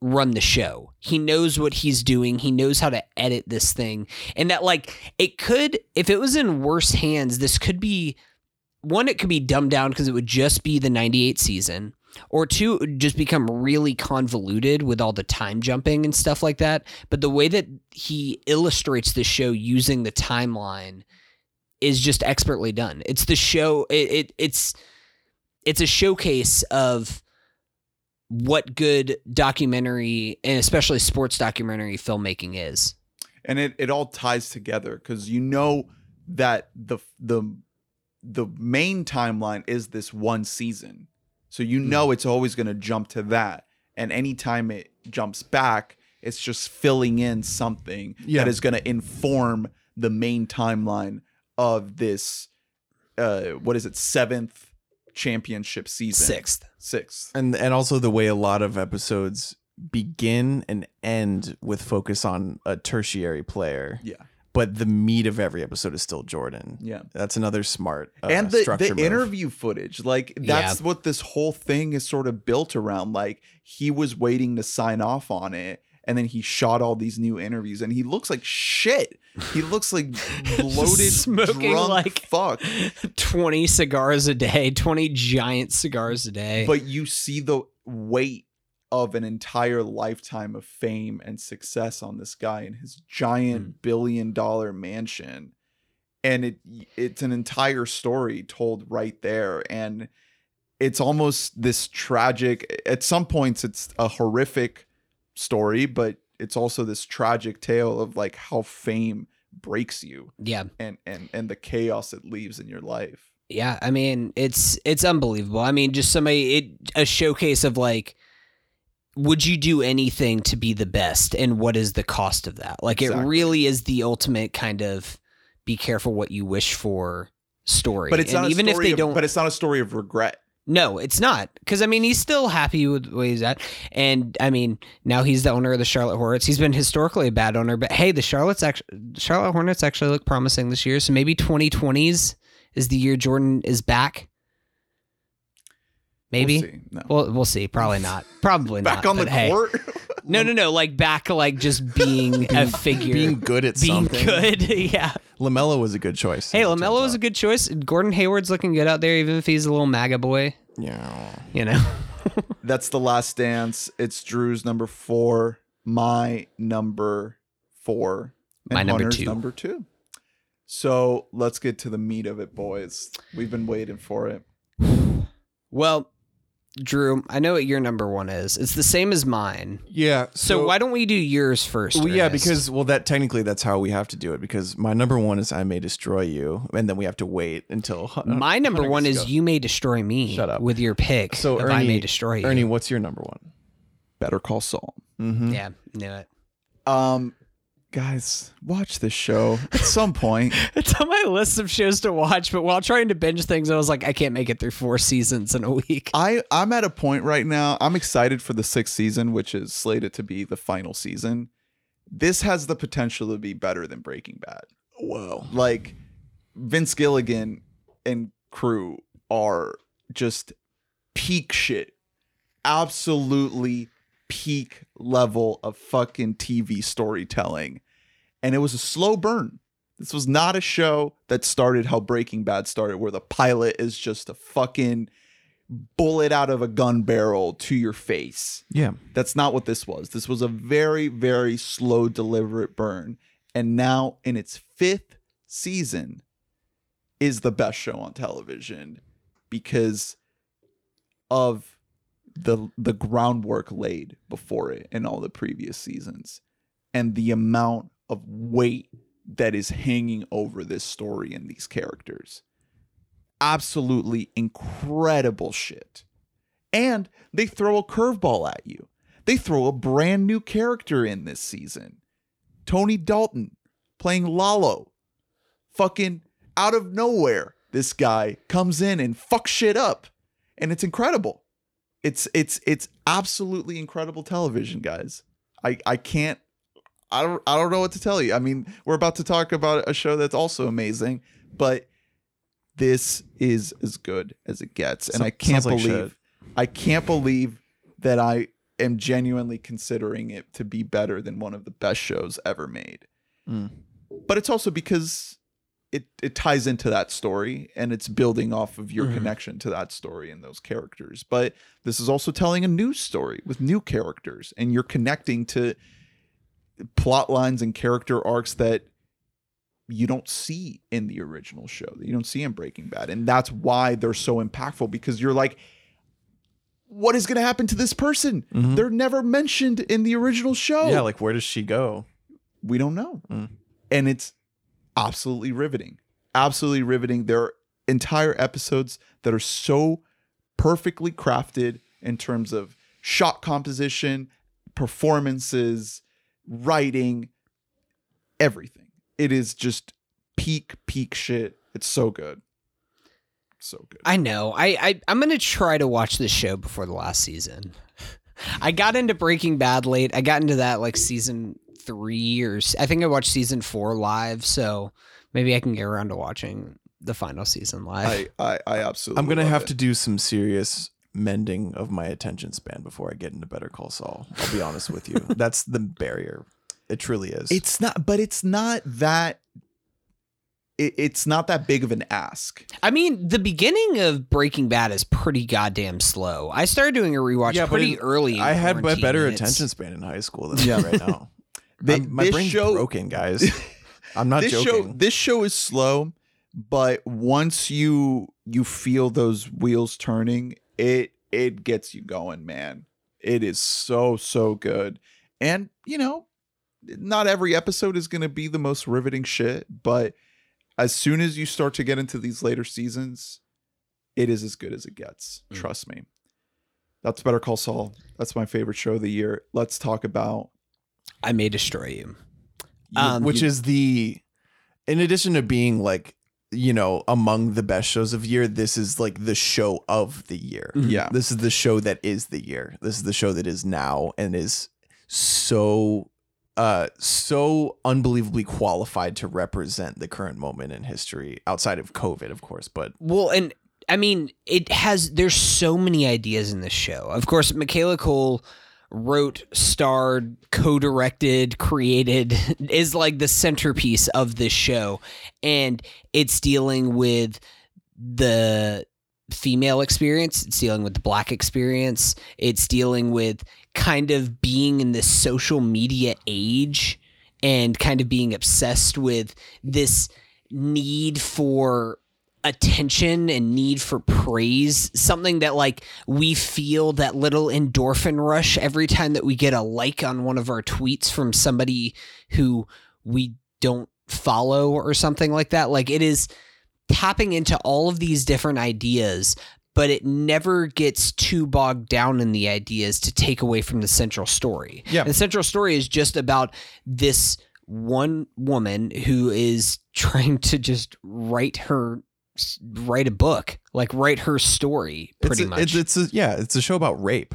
run the show. He knows what he's doing. He knows how to edit this thing. And that like it could if it was in worse hands, this could be one it could be dumbed down because it would just be the 98 season. Or two, it would just become really convoluted with all the time jumping and stuff like that. But the way that he illustrates the show using the timeline is just expertly done. It's the show. It, it it's it's a showcase of what good documentary and especially sports documentary filmmaking is. and it, it all ties together because you know that the the the main timeline is this one season so you Hmm. know it's always going to jump to that and anytime it jumps back it's just filling in something Yeah. that is going to inform the main timeline of this uh what is it seventh championship season? Sixth. sixth. And and also the way a lot of episodes begin and end with focus on a tertiary player, yeah. But the meat of every episode is still Jordan. yeah. That's another smart uh, and the, structure the move. interview footage like that's what this whole thing is sort of built around. Like he was waiting to sign off on it and then he shot all these new interviews and he looks like shit he looks like *laughs* bloated Smoking drunk like- fuck *laughs* 20 cigars a day, 20 giant cigars a day. but you see the weight of an entire lifetime of fame and success on this guy in his giant Hmm. billion dollar mansion and it it's an entire story told right there and it's almost this tragic at some points it's a horrific story but it's also this tragic tale of like how fame breaks you yeah. and and and the chaos it leaves in your life Yeah, I mean, it's it's unbelievable. I mean, just somebody it a showcase of like would you do anything to be the best and what is the cost of that? Like Exactly. it really is the ultimate kind of be careful what you wish for story. but it's and not even if they of- don't but it's not a story of regret No, it's not. Because I mean, he's still happy with where he's at, and I mean, now he's the owner of the Charlotte Hornets. He's been historically a bad owner, but hey, the Charlotte's actually Charlotte Hornets actually look promising this year. So maybe 2020s is the year Jordan is back. Maybe. We'll see. No. Well, we'll see. Probably not. Probably *laughs* Back not. on the hey. court. *laughs* No, no, no. Like back, like just being, a *laughs* figure, being good at being something. good. *laughs* yeah. LaMelo was a good choice. Hey, as it turns LaMelo is a good choice. Gordon Hayward's looking good out there, even if he's a little MAGA boy. yeah. You know. *laughs* That's the last dance. It's Drew's number four, my number four, and My number Hunter's two. number two. So let's get to the meat of it, boys. We've been waiting for it. *sighs* Well, Drew, I know what your number one is. It's the same as mine. Yeah. So, why don't we do yours first? Well, yeah, Ernest? because well, that technically that's how we have to do it. Because my number one is I may destroy you, and then we have to wait until *laughs* my number one is go. you may destroy me. Shut up. with your pick. So of Ernie, I may destroy you. Ernie, what's your number one? Better Call Saul. Mm-hmm. yeah, knew it. Um, guys, watch this show at some point. *laughs* It's on my list of shows to watch, but while trying to binge things, I was like, I can't make it through four seasons in a week. I I'm at a point right now. I'm excited for the sixth season, which is slated to be the final season. This has the potential to be better than Breaking Bad. Whoa. Like Vince Gilligan and crew are just peak shit. Absolutely peak level of fucking TV storytelling. And it was a slow burn. This was not a show that started how Breaking Bad started, where the pilot is just a fucking bullet out of a gun barrel to your face. Yeah. That's not what this was. This was a very, very slow, deliberate burn. And now, in its fifth season, is the best show on television because of the the groundwork laid before it in all the previous seasons and the amount of weight that is hanging over this story and these characters. Absolutely incredible shit. And they throw a curveball at you. They throw a brand new character in this season. Tony Dalton playing Lalo. Fucking out of nowhere, this guy comes in and fucks shit up. And it's incredible. It's it's it's absolutely incredible television, guys. I I can't I don't I don't know what to tell you. I mean, we're about to talk about a show that's also amazing, but this is as good as it gets. And So- I can't like believe shit. I can't believe that I am genuinely considering it to be better than one of the best shows ever made. Mm. But it's also because it it ties into that story and it's building off of your Mhm. connection to that story and those characters. But this is also telling a new story with new characters and you're connecting to plot lines and character arcs that you don't see in the original show that you don't see in Breaking Bad. And that's why they're so impactful because you're like, what is going to happen to this person? Mhm. They're never mentioned in the original show. Yeah. Like, where does she go? we don't know. Mm. And it's absolutely riveting. Absolutely riveting. There are entire episodes that are so perfectly crafted in terms of shot composition, performances, writing, everything. It is just peak, peak shit. It's so good. So good. I know. I, I I'm gonna try to watch this show before the last season. *laughs* I got into Breaking Bad late. I got into that like season three or I think I watched season four live. So maybe I can get around to watching the final season live. I, I, I absolutely. I'm gonna love have it. to do some serious mending of my attention span before I get into Better Call Saul. I'll be honest with you. *laughs* That's the barrier. It truly is. It's not, but it's not that. It, it's not that big of an ask. I mean, the beginning of Breaking Bad is pretty goddamn slow. I started doing a rewatch Yeah, pretty it- early. I had a better and it's- attention span in high school than Yeah. yeah. right now. *laughs* They- I'm- my brain's show- broken, guys. *laughs* I'm not this show, joking. this show is slow, but once you you feel those wheels turning, it it gets you going, man. It is so so good, and you know, not every episode is going to be the most riveting shit, but as soon as you start to get into these later seasons, it is as good as it gets. Mm. Trust me. That's Better Call Saul. That's my favorite show of the year. Let's talk about I may destroy you. you- Um, which you- is the in addition to being like you know among the best shows of year this is like the show of the year Mhm. yeah. this is the show that is the year this is the show that is now and is so uh so unbelievably qualified to represent the current moment in history outside of covid of course but Well, and I mean, it has. There's so many ideas in this show. Of course, Michaela Coel wrote, starred, co-directed, created *laughs* is like the centerpiece of this show, and it's dealing with the female experience. It's dealing with the black experience. It's dealing with kind of being in this social media age and kind of being obsessed with this need for attention and need for praise something that like we feel that little endorphin rush every time that we get a like on one of our tweets from somebody who we don't follow or something like that like it is tapping into all of these different ideas but it never gets too bogged down in the ideas to take away from the central story Yeah. the central story is just about this one woman who is trying to just write her write a book like write her story pretty it's a, much It's, it's a, yeah, it's a show about rape.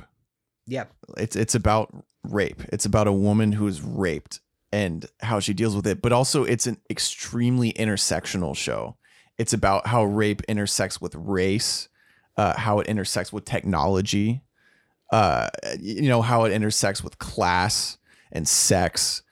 yeah It's it's about rape. It's about a woman who is raped and how she deals with it. But also, it's an extremely intersectional show. It's about how rape intersects with race, uh, how it intersects with technology, uh, you know, how it intersects with class and sex.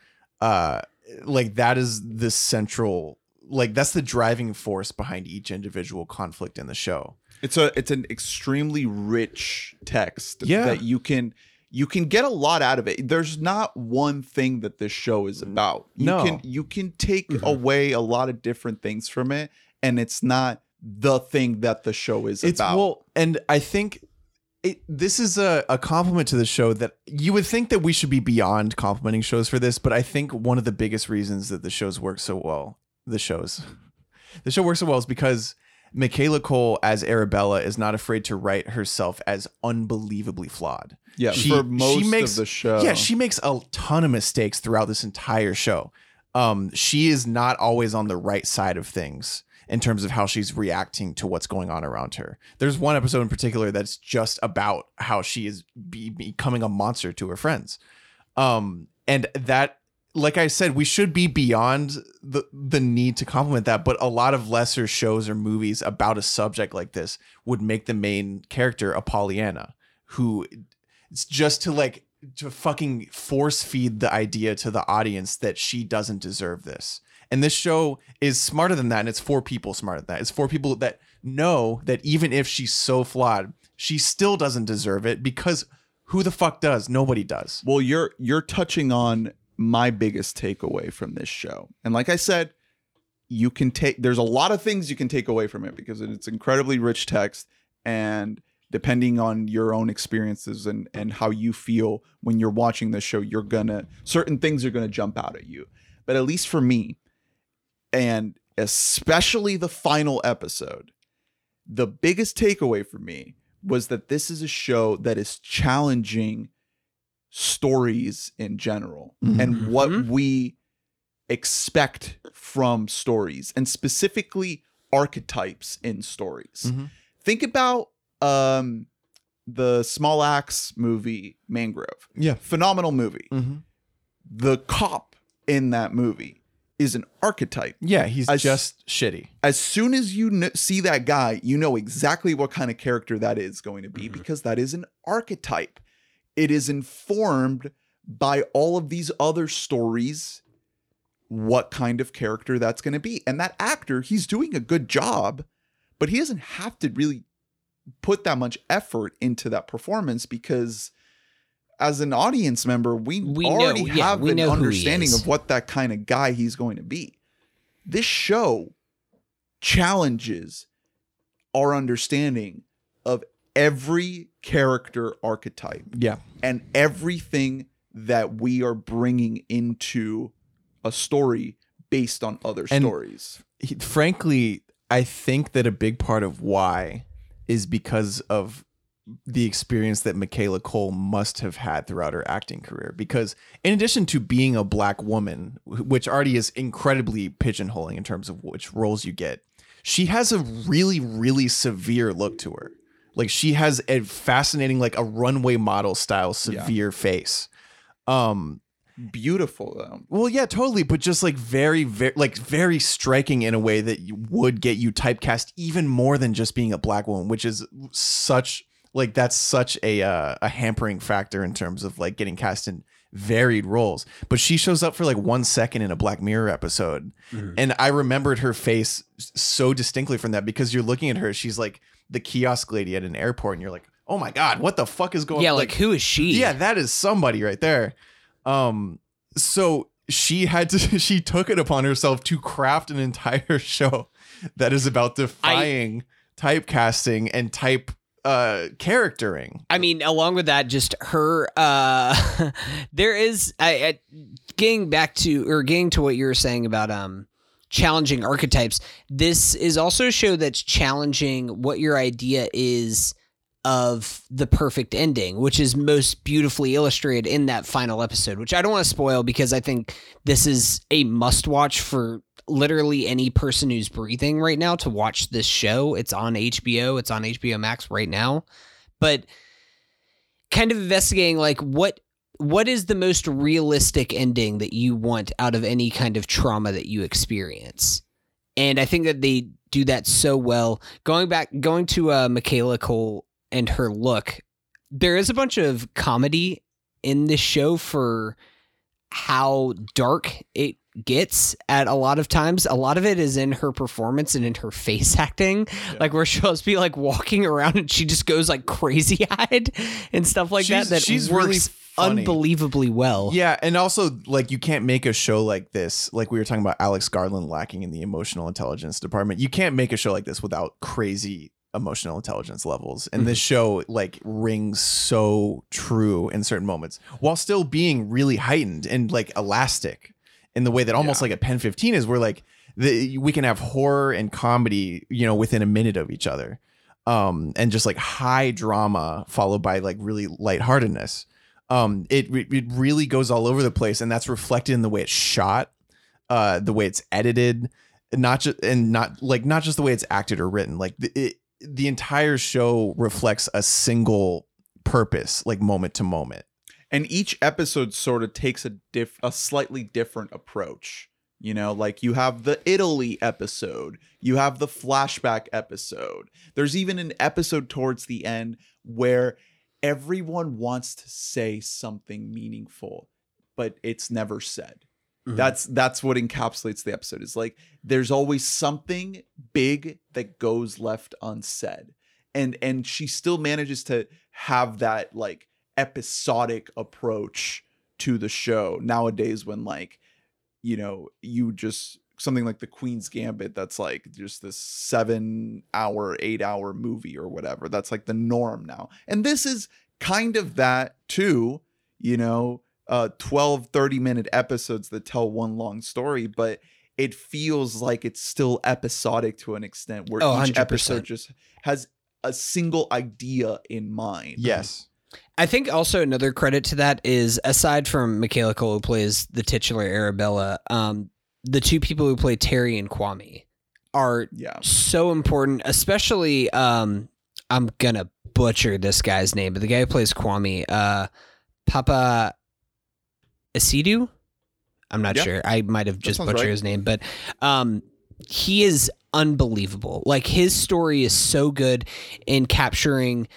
Uh, like that is the central, like that's the driving force behind each individual conflict in the show. It's a it's an extremely rich text Yeah. that you can you can get a lot out of it. There's not one thing that this show is about. You No. can you can take Mhm. away a lot of different things from it and it's not the thing that the show is it's about. well and i think it, this is a, a compliment to the show that you would think that we should be beyond complimenting shows for this but i think one of the biggest reasons that the shows work so well the shows the show works so well is because michaela coel as arabella is not afraid to write herself as unbelievably flawed yeah, she- for she makes- of the show. yeah, she makes a ton of mistakes throughout this entire show. Um, she is not always on the right side of things in terms of how she's reacting to what's going on around her. There's one episode in particular that's just about how she is be- becoming a monster to her friends. Um, and that like I said, we should be beyond the the need to compliment that, but a lot of lesser shows or movies about a subject like this would make the main character a Pollyanna who it's just to like to fucking force feed the idea to the audience that she doesn't deserve this. And this show is smarter than that, and it's for people smarter than that. It's for people that know that even if she's so flawed, she still doesn't deserve it because who the fuck does? Nobody does. Well, you're you're touching on my biggest takeaway from this show. And like I said, you can take there's a lot of things you can take away from it because it's incredibly rich text and depending on your own experiences and and how you feel when you're watching this show, you're gonna certain things are gonna jump out at you. But at least for me, and especially the final episode, the biggest takeaway for me was that this is a show that is challenging stories in general and what Mhm. we expect from stories and specifically archetypes in stories. Mhm. Think about um the Small Axe movie Mangrove. Yeah. Phenomenal movie. Mm-hmm. The cop in that movie is an archetype. Yeah, he's I s- just shitty. As soon as you kn- see that guy, you know exactly what kind of character that is going to be Mhm. because that is an archetype. It is informed by all of these other stories what kind of character that's going to be. And that actor, he's doing a good job, but he doesn't have to really put that much effort into that performance because as an audience member, we, We know- already yeah, have we an know understanding of what that kind of guy he's going to be. This show challenges our understanding of every character archetype Yeah. and everything that we are bringing into a story based on other And- stories. he- frankly, I think that a big part of why is because of the experience that Michaela Coel must have had throughout her acting career. Because in addition to being a black woman, which already is incredibly pigeonholing in terms of which roles you get, she has a really, really severe look to her. Like she has a fascinating, like a runway model style Yeah. severe face. Um, beautiful though. Well, yeah, totally, but just like very, very, like very striking in a way that you would get you typecast even more than just being a black woman, which is such like that's such a uh, a hampering factor in terms of like getting cast in varied roles. But she shows up for like one second in a Black Mirror episode, and I remembered her face so distinctly from that because you're looking at her, she's like the kiosk lady at an airport, and you're like, oh my god, what the fuck is going? yeah, like, who is she? yeah that is somebody right there um so she had to *laughs* she took it upon herself to craft an entire *laughs* show that is about defying typecasting and type uh charactering I mean, along with that, just her. uh *laughs* There is, I, I getting back to or getting to what you were saying about um challenging archetypes. This is also a show that's challenging what your idea is of the perfect ending, which is most beautifully illustrated in that final episode. Which I don't want to spoil because I think this is a must watch for literally any person who's breathing right now to watch this show. It's on HBO. It's on HBO Max right now. But kind of investigating like what what is the most realistic ending that you want out of any kind of trauma that you experience? And i think that they do that so well. Going back going to uh, michaela coel and her look there is a bunch of comedy in this show for how dark it gets at a lot of times a lot of it is in her performance and in her face *laughs* acting. Like where she'll just be like walking around and she just goes like crazy eyed *laughs* and stuff like She's- that that she's works really funny. unbelievably well. Yeah and also like you can't make a show like this like we were talking about alex garland lacking in the emotional intelligence department. You can't make a show like this without crazy emotional intelligence levels. And this mm-hmm. show like rings so true in certain moments while still being really heightened and like elastic in the way that almost Yeah. like a PEN15 is where like the, we can have horror and comedy you know within a minute of each other. Um and just like high drama followed by like really lightheartedness. Um it it really goes all over the place and that's reflected in the way it's shot uh the way it's edited not just and not like not just the way it's acted or written. Like the, it, the entire show reflects a single purpose like moment to moment and each episode sort of takes a diff a slightly different approach you know? Like you have the italy episode you have the flashback episode. There's even an episode towards the end where everyone wants to say something meaningful but it's never said. Mhm. that's that's what encapsulates the episode is like there's always something big that goes left unsaid. And and she still manages to have that like episodic approach to the show nowadays when like you know you just something like the queen's gambit that's like just this seven hour eight hour movie or whatever that's like the norm now. And this is kind of that too you know uh 12 30 minute episodes that tell one long story but it feels like it's still episodic to an extent where Oh, each 100%. episode just has a single idea in mind. Yes I think also another credit to that is aside from Michaela Coel who plays the titular Arabella, um, the two people who play Terry and Kwame are yeah so important, especially um, I'm gonna butcher this guy's name, but the guy who plays Kwame, uh, Paapa Essiedu. I'm not Yeah. sure. I might have just butchered right. his name, but um, he is unbelievable. Like his story is so good in capturing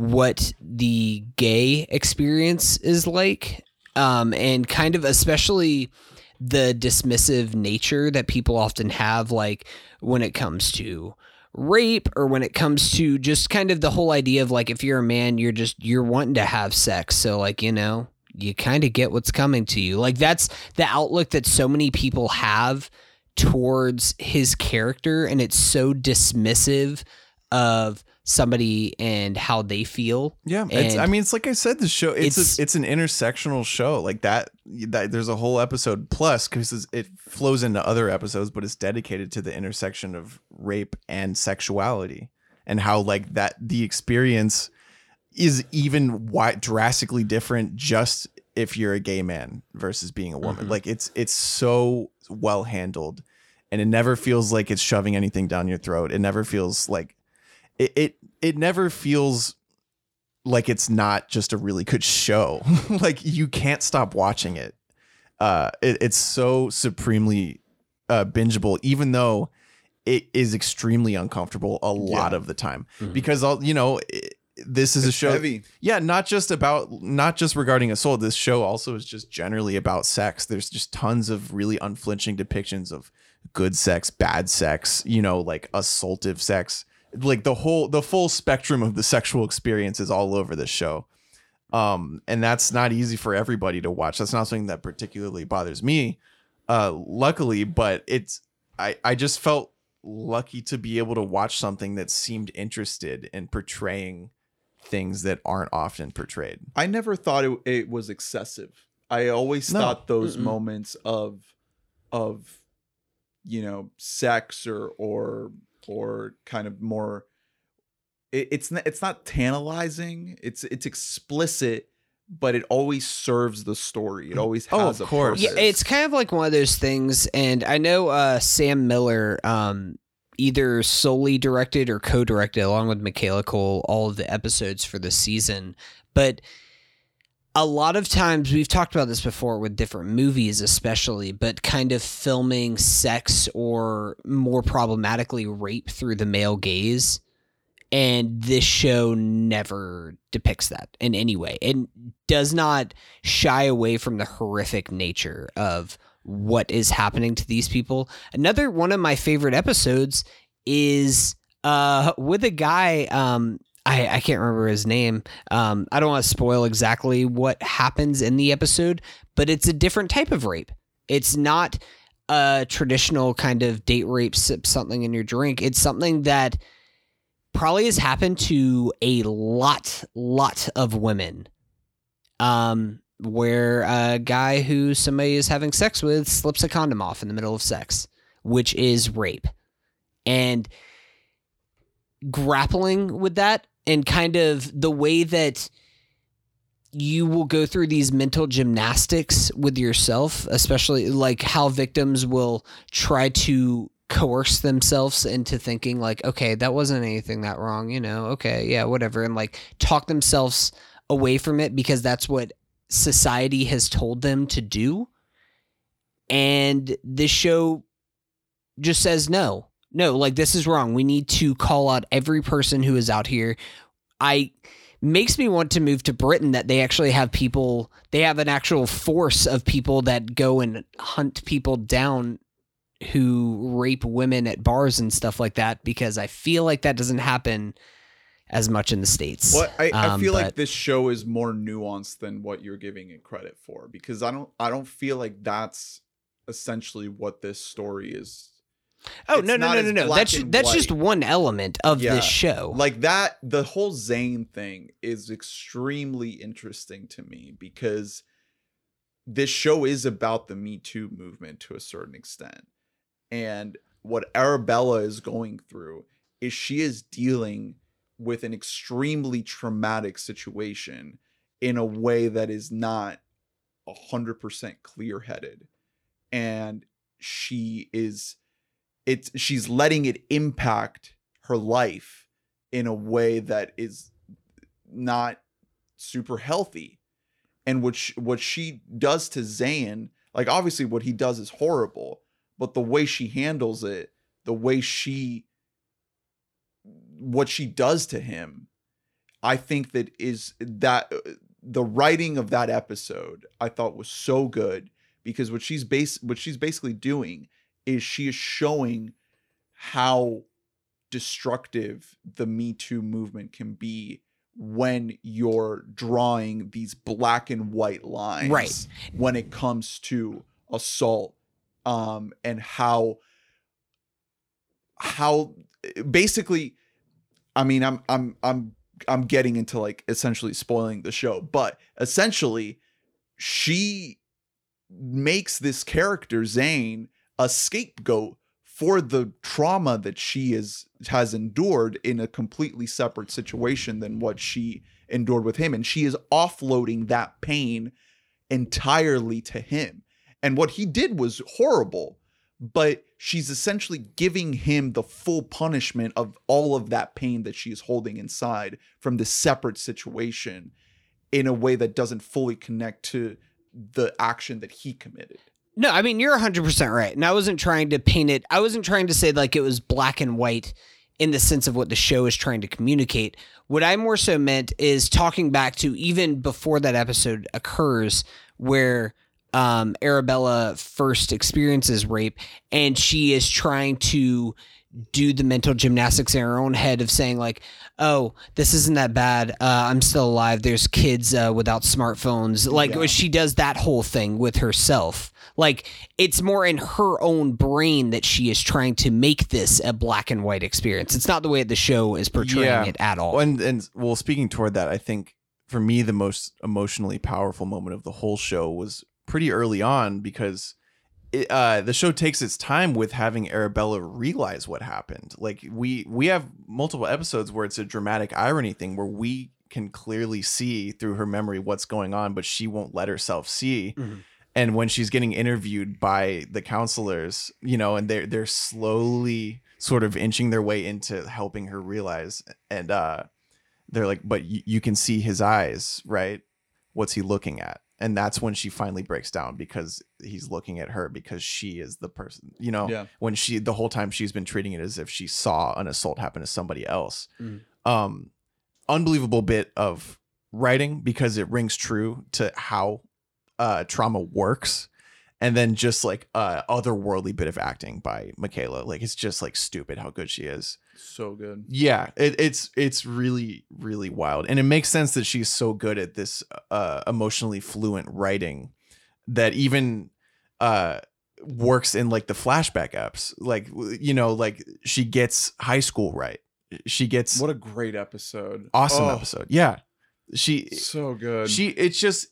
what the gay experience is like, um, and kind of especially the dismissive nature that people often have, like when it comes to rape or when it comes to just kind of the whole idea of like if you're a man you're just you're wanting to have sex. So like you know you kind of get what's coming to you. Like that's the outlook that so many people have towards his character and it's so dismissive of somebody and how they feel Yeah, it's, I mean, it's like I said, the show it's it's- a, it's an intersectional show like that. That there's a whole episode plus because it flows into other episodes, but it's dedicated to the intersection of rape and sexuality and how like that the experience is even wi- drastically different just if you're a gay man versus being a woman. Mhm. Like it's it's so well handled, and it never feels like it's shoving anything down your throat. It never feels like it it, it never feels like it's not just a really good show. *laughs* like you can't stop watching it. uh, it, it's so supremely uh, bingeable, even though it is extremely uncomfortable a lot Yeah. of the time Mhm. because I'll, you know, it, this is a show. heavy. Yeah, not just about not just regarding assault. This show also is just generally about sex. There's just tons of really unflinching depictions of good sex, bad sex, you know, like assaultive sex. Like the whole the full spectrum of the sexual experience is all over this show. Um and that's not easy for everybody to watch. That's not something that particularly bothers me. Uh luckily, but it's I I just felt lucky to be able to watch something that seemed interested in portraying things that aren't often portrayed. I never thought it, it was excessive. I always No. thought those Mm-mm. moments of of you know sex or or or kind of more it, it's not it's not tantalizing. It's it's explicit, but it always serves the story. It always Oh, has of a course. Yeah, it's kind of like one of those things, and I know uh, Sam Miller um, either solely directed or co-directed, along with Michaela Coel, all of the episodes for the season. But a lot of times, we've talked about this before with different movies, especially, but kind of filming sex or more problematically rape through the male gaze. And this show never depicts that in any way. It does not shy away from the horrific nature of what is happening to these people. Another one of my favorite episodes is uh with a guy um I, I can't remember his name. Um, I don't want to spoil exactly what happens in the episode, but it's a different type of rape. It's not a traditional kind of date rape, sip something in your drink. It's something that probably has happened to a lot, lot of women. Um, where a guy who somebody is having sex with slips a condom off in the middle of sex, which is rape. And grappling with that and kind of the way that you will go through these mental gymnastics with yourself, especially like how victims will try to coerce themselves into thinking like, okay, that wasn't anything that wrong, you know, okay, yeah, whatever, and like talk themselves away from it because that's what society has told them to do. And this show just says no. No, like this is wrong. We need to call out every person who is out here. I makes me want to move to Britain that they actually have people they have an actual force of people that go and hunt people down who rape women at bars and stuff like that because I feel like that doesn't happen as much in the states. What I, I Um, feel like this show is more nuanced than what you're giving it credit for because I don't I don't feel like that's essentially what this story is. Oh it's no no no no no! That's that's just one element of Yeah. this show. Like that the whole Zain thing is extremely interesting to me because this show is about the Me Too movement to a certain extent. And what Arabella is going through is she is dealing with an extremely traumatic situation in a way that is not 100% clear-headed and she is it's she's letting it impact her life in a way that is not super healthy. And what she, what she does to Zain like obviously what he does is horrible but the way she handles it the way she what she does to him i think that is that the writing of that episode i thought was so good because what she's base what she's basically doing is she is showing how destructive the me too movement can be when you're drawing these black and white lines Right. when it comes to assault um and how how basically i mean i'm i'm i'm i'm getting into like essentially spoiling the show but essentially she makes this character Zain a scapegoat for the trauma that she is has endured in a completely separate situation than what she endured with him and she is offloading that pain entirely to him and what he did was horrible but she's essentially giving him the full punishment of all of that pain that she is holding inside from this separate situation in a way that doesn't fully connect to the action that he committed. No, I mean you're 100% right. And I wasn't trying to paint it I wasn't trying to say like it was black and white in the sense of what the show is trying to communicate. What I more so meant is talking back to even before that episode occurs where um Arabella first experiences rape and she is trying to do the mental gymnastics in her own head of saying like oh this isn't that bad uh, i'm still alive there's kids uh, without smartphones like Yeah. she does that whole thing with herself like it's more in her own brain that she is trying to make this a black and white experience it's not the way the show is portraying Yeah. it at all And and well, speaking toward that, I think for me the most emotionally powerful moment of the whole show was pretty early on because it, uh, the show takes its time with having Arabella realize what happened. Like we we have multiple episodes where it's a dramatic irony thing where we can clearly see through her memory what's going on, but she won't let herself see. Mhm. And when she's getting interviewed by the counselors, you know, and they're they're slowly sort of inching their way into helping her realize, and uh, they're like, "But y- you can see his eyes, right? What's he looking at?" And that's when she finally breaks down because he's looking at her because she is the person, you know. Yeah. When she the whole time she's been treating it as if she saw an assault happen to somebody else. Mm. Um, unbelievable bit of writing because it rings true to how uh trauma works and then just like uh otherworldly bit of acting by Michaela. Like it's just like stupid how good she is. So good. yeah it, it's it's really really wild. And it makes sense that she's so good at this uh emotionally fluent writing that even uh works in like the flashback apps. Like you know like she gets high school right. She gets What a great episode. awesome Oh, episode. Yeah. She So good. she it's just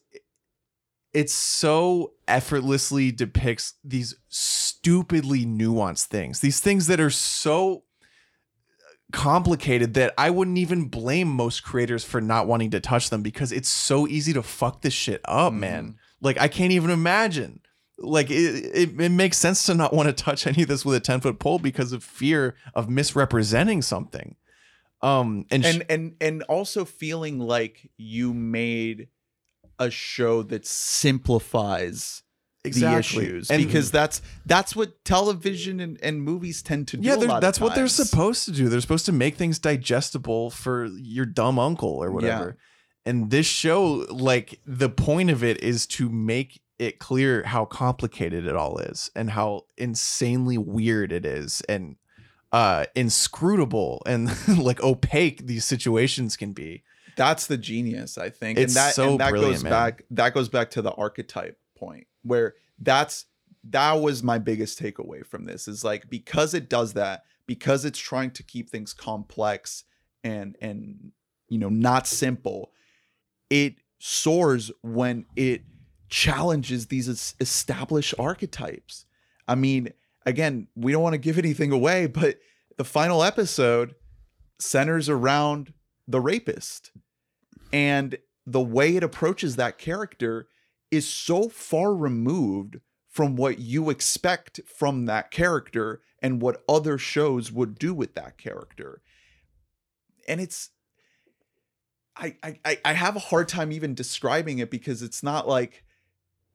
it's so effortlessly depicts these stupidly nuanced things these things that are so complicated that i wouldn't even blame most creators for not wanting to touch them because it's so easy to fuck this shit up man. Like i can't even imagine. Like it, it, it makes sense to not want to touch any of this with a 10 foot pole because of fear of misrepresenting something. Um and, sh- and and and also feeling like you made a show that simplifies exactly the issues And- because that's that's what television and, and movies tend to do. Yeah, a they're- of that's what they're supposed to do. They're supposed to make things digestible for your dumb uncle or whatever. And this show, like, the point of it is to make it clear how complicated it all is and how insanely weird it is and uh inscrutable and *laughs* like opaque these situations can be. That's the genius, I think. It's and that so and that goes man. back that goes back to the archetype point where that's that was my biggest takeaway from this is like because it does that, because it's trying to keep things complex and and you know not simple, it soars when it challenges these established archetypes. I mean, again, we don't want to give anything away, but the final episode centers around the rapist. And the way it approaches that character is so far removed from what you expect from that character and what other shows would do with that character. And it's I I I- have a hard time even describing it because it's not like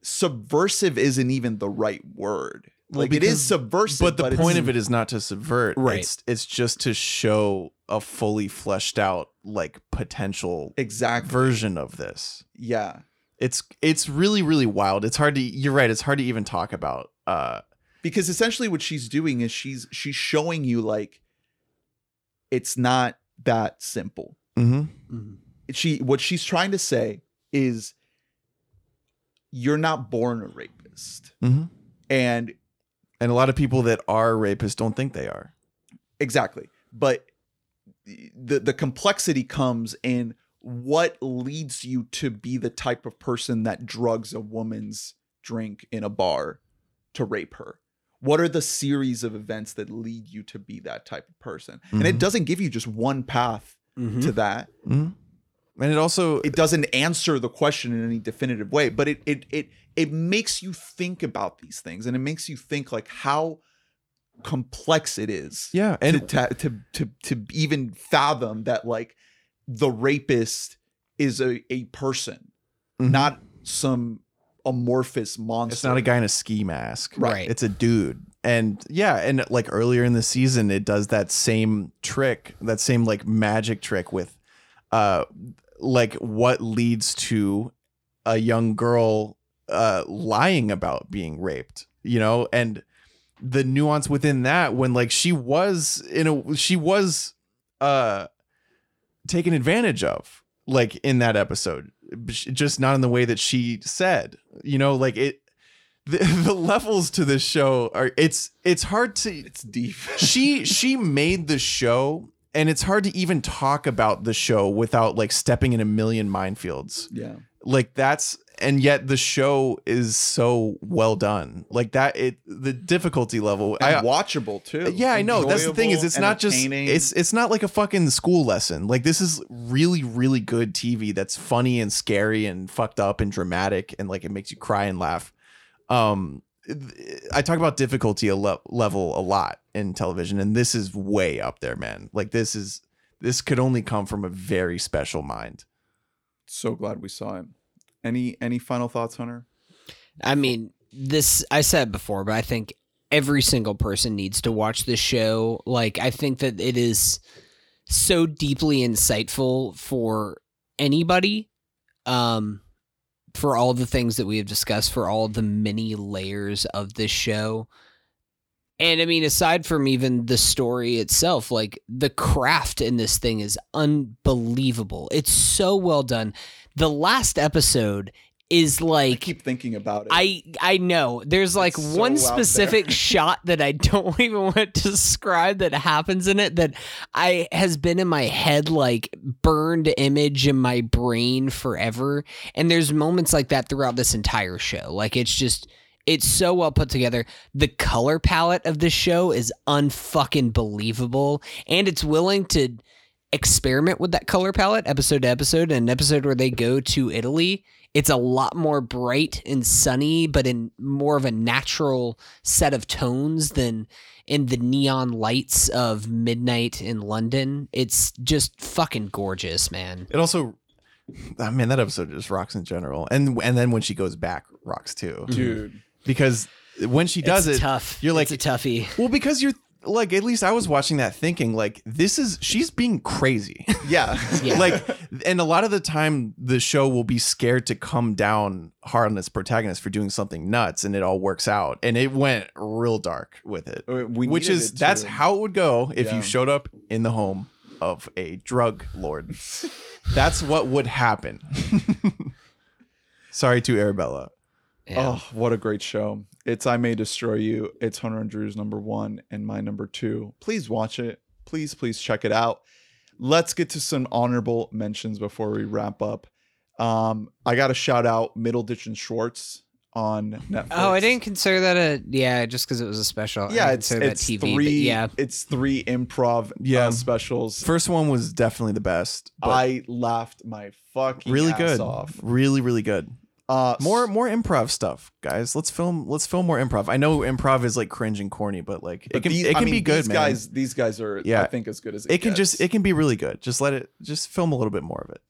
subversive isn't even the right word. Well, Like it is subversive, But the point of it is not to subvert. Right. It's it's just to show a fully fleshed out like potential exact version of this. yeah. it's it's really really wild it's hard to you're right it's hard to even talk about uh because essentially what she's doing is she's she's showing you like it's not that simple mhm. she what she's trying to say is you're not born a rapist Mhm. and and a lot of people that are rapists don't think they are exactly but the the complexity comes in what leads you to be the type of person that drugs a woman's drink in a bar to rape her what are the series of events that lead you to be that type of person and it Mhm. doesn't give you just one path to that Mhm. and it also it doesn't answer the question in any definitive way but it it it it makes you think about these things and it makes you think like how complex it is yeah and to to to to even fathom that like the rapist is a a person Mhm. not some amorphous monster. It's not a guy in a ski mask. Right. It's a dude. And yeah, and like earlier in the season, it does that same trick, that same like magic trick with uh like what leads to a young girl uh lying about being raped, you know, and the nuance within that when like she was in a she was uh taken advantage of like in that episode just not in the way that she said you know like it *laughs* the, the levels to this show are it's it's hard to It's deep. *laughs* she she made the show and it's hard to even talk about the show without like stepping in a million minefields yeah. like that's and yet the show is so well done like that it the difficulty level And I, watchable too. yeah, I know. That's the thing is it's not just it's it's not like a fucking school lesson. Like this is really really good TV that's funny and scary and fucked up and dramatic and like it makes you cry and laugh. Um I talk about difficulty a le- level a lot in television and this is way up there, man. Like this is this could only come from a very special mind. so glad we saw him. Any any final thoughts, Hunter? I mean, this I said before, but I think every single person needs to watch this show. Like, I think that it is so deeply insightful for anybody. Um, for all the things that we have discussed, for all the many layers of this show. And I mean, aside from even the story itself, like the craft in this thing is unbelievable. It's so well done. The last episode is I like keep thinking about it. I I know. There's like so one specific *laughs* shot that I don't *laughs* even want to describe that happens in it that I has been in my head like burned image in my brain forever. And there's moments like that throughout this entire show. Like it's just it's so well put together. The color palette of this show is unfucking believable and it's willing to experiment with that color palette episode to episode. And an episode where they go to Italy, it's a lot more bright and sunny, but in more of a natural set of tones than in the neon lights of midnight in London. It's just fucking gorgeous, man. It also I mean that episode just rocks in general. And and then when she goes back rocks too. dude. Because when she does it's it tough. you're like it's a toughie. Well, because you're like, at least I was watching that thinking, like, this is she's being crazy. *laughs* Yeah. *laughs* Yeah. like, and a lot of the time, the show will be scared to come down hard on its protagonist for doing something nuts, and it all works out. And it went real dark with it, We which is it that's how it would go if Yeah. you showed up in the home of a drug lord. that's what would happen. *laughs* Sorry to Arabella. Yeah. Oh, what a great show. It's I May Destroy You. It's Hunter and Drew's number one and my number two. Please watch it. Please, please check it out. Let's get to some honorable mentions before we wrap up. Um, I got to shout out Middleditch and Schwartz on Netflix. Oh, I didn't consider that a yeah, just because it was a special. Yeah, it's it's that TV. three. yeah, it's three improv Yeah. uh, specials. First one was definitely the best. I laughed my fucking really ass good. off. Really, really good. Uh, More more improv stuff, guys. Let's film let's film more improv. I know improv is like cringe and corny, but like but it can these- it I can mean, be good, these man. Guys, these guys are, Yeah. I think, as good as it, it can just it can be really good. Just let it just film a little bit more of it.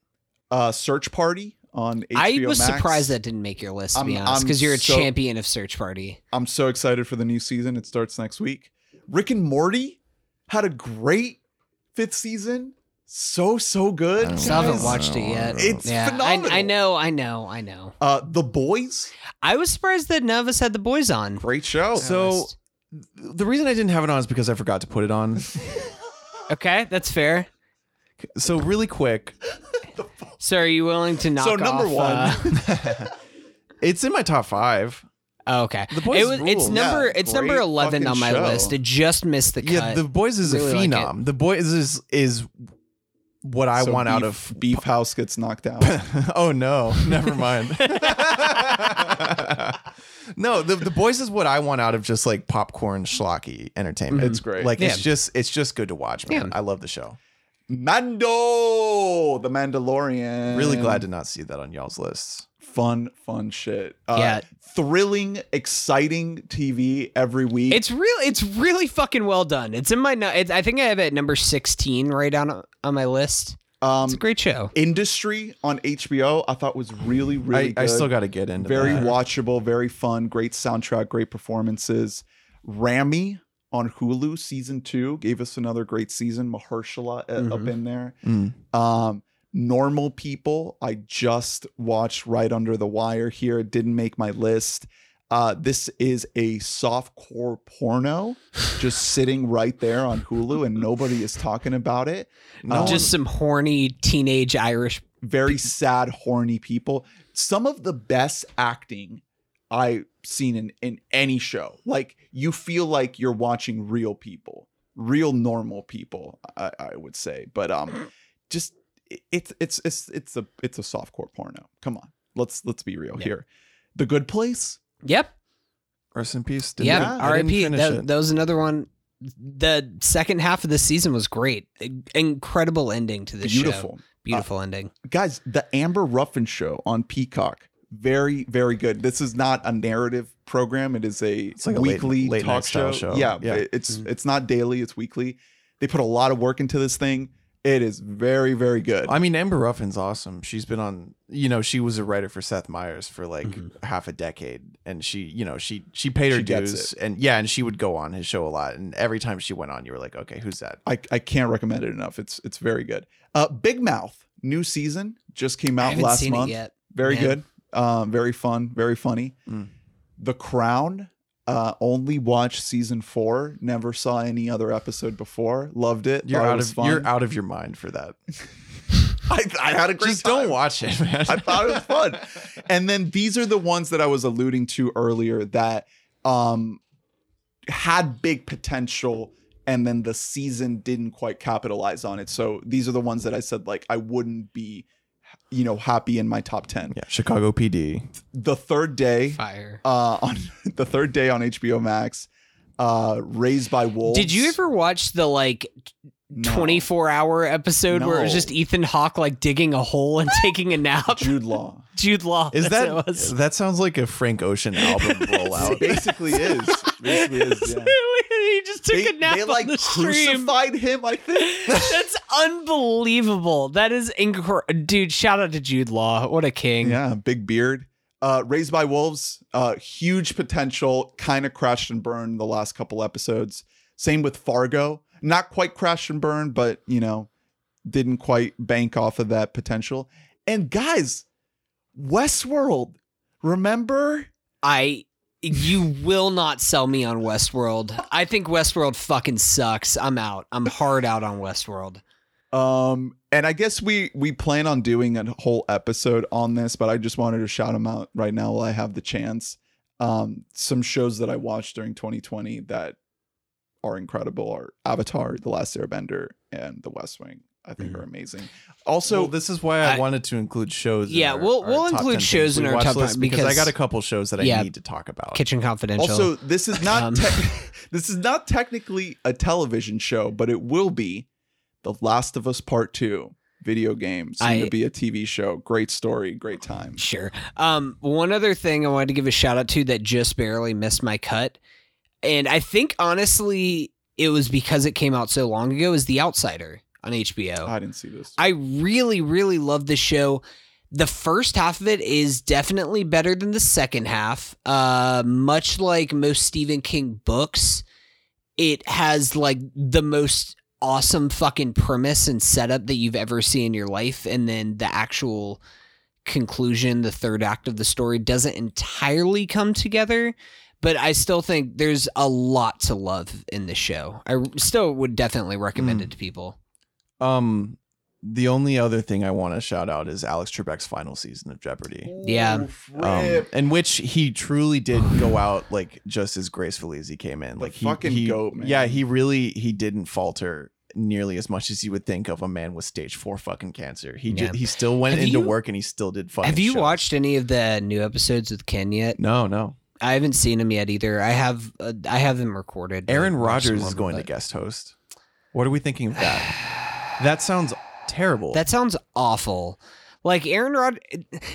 uh, Search Party on HBO I was Max. surprised that didn't make your list to be I'm- honest, I'm because you're a so- champion of Search Party. I'm so excited for the new season. It starts next week. Rick and Morty had a great fifth season. So so good. I don't haven't watched it yet. It's yeah, phenomenal. I, I know, I know, I know. Uh, the Boys, I was surprised that none of us had the boys on. great show. So the reason I didn't have it on is because I forgot to put it on. *laughs* okay, that's fair. so really quick, *laughs* So, are you willing to knock off? So, number off, one. uh, *laughs* it's in my top five. oh, okay, The Boys it was, it's number Yeah, it's number eleven on my show. list. It just missed the cut. Yeah, the boys is Really a like phenom. the boys is is what I So want out of Beef House gets knocked out. *laughs* oh no, never *laughs* mind. *laughs* no, the the boys is what I want out of just like popcorn schlocky entertainment. It's great. Like it's just it's just good to watch, man. Yeah. I love the show. Mando, the Mandalorian. Really glad to not see that on y'all's lists. fun, fun shit. Uh, Yeah. thrilling, exciting TV every week. It's really, it's really fucking well done. It's in my, it's, I think I have it at number sixteen right on on my list. Um, It's a great show. Industry on HBO, I thought was really, really I, good. I still got to get into it. very that. watchable, very fun, great soundtrack, great performances. Ramy on Hulu season two gave us another great season. Mahershala uh, up Mhm. in there. Mm. Um, Normal People, I just watched right under the wire here. It didn't make my list. Uh, this is a softcore porno just *sighs* sitting right there on Hulu and nobody is talking about it. No one- Just some horny teenage Irish. Very sad, horny people. Some of the best acting I've seen in, in any show. Like you feel like you're watching real people, real normal people, I, I would say. But um *clears throat* just it's it's it's it's a it's a softcore porno. Come on. Let's let's be real Yeah. here. The Good Place. Yep. Rest in peace. Didn't- Yeah. I didn't R.I.P. finish That, it. that was another one. The second half of the season was great. Incredible ending to this show. Beautiful. Beautiful ending. guys the amber ruffin show on peacock very very good this is not a narrative program it is a like a late- weekly late talk night style show. show. yeah, Yeah. it- it's Mhm. it's not daily it's weekly they put a lot of work into this thing it is very very good I mean, Amber Ruffin's awesome. She's been on, you know, she was a writer for Seth Meyers for like Mhm. half a decade, and she, you know, she she paid her She dues, and yeah, and she would go on his show a lot, and every time she went on, you were like, okay, who's that? I, I can't recommend it enough it's it's very good uh big mouth new season just came out haven't last seen month it yet. very Man. good um very fun very funny Mm. the crown uh only watched season four never saw any other episode before loved it You're thought it out of fun. you're out of your mind for that. *laughs* I, I had a great Just time. don't watch it, man. I thought it was fun. And then these are the ones that I was alluding to earlier that um had big potential and then the season didn't quite capitalize on it. So these are the ones that I said like I wouldn't be you know happy in my top 10. yeah, Chicago PD. The third day Fire. uh on *laughs* the third day on HBO Max uh Raised by Wolves. Did you ever watch the like No. 24 hour episode where it was just Ethan Hawke like digging a hole and *laughs* taking a nap? Jude Law. *laughs* Jude Law. Is that that sounds like a Frank Ocean album *laughs* rollout? basically is. Basically is. Yeah. he just took They, a nap they like the stream. crucified him, I think. That's unbelievable. That is incredible. Dude, shout out to Jude Law. What a king. Yeah, big beard. Uh, Raised by Wolves, uh, huge potential, kind of crashed and burned the last couple episodes. Same with Fargo, not quite crash and burn, but you know, didn't quite bank off of that potential. And guys, Westworld, remember? I you will not sell me on Westworld. I think Westworld fucking sucks. I'm out. I'm hard out on Westworld. Um, and I guess we we plan on doing a whole episode on this, but I just wanted to shout them out right now while I have the chance. Um, some shows that I watched during 2020 that are incredible are Avatar, The Last Airbender, and The West Wing. I think Mhm. are amazing. Also, so this is why I, I- wanted to include shows. in Yeah, our- we'll- we'll top include shows in our top list 10 because I got a couple shows that I need to talk about. Kitchen Confidential. also this is not Um, te- *laughs* *laughs* this is not technically a television show, but it will be. The Last of Us Part Two video game, soon I- to be a TV show. Great story, great time. Sure. Um, one other thing I wanted to give a shout out to that just barely missed my cut, and I think honestly it was because it came out so long ago, is The Outsider on HBO. I didn't see this. I really, really love the show. The first half of it is definitely better than the second half. Uh, much like most Stephen King books, it has like the most awesome fucking premise and setup that you've ever seen in your life, and then the actual conclusion, the third act of the story, doesn't entirely come together. But I still think there's a lot to love in the show. I still would definitely recommend Mm. it to people. Um, the only other thing I want to shout out is Alex Trebek's final season of Jeopardy. Yeah. Um, in which he truly did go out like just as gracefully as he came in. Like he, fucking he- goat, man. Yeah, he really he didn't falter nearly as much as you would think of a man with stage four fucking cancer. He Yeah. ju- he still went Have into you- work and he still did fucking. Have you shows. watched any of the new episodes with Ken yet? No, no. I haven't seen him yet either. I have uh, I have them recorded. Aaron I Rodgers some is going them, to guest host. What are we thinking of that? *sighs* that sounds terrible. That sounds awful. Like Aaron Rod,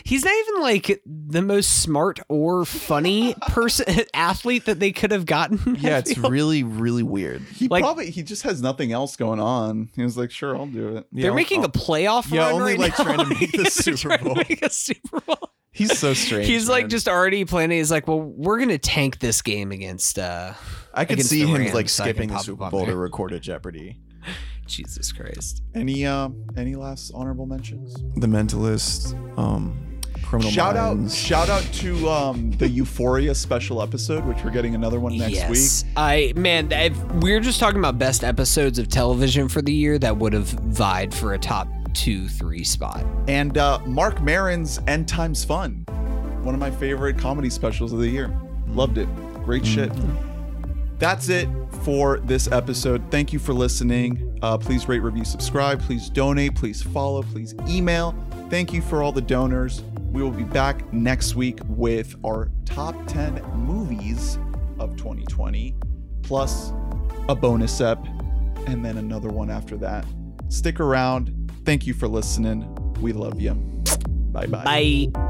he's not even like the most smart or funny person *laughs* athlete that they could have gotten. Yeah, it's really, really weird. He Like- probably he just has nothing else going on. He was like, "Sure, I'll do it." They're Yeah, making a playoff yeah, run only, right like, now. trying to make the *laughs* Super trying to Bowl. make a Super Bowl. He's so *laughs* strange. He's like just already planning. He's like, well, we're gonna tank this game against. uh I could see him Rams, like so skipping the Super Bowl to *laughs* record a Jeopardy. Jesus Christ. Any uh, any last honorable mentions? The Mentalist, um, Criminal shout Minds. out shout out to um the Euphoria special episode, which we're getting another one next yes. week. I man, if we're just talking about best episodes of television for the year that would have vied for a top two, three spot. And uh, Marc Maron's End Times Fun, one of my favorite comedy specials of the year. Loved it. Great shit. That's it for this episode. Thank you for listening. Uh, please rate, review, subscribe. Please donate. Please follow. Please email. Thank you for all the donors. We will be back next week with our top 10 movies of 2020, plus a bonus ep, and then another one after that. Stick around. Thank you for listening. We love you. Bye bye. Bye.